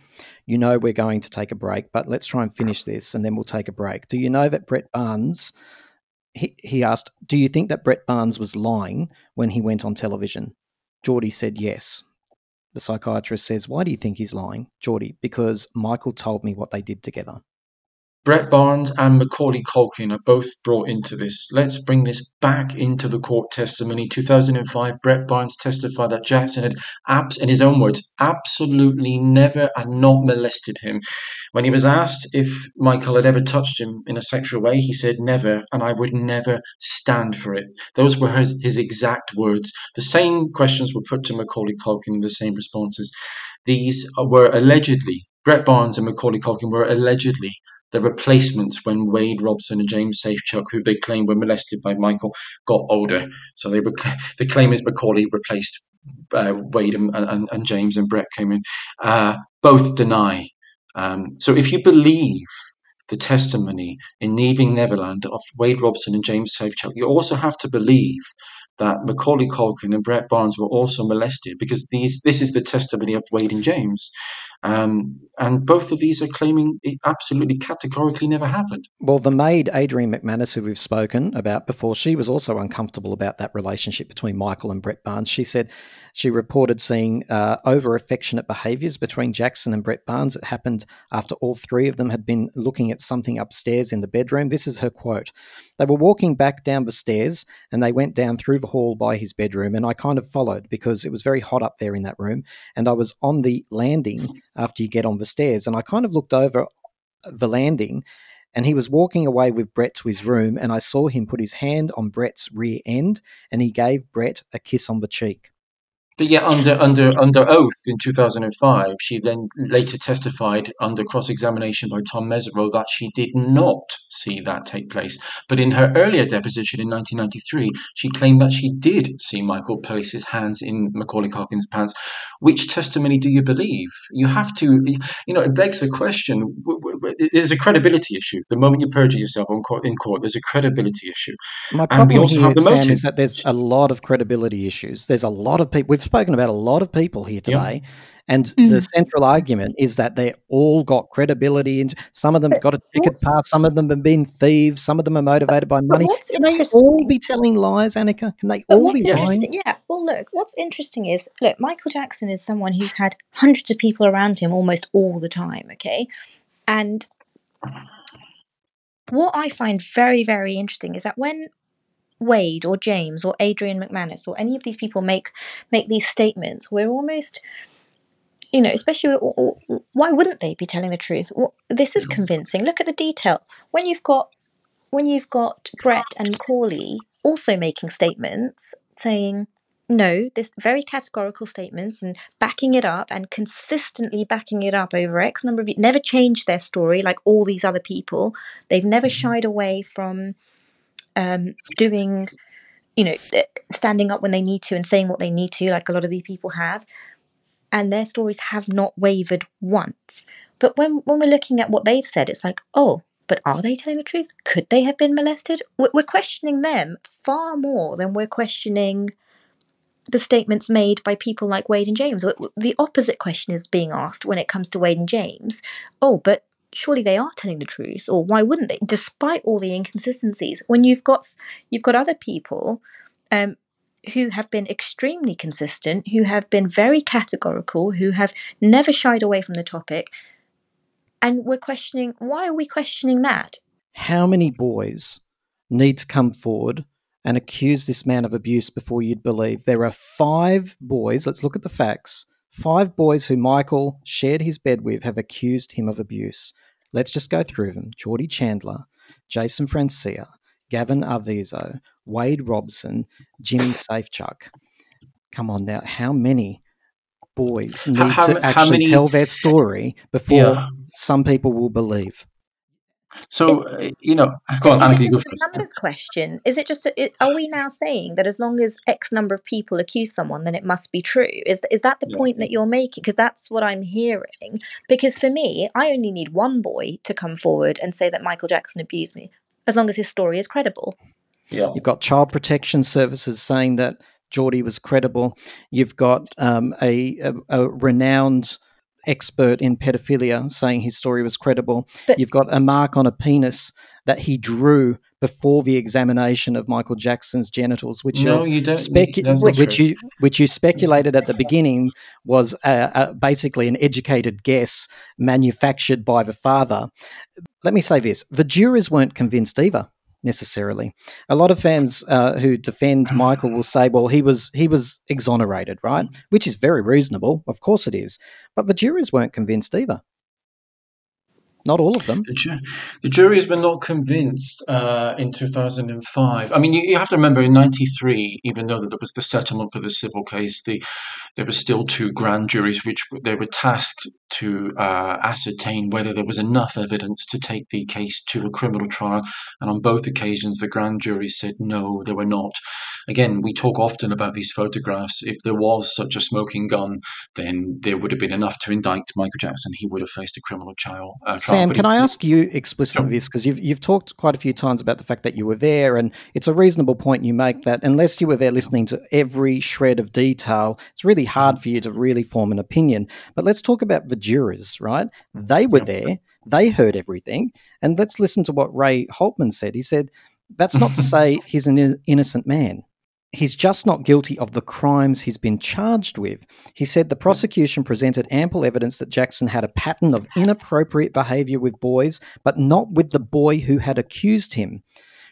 You know, we're going to take a break, but let's try and finish this and then we'll take a break. Do you know that Brett Barnes? He, he asked, Do you think that Brett Barnes was lying when he went on television? Jordie said yes. The psychiatrist says, Why do you think he's lying? Jordie, because Michael told me what they did together.
Brett Barnes and Macaulay Culkin are both brought into this. Let's bring this back into the court testimony. 2005, Brett Barnes testified that Jackson had, abs- in his own words, absolutely never and not molested him. When he was asked if Michael had ever touched him in a sexual way, he said, Never, and I would never stand for it. Those were his, his exact words. The same questions were put to Macaulay Culkin, the same responses. These were allegedly, Brett Barnes and Macaulay Culkin were allegedly the replacements when Wade Robson and James Safechuck, who they claim were molested by Michael, got older. So they were, the claim is Macaulay replaced uh, Wade and, and, and, James, and Brett came in. Uh, both deny. Um, so if you believe the testimony in Leaving Neverland of Wade Robson and James Safechuck, you also have to believe that Macaulay Culkin and Brett Barnes were also molested because these this is the testimony of Wade and James. Um, and both of these are claiming it absolutely categorically never happened.
Well, the maid, Adrian McManus, who we've spoken about before, she was also uncomfortable about that relationship between Michael and Brett Barnes. She said she reported seeing uh, over affectionate behaviours between Jackson and Brett Barnes. It happened after all three of them had been looking at something upstairs in the bedroom. This is her quote. They were walking back down the stairs and they went down through the hall by his bedroom, and I kind of followed because it was very hot up there in that room. And I was on the landing after you get on the stairs. And I kind of looked over the landing and he was walking away with Brett to his room. And I saw him put his hand on Brett's rear end and he gave Brett a kiss on the cheek.
But yet, under under under oath in 2005, she then later testified under cross examination by Tom Mesereau that she did not see that take place. But in her earlier deposition in 1993, she claimed that she did see Michael place his hands in Macaulay Culkin's pants. Which testimony do you believe? You have to, you know, it begs the question. There's a credibility issue. The moment you perjure yourself court, in court, there's a credibility issue.
My problem and we also here, have the Sam, is that there's a lot of credibility issues. There's a lot of people. We've spoken about a lot of people here today, yep. and mm. the central argument is that they all got credibility, and some of them got a ticket pass, some of them have been thieves, some of them are motivated by money. Can they all be telling lies, Anika? Can they
but
all be lying?
Yeah. Well, look. What's interesting is look. Michael Jackson is someone who's had hundreds of people around him almost all the time. Okay, and what I find very, very interesting is that when Wade or James or Adrian McManus or any of these people make make these statements, we're almost you know, especially why wouldn't they be telling the truth? Well, this is convincing. Look at the detail. When you've got when you've got Brett and Macaulay also making statements saying no, this very categorical statements and backing it up and consistently backing it up over X number of years, never changed their story like all these other people. They've never mm-hmm. shied away from um, doing, you know, eh, standing up when they need to and saying what they need to, like a lot of these people have. And their stories have not wavered once. But when, when we're looking at what they've said, it's like, oh, but are they telling the truth? Could they have been molested? We're questioning them far more than we're questioning the statements made by people like Wade and James. The opposite question is being asked when it comes to Wade and James. Oh, but surely they are telling the truth or why wouldn't they? Despite all the inconsistencies when you've got you've got other people um, who have been extremely consistent who have been very categorical who have never shied away from the topic and we're questioning why are we questioning that?
How many boys need to come forward and accuse this man of abuse before you'd believe? There are five boys let's look at the facts Five boys who Michael shared his bed with have accused him of abuse. Let's just go through them. Jordie Chandler, Jason Francia, Gavin Arvizo, Wade Robson, Jimmy Safechuck. Come on now, how many boys need
how
to
how
actually
many-
tell their story before
Yeah.
some people will believe?
So, uh, you know, go on,
Is
Anika,
it
you go first.
a numbers question? Is it just? A, it, are we now saying that as long as X number of people accuse someone, then it must be true? Is is that the
Yeah.
point that you're making? Because that's what I'm hearing. Because for me, I only need one boy to come forward and say that Michael Jackson abused me, as long as his story is credible.
Yeah.
You've got Child Protection Services saying that Jordie was credible. You've got um, a, a, a renowned expert in pedophilia saying his story was credible.
But-
You've got a mark on a penis that he drew before the examination of Michael Jackson's genitals, which
No,
you're
you don't-
specu-
that's
which
true.
you which you speculated at the beginning was uh, uh, basically an educated guess manufactured by the father. Let me say this: the jurors weren't convinced either necessarily. A lot of fans uh, who defend Michael will say, "Well, he was he was exonerated, right?" Which is very reasonable. Of course, it is. But the jurors weren't convinced either. Not all of them.
The, ju- the juries were not convinced uh, in 2005. I mean, you, you have to remember in 93, even though there was the settlement for the civil case, the, there were still two grand juries which they were tasked to uh, ascertain whether there was enough evidence to take the case to a criminal trial. And on both occasions, the grand jury said no, there were not. Again, we talk often about these photographs. If there was such a smoking gun, then there would have been enough to indict Michael Jackson. He would have faced a criminal trial. Uh, trial.
Sam, can I ask you explicitly this because you've you've talked quite a few times about the fact that you were there, and it's a reasonable point you make that unless you were there listening to every shred of detail, it's really hard mm. for you to really form an opinion. But let's talk about the jurors, right? Mm. They were there, they heard everything, and let's listen to what Ray Hultman said. He said, "That's not to say he's an innocent man." He's just not guilty of the crimes he's been charged with. He said the prosecution presented ample evidence that Jackson had a pattern of inappropriate behavior with boys, but not with the boy who had accused him.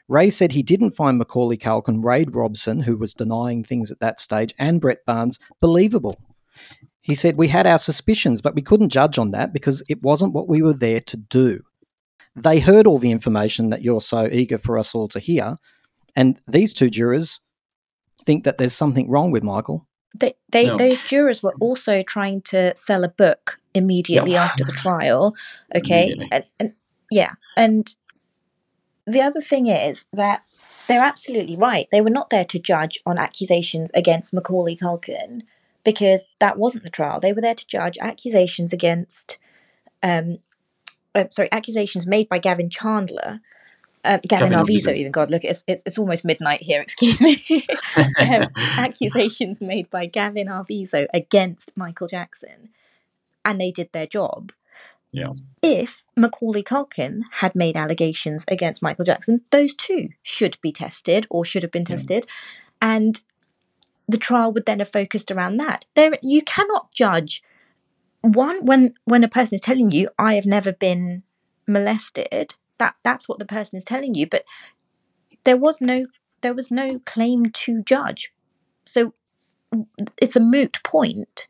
Ray said he didn't find Macaulay Culkin, Wade Robson, who was denying things at that stage, and Brett Barnes believable. He said we had our suspicions, but we couldn't judge on that because it wasn't what we were there to do. They heard all the information that you're so eager for us all to hear, and these two jurors think that there's something wrong with Michael.
They, they
No.
those jurors were also trying to sell a book immediately after the trial. Okay, and, and yeah, and the other thing is that they're absolutely right. They were not there to judge on accusations against Macaulay Culkin because that wasn't the trial. They were there to judge accusations against, um, uh, sorry, accusations made by Gavin Chandler. Uh, Gavin,
Gavin
Arvizo,
Arvizo.
even God, look, it's, it's it's almost midnight here. Excuse me. um, accusations made by Gavin Arvizo against Michael Jackson, and they did their job.
Yeah.
If Macaulay Culkin had made allegations against Michael Jackson, those too should be tested or should have been tested, and the trial would then have focused around that. There, you cannot judge one when when a person is telling you, "I have never been molested." That that's what the person is telling you, but there was no there was no claim to judge, so it's a moot point.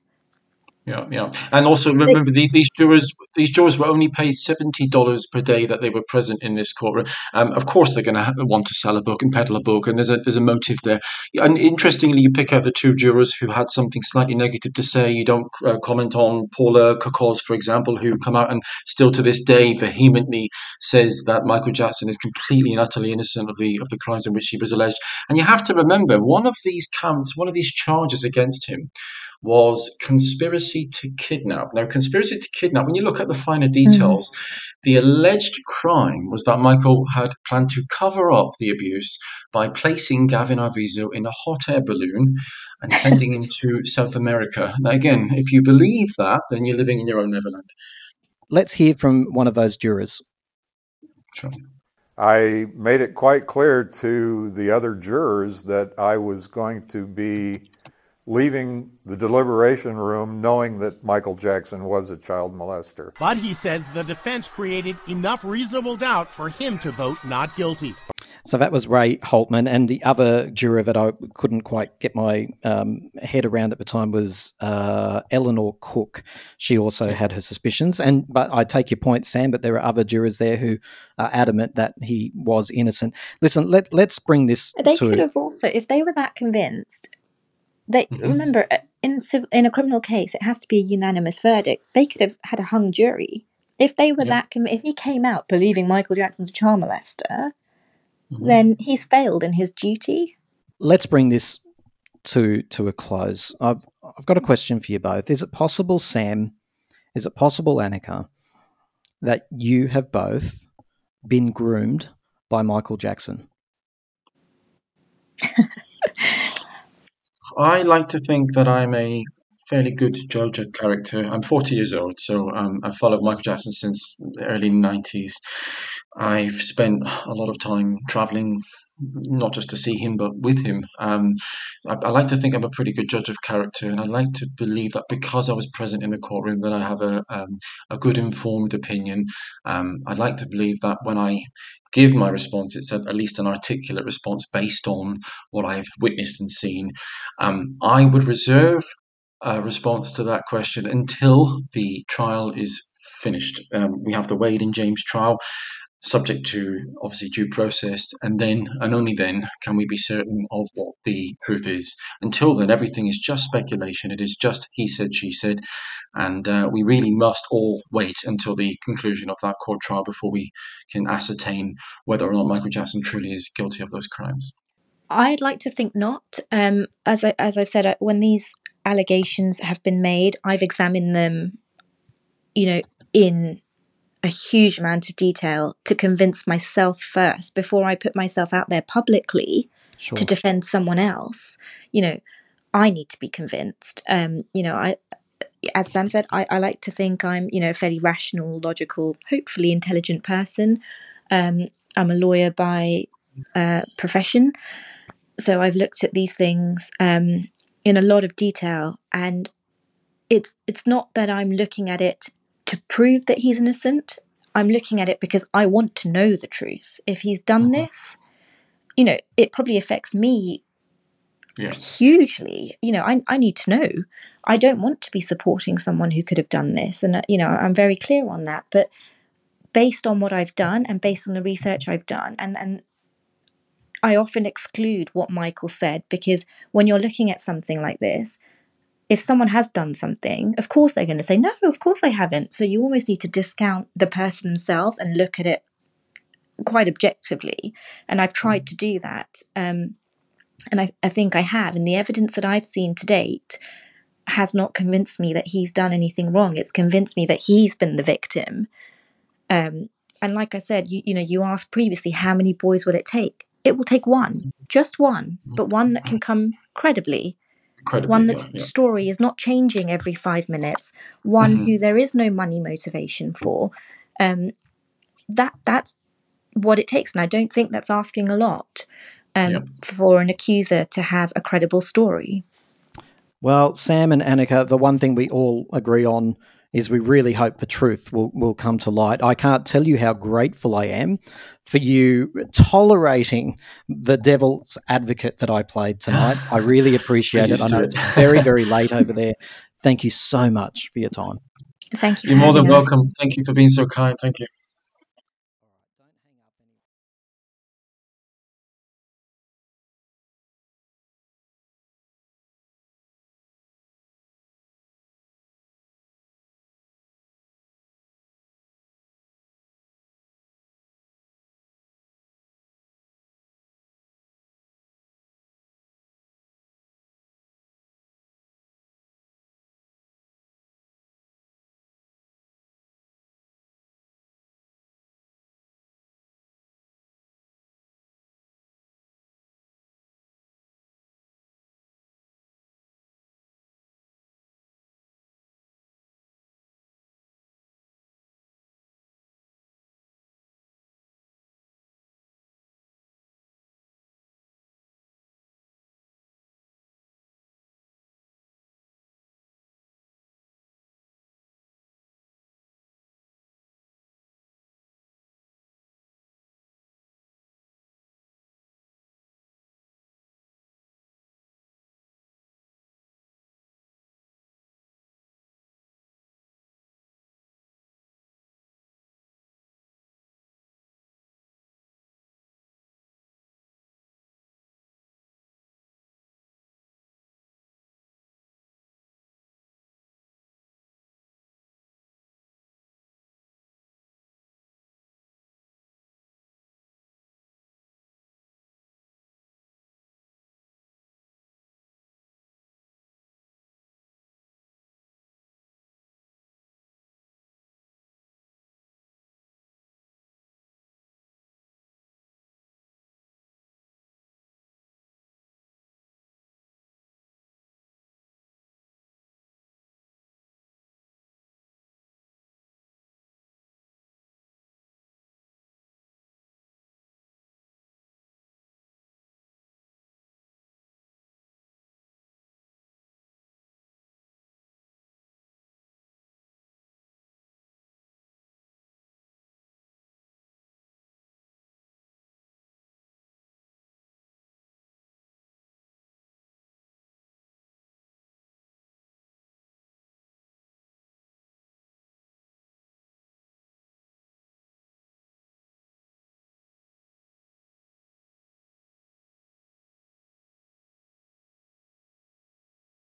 Yeah, yeah, and also remember the, these jurors. These jurors were only paid seventy dollars per day that they were present in this courtroom. Um, of course, they're going to want to sell a book and peddle a book, and there's a there's a motive there. And interestingly, you pick out the two jurors who had something slightly negative to say. You don't uh, comment on Paula Coccoz, for example, who come out and still to this day vehemently says that Michael Jackson is completely and utterly innocent of the of the crimes in which he was alleged. And you have to remember, one of these counts, one of these charges against him was conspiracy to kidnap. Now, conspiracy to kidnap, when you look at the finer mm-hmm. details, the alleged crime was that Michael had planned to cover up the abuse by placing Gavin Arvizo in a hot air balloon and sending him to South America. Now, again, if you believe that, then you're living in your own Neverland.
Let's hear from one of those jurors.
Sure.
I made it quite clear to the other jurors that I was going to be leaving the deliberation room knowing that Michael Jackson was a child molester.
But he says the defense created enough reasonable doubt for him to vote not guilty.
So that was Ray Hultman, and the other juror that I couldn't quite get my um, head around at the time was uh, Eleanor Cook. She also had her suspicions, and but I take your point, Sam. But there are other jurors there who are adamant that he was innocent. Listen, let let's bring this.
They
to,
could have also, if they were that convinced, they
Mhm.
remember uh, in in a criminal case, it has to be a unanimous verdict. They could have had a hung jury if they were that. Con- if he came out believing Michael Jackson's a child molester, then he's failed in his duty.
let's bring this to to a close. I've I've got a question for you both. Is it possible, Sam? Is it possible, Anika, that you have both been groomed by Michael Jackson?
I like to think that I'm a fairly good judge of character. I'm 40 years old, so um, I've followed Michael Jackson since the early 90s. I've spent a lot of time traveling, not just to see him, but with him. Um, I, I like to think I'm a pretty good judge of character, and I like to believe that because I was present in the courtroom, that I have a um, a good informed opinion. Um, I like to believe that when I give my response, it's at, least an articulate response based on what I've witnessed and seen. Um, I would reserve a response to that question until the trial is finished. Um, we have the Wade and James trial, subject to obviously due process, and then and only then can we be certain of what the truth is. Until then, everything is just speculation. It is just he said, she said, and uh, we really must all wait until the conclusion of that court trial before we can ascertain whether or not Michael Jackson truly is guilty of those crimes.
I'd like to think not. Um, as I, as I've said, uh, when these allegations have been made, I've examined them, you know, in a huge amount of detail to convince myself first before I put myself out there publicly
Sure.
to defend someone else. You know, I need to be convinced. Um, you know, I, as Sam said, I, I like to think I'm, you know, a fairly rational, logical, hopefully intelligent person. Um, I'm a lawyer by uh, profession, so I've looked at these things um, in a lot of detail, and it's it's not that I'm looking at it to prove that he's innocent. I'm looking at it because I want to know the truth. If he's done this, you know, it probably affects me
Yes.
hugely. You know, I, I need to know. I don't want to be supporting someone who could have done this. And, uh, you know, I'm very clear on that. But based on what I've done and based on the research I've done, and, and I often exclude what Michael said because when you're looking at something like this, if someone has done something, of course they're going to say, no, of course I haven't. So you almost need to discount the person themselves and look at it quite objectively. And I've tried to do that. Um, and I, I think I have. And the evidence that I've seen to date has not convinced me that he's done anything wrong. It's convinced me that he's been the victim. Um, and like I said, you, you know, you asked previously how many boys will it take? It will take one, just one, but one that can come credibly.
Incredibly,
one
yeah,
that's
yeah.
story is not changing every five minutes. One
Mhm.
who there is no money motivation for. Um, that that's what it takes, and I don't think that's asking a lot um,
Yep.
for an accuser to have a credible story.
Well, Sam and Anika, the one thing we all agree on is we really hope the truth will, will come to light. I can't tell you how grateful I am for you tolerating the devil's advocate that I played tonight. I really appreciate it. I know
it.
it's very, very late over there. Thank you so much for your time.
Thank you.
You're more than welcome. Thank you for being so kind. Thank you.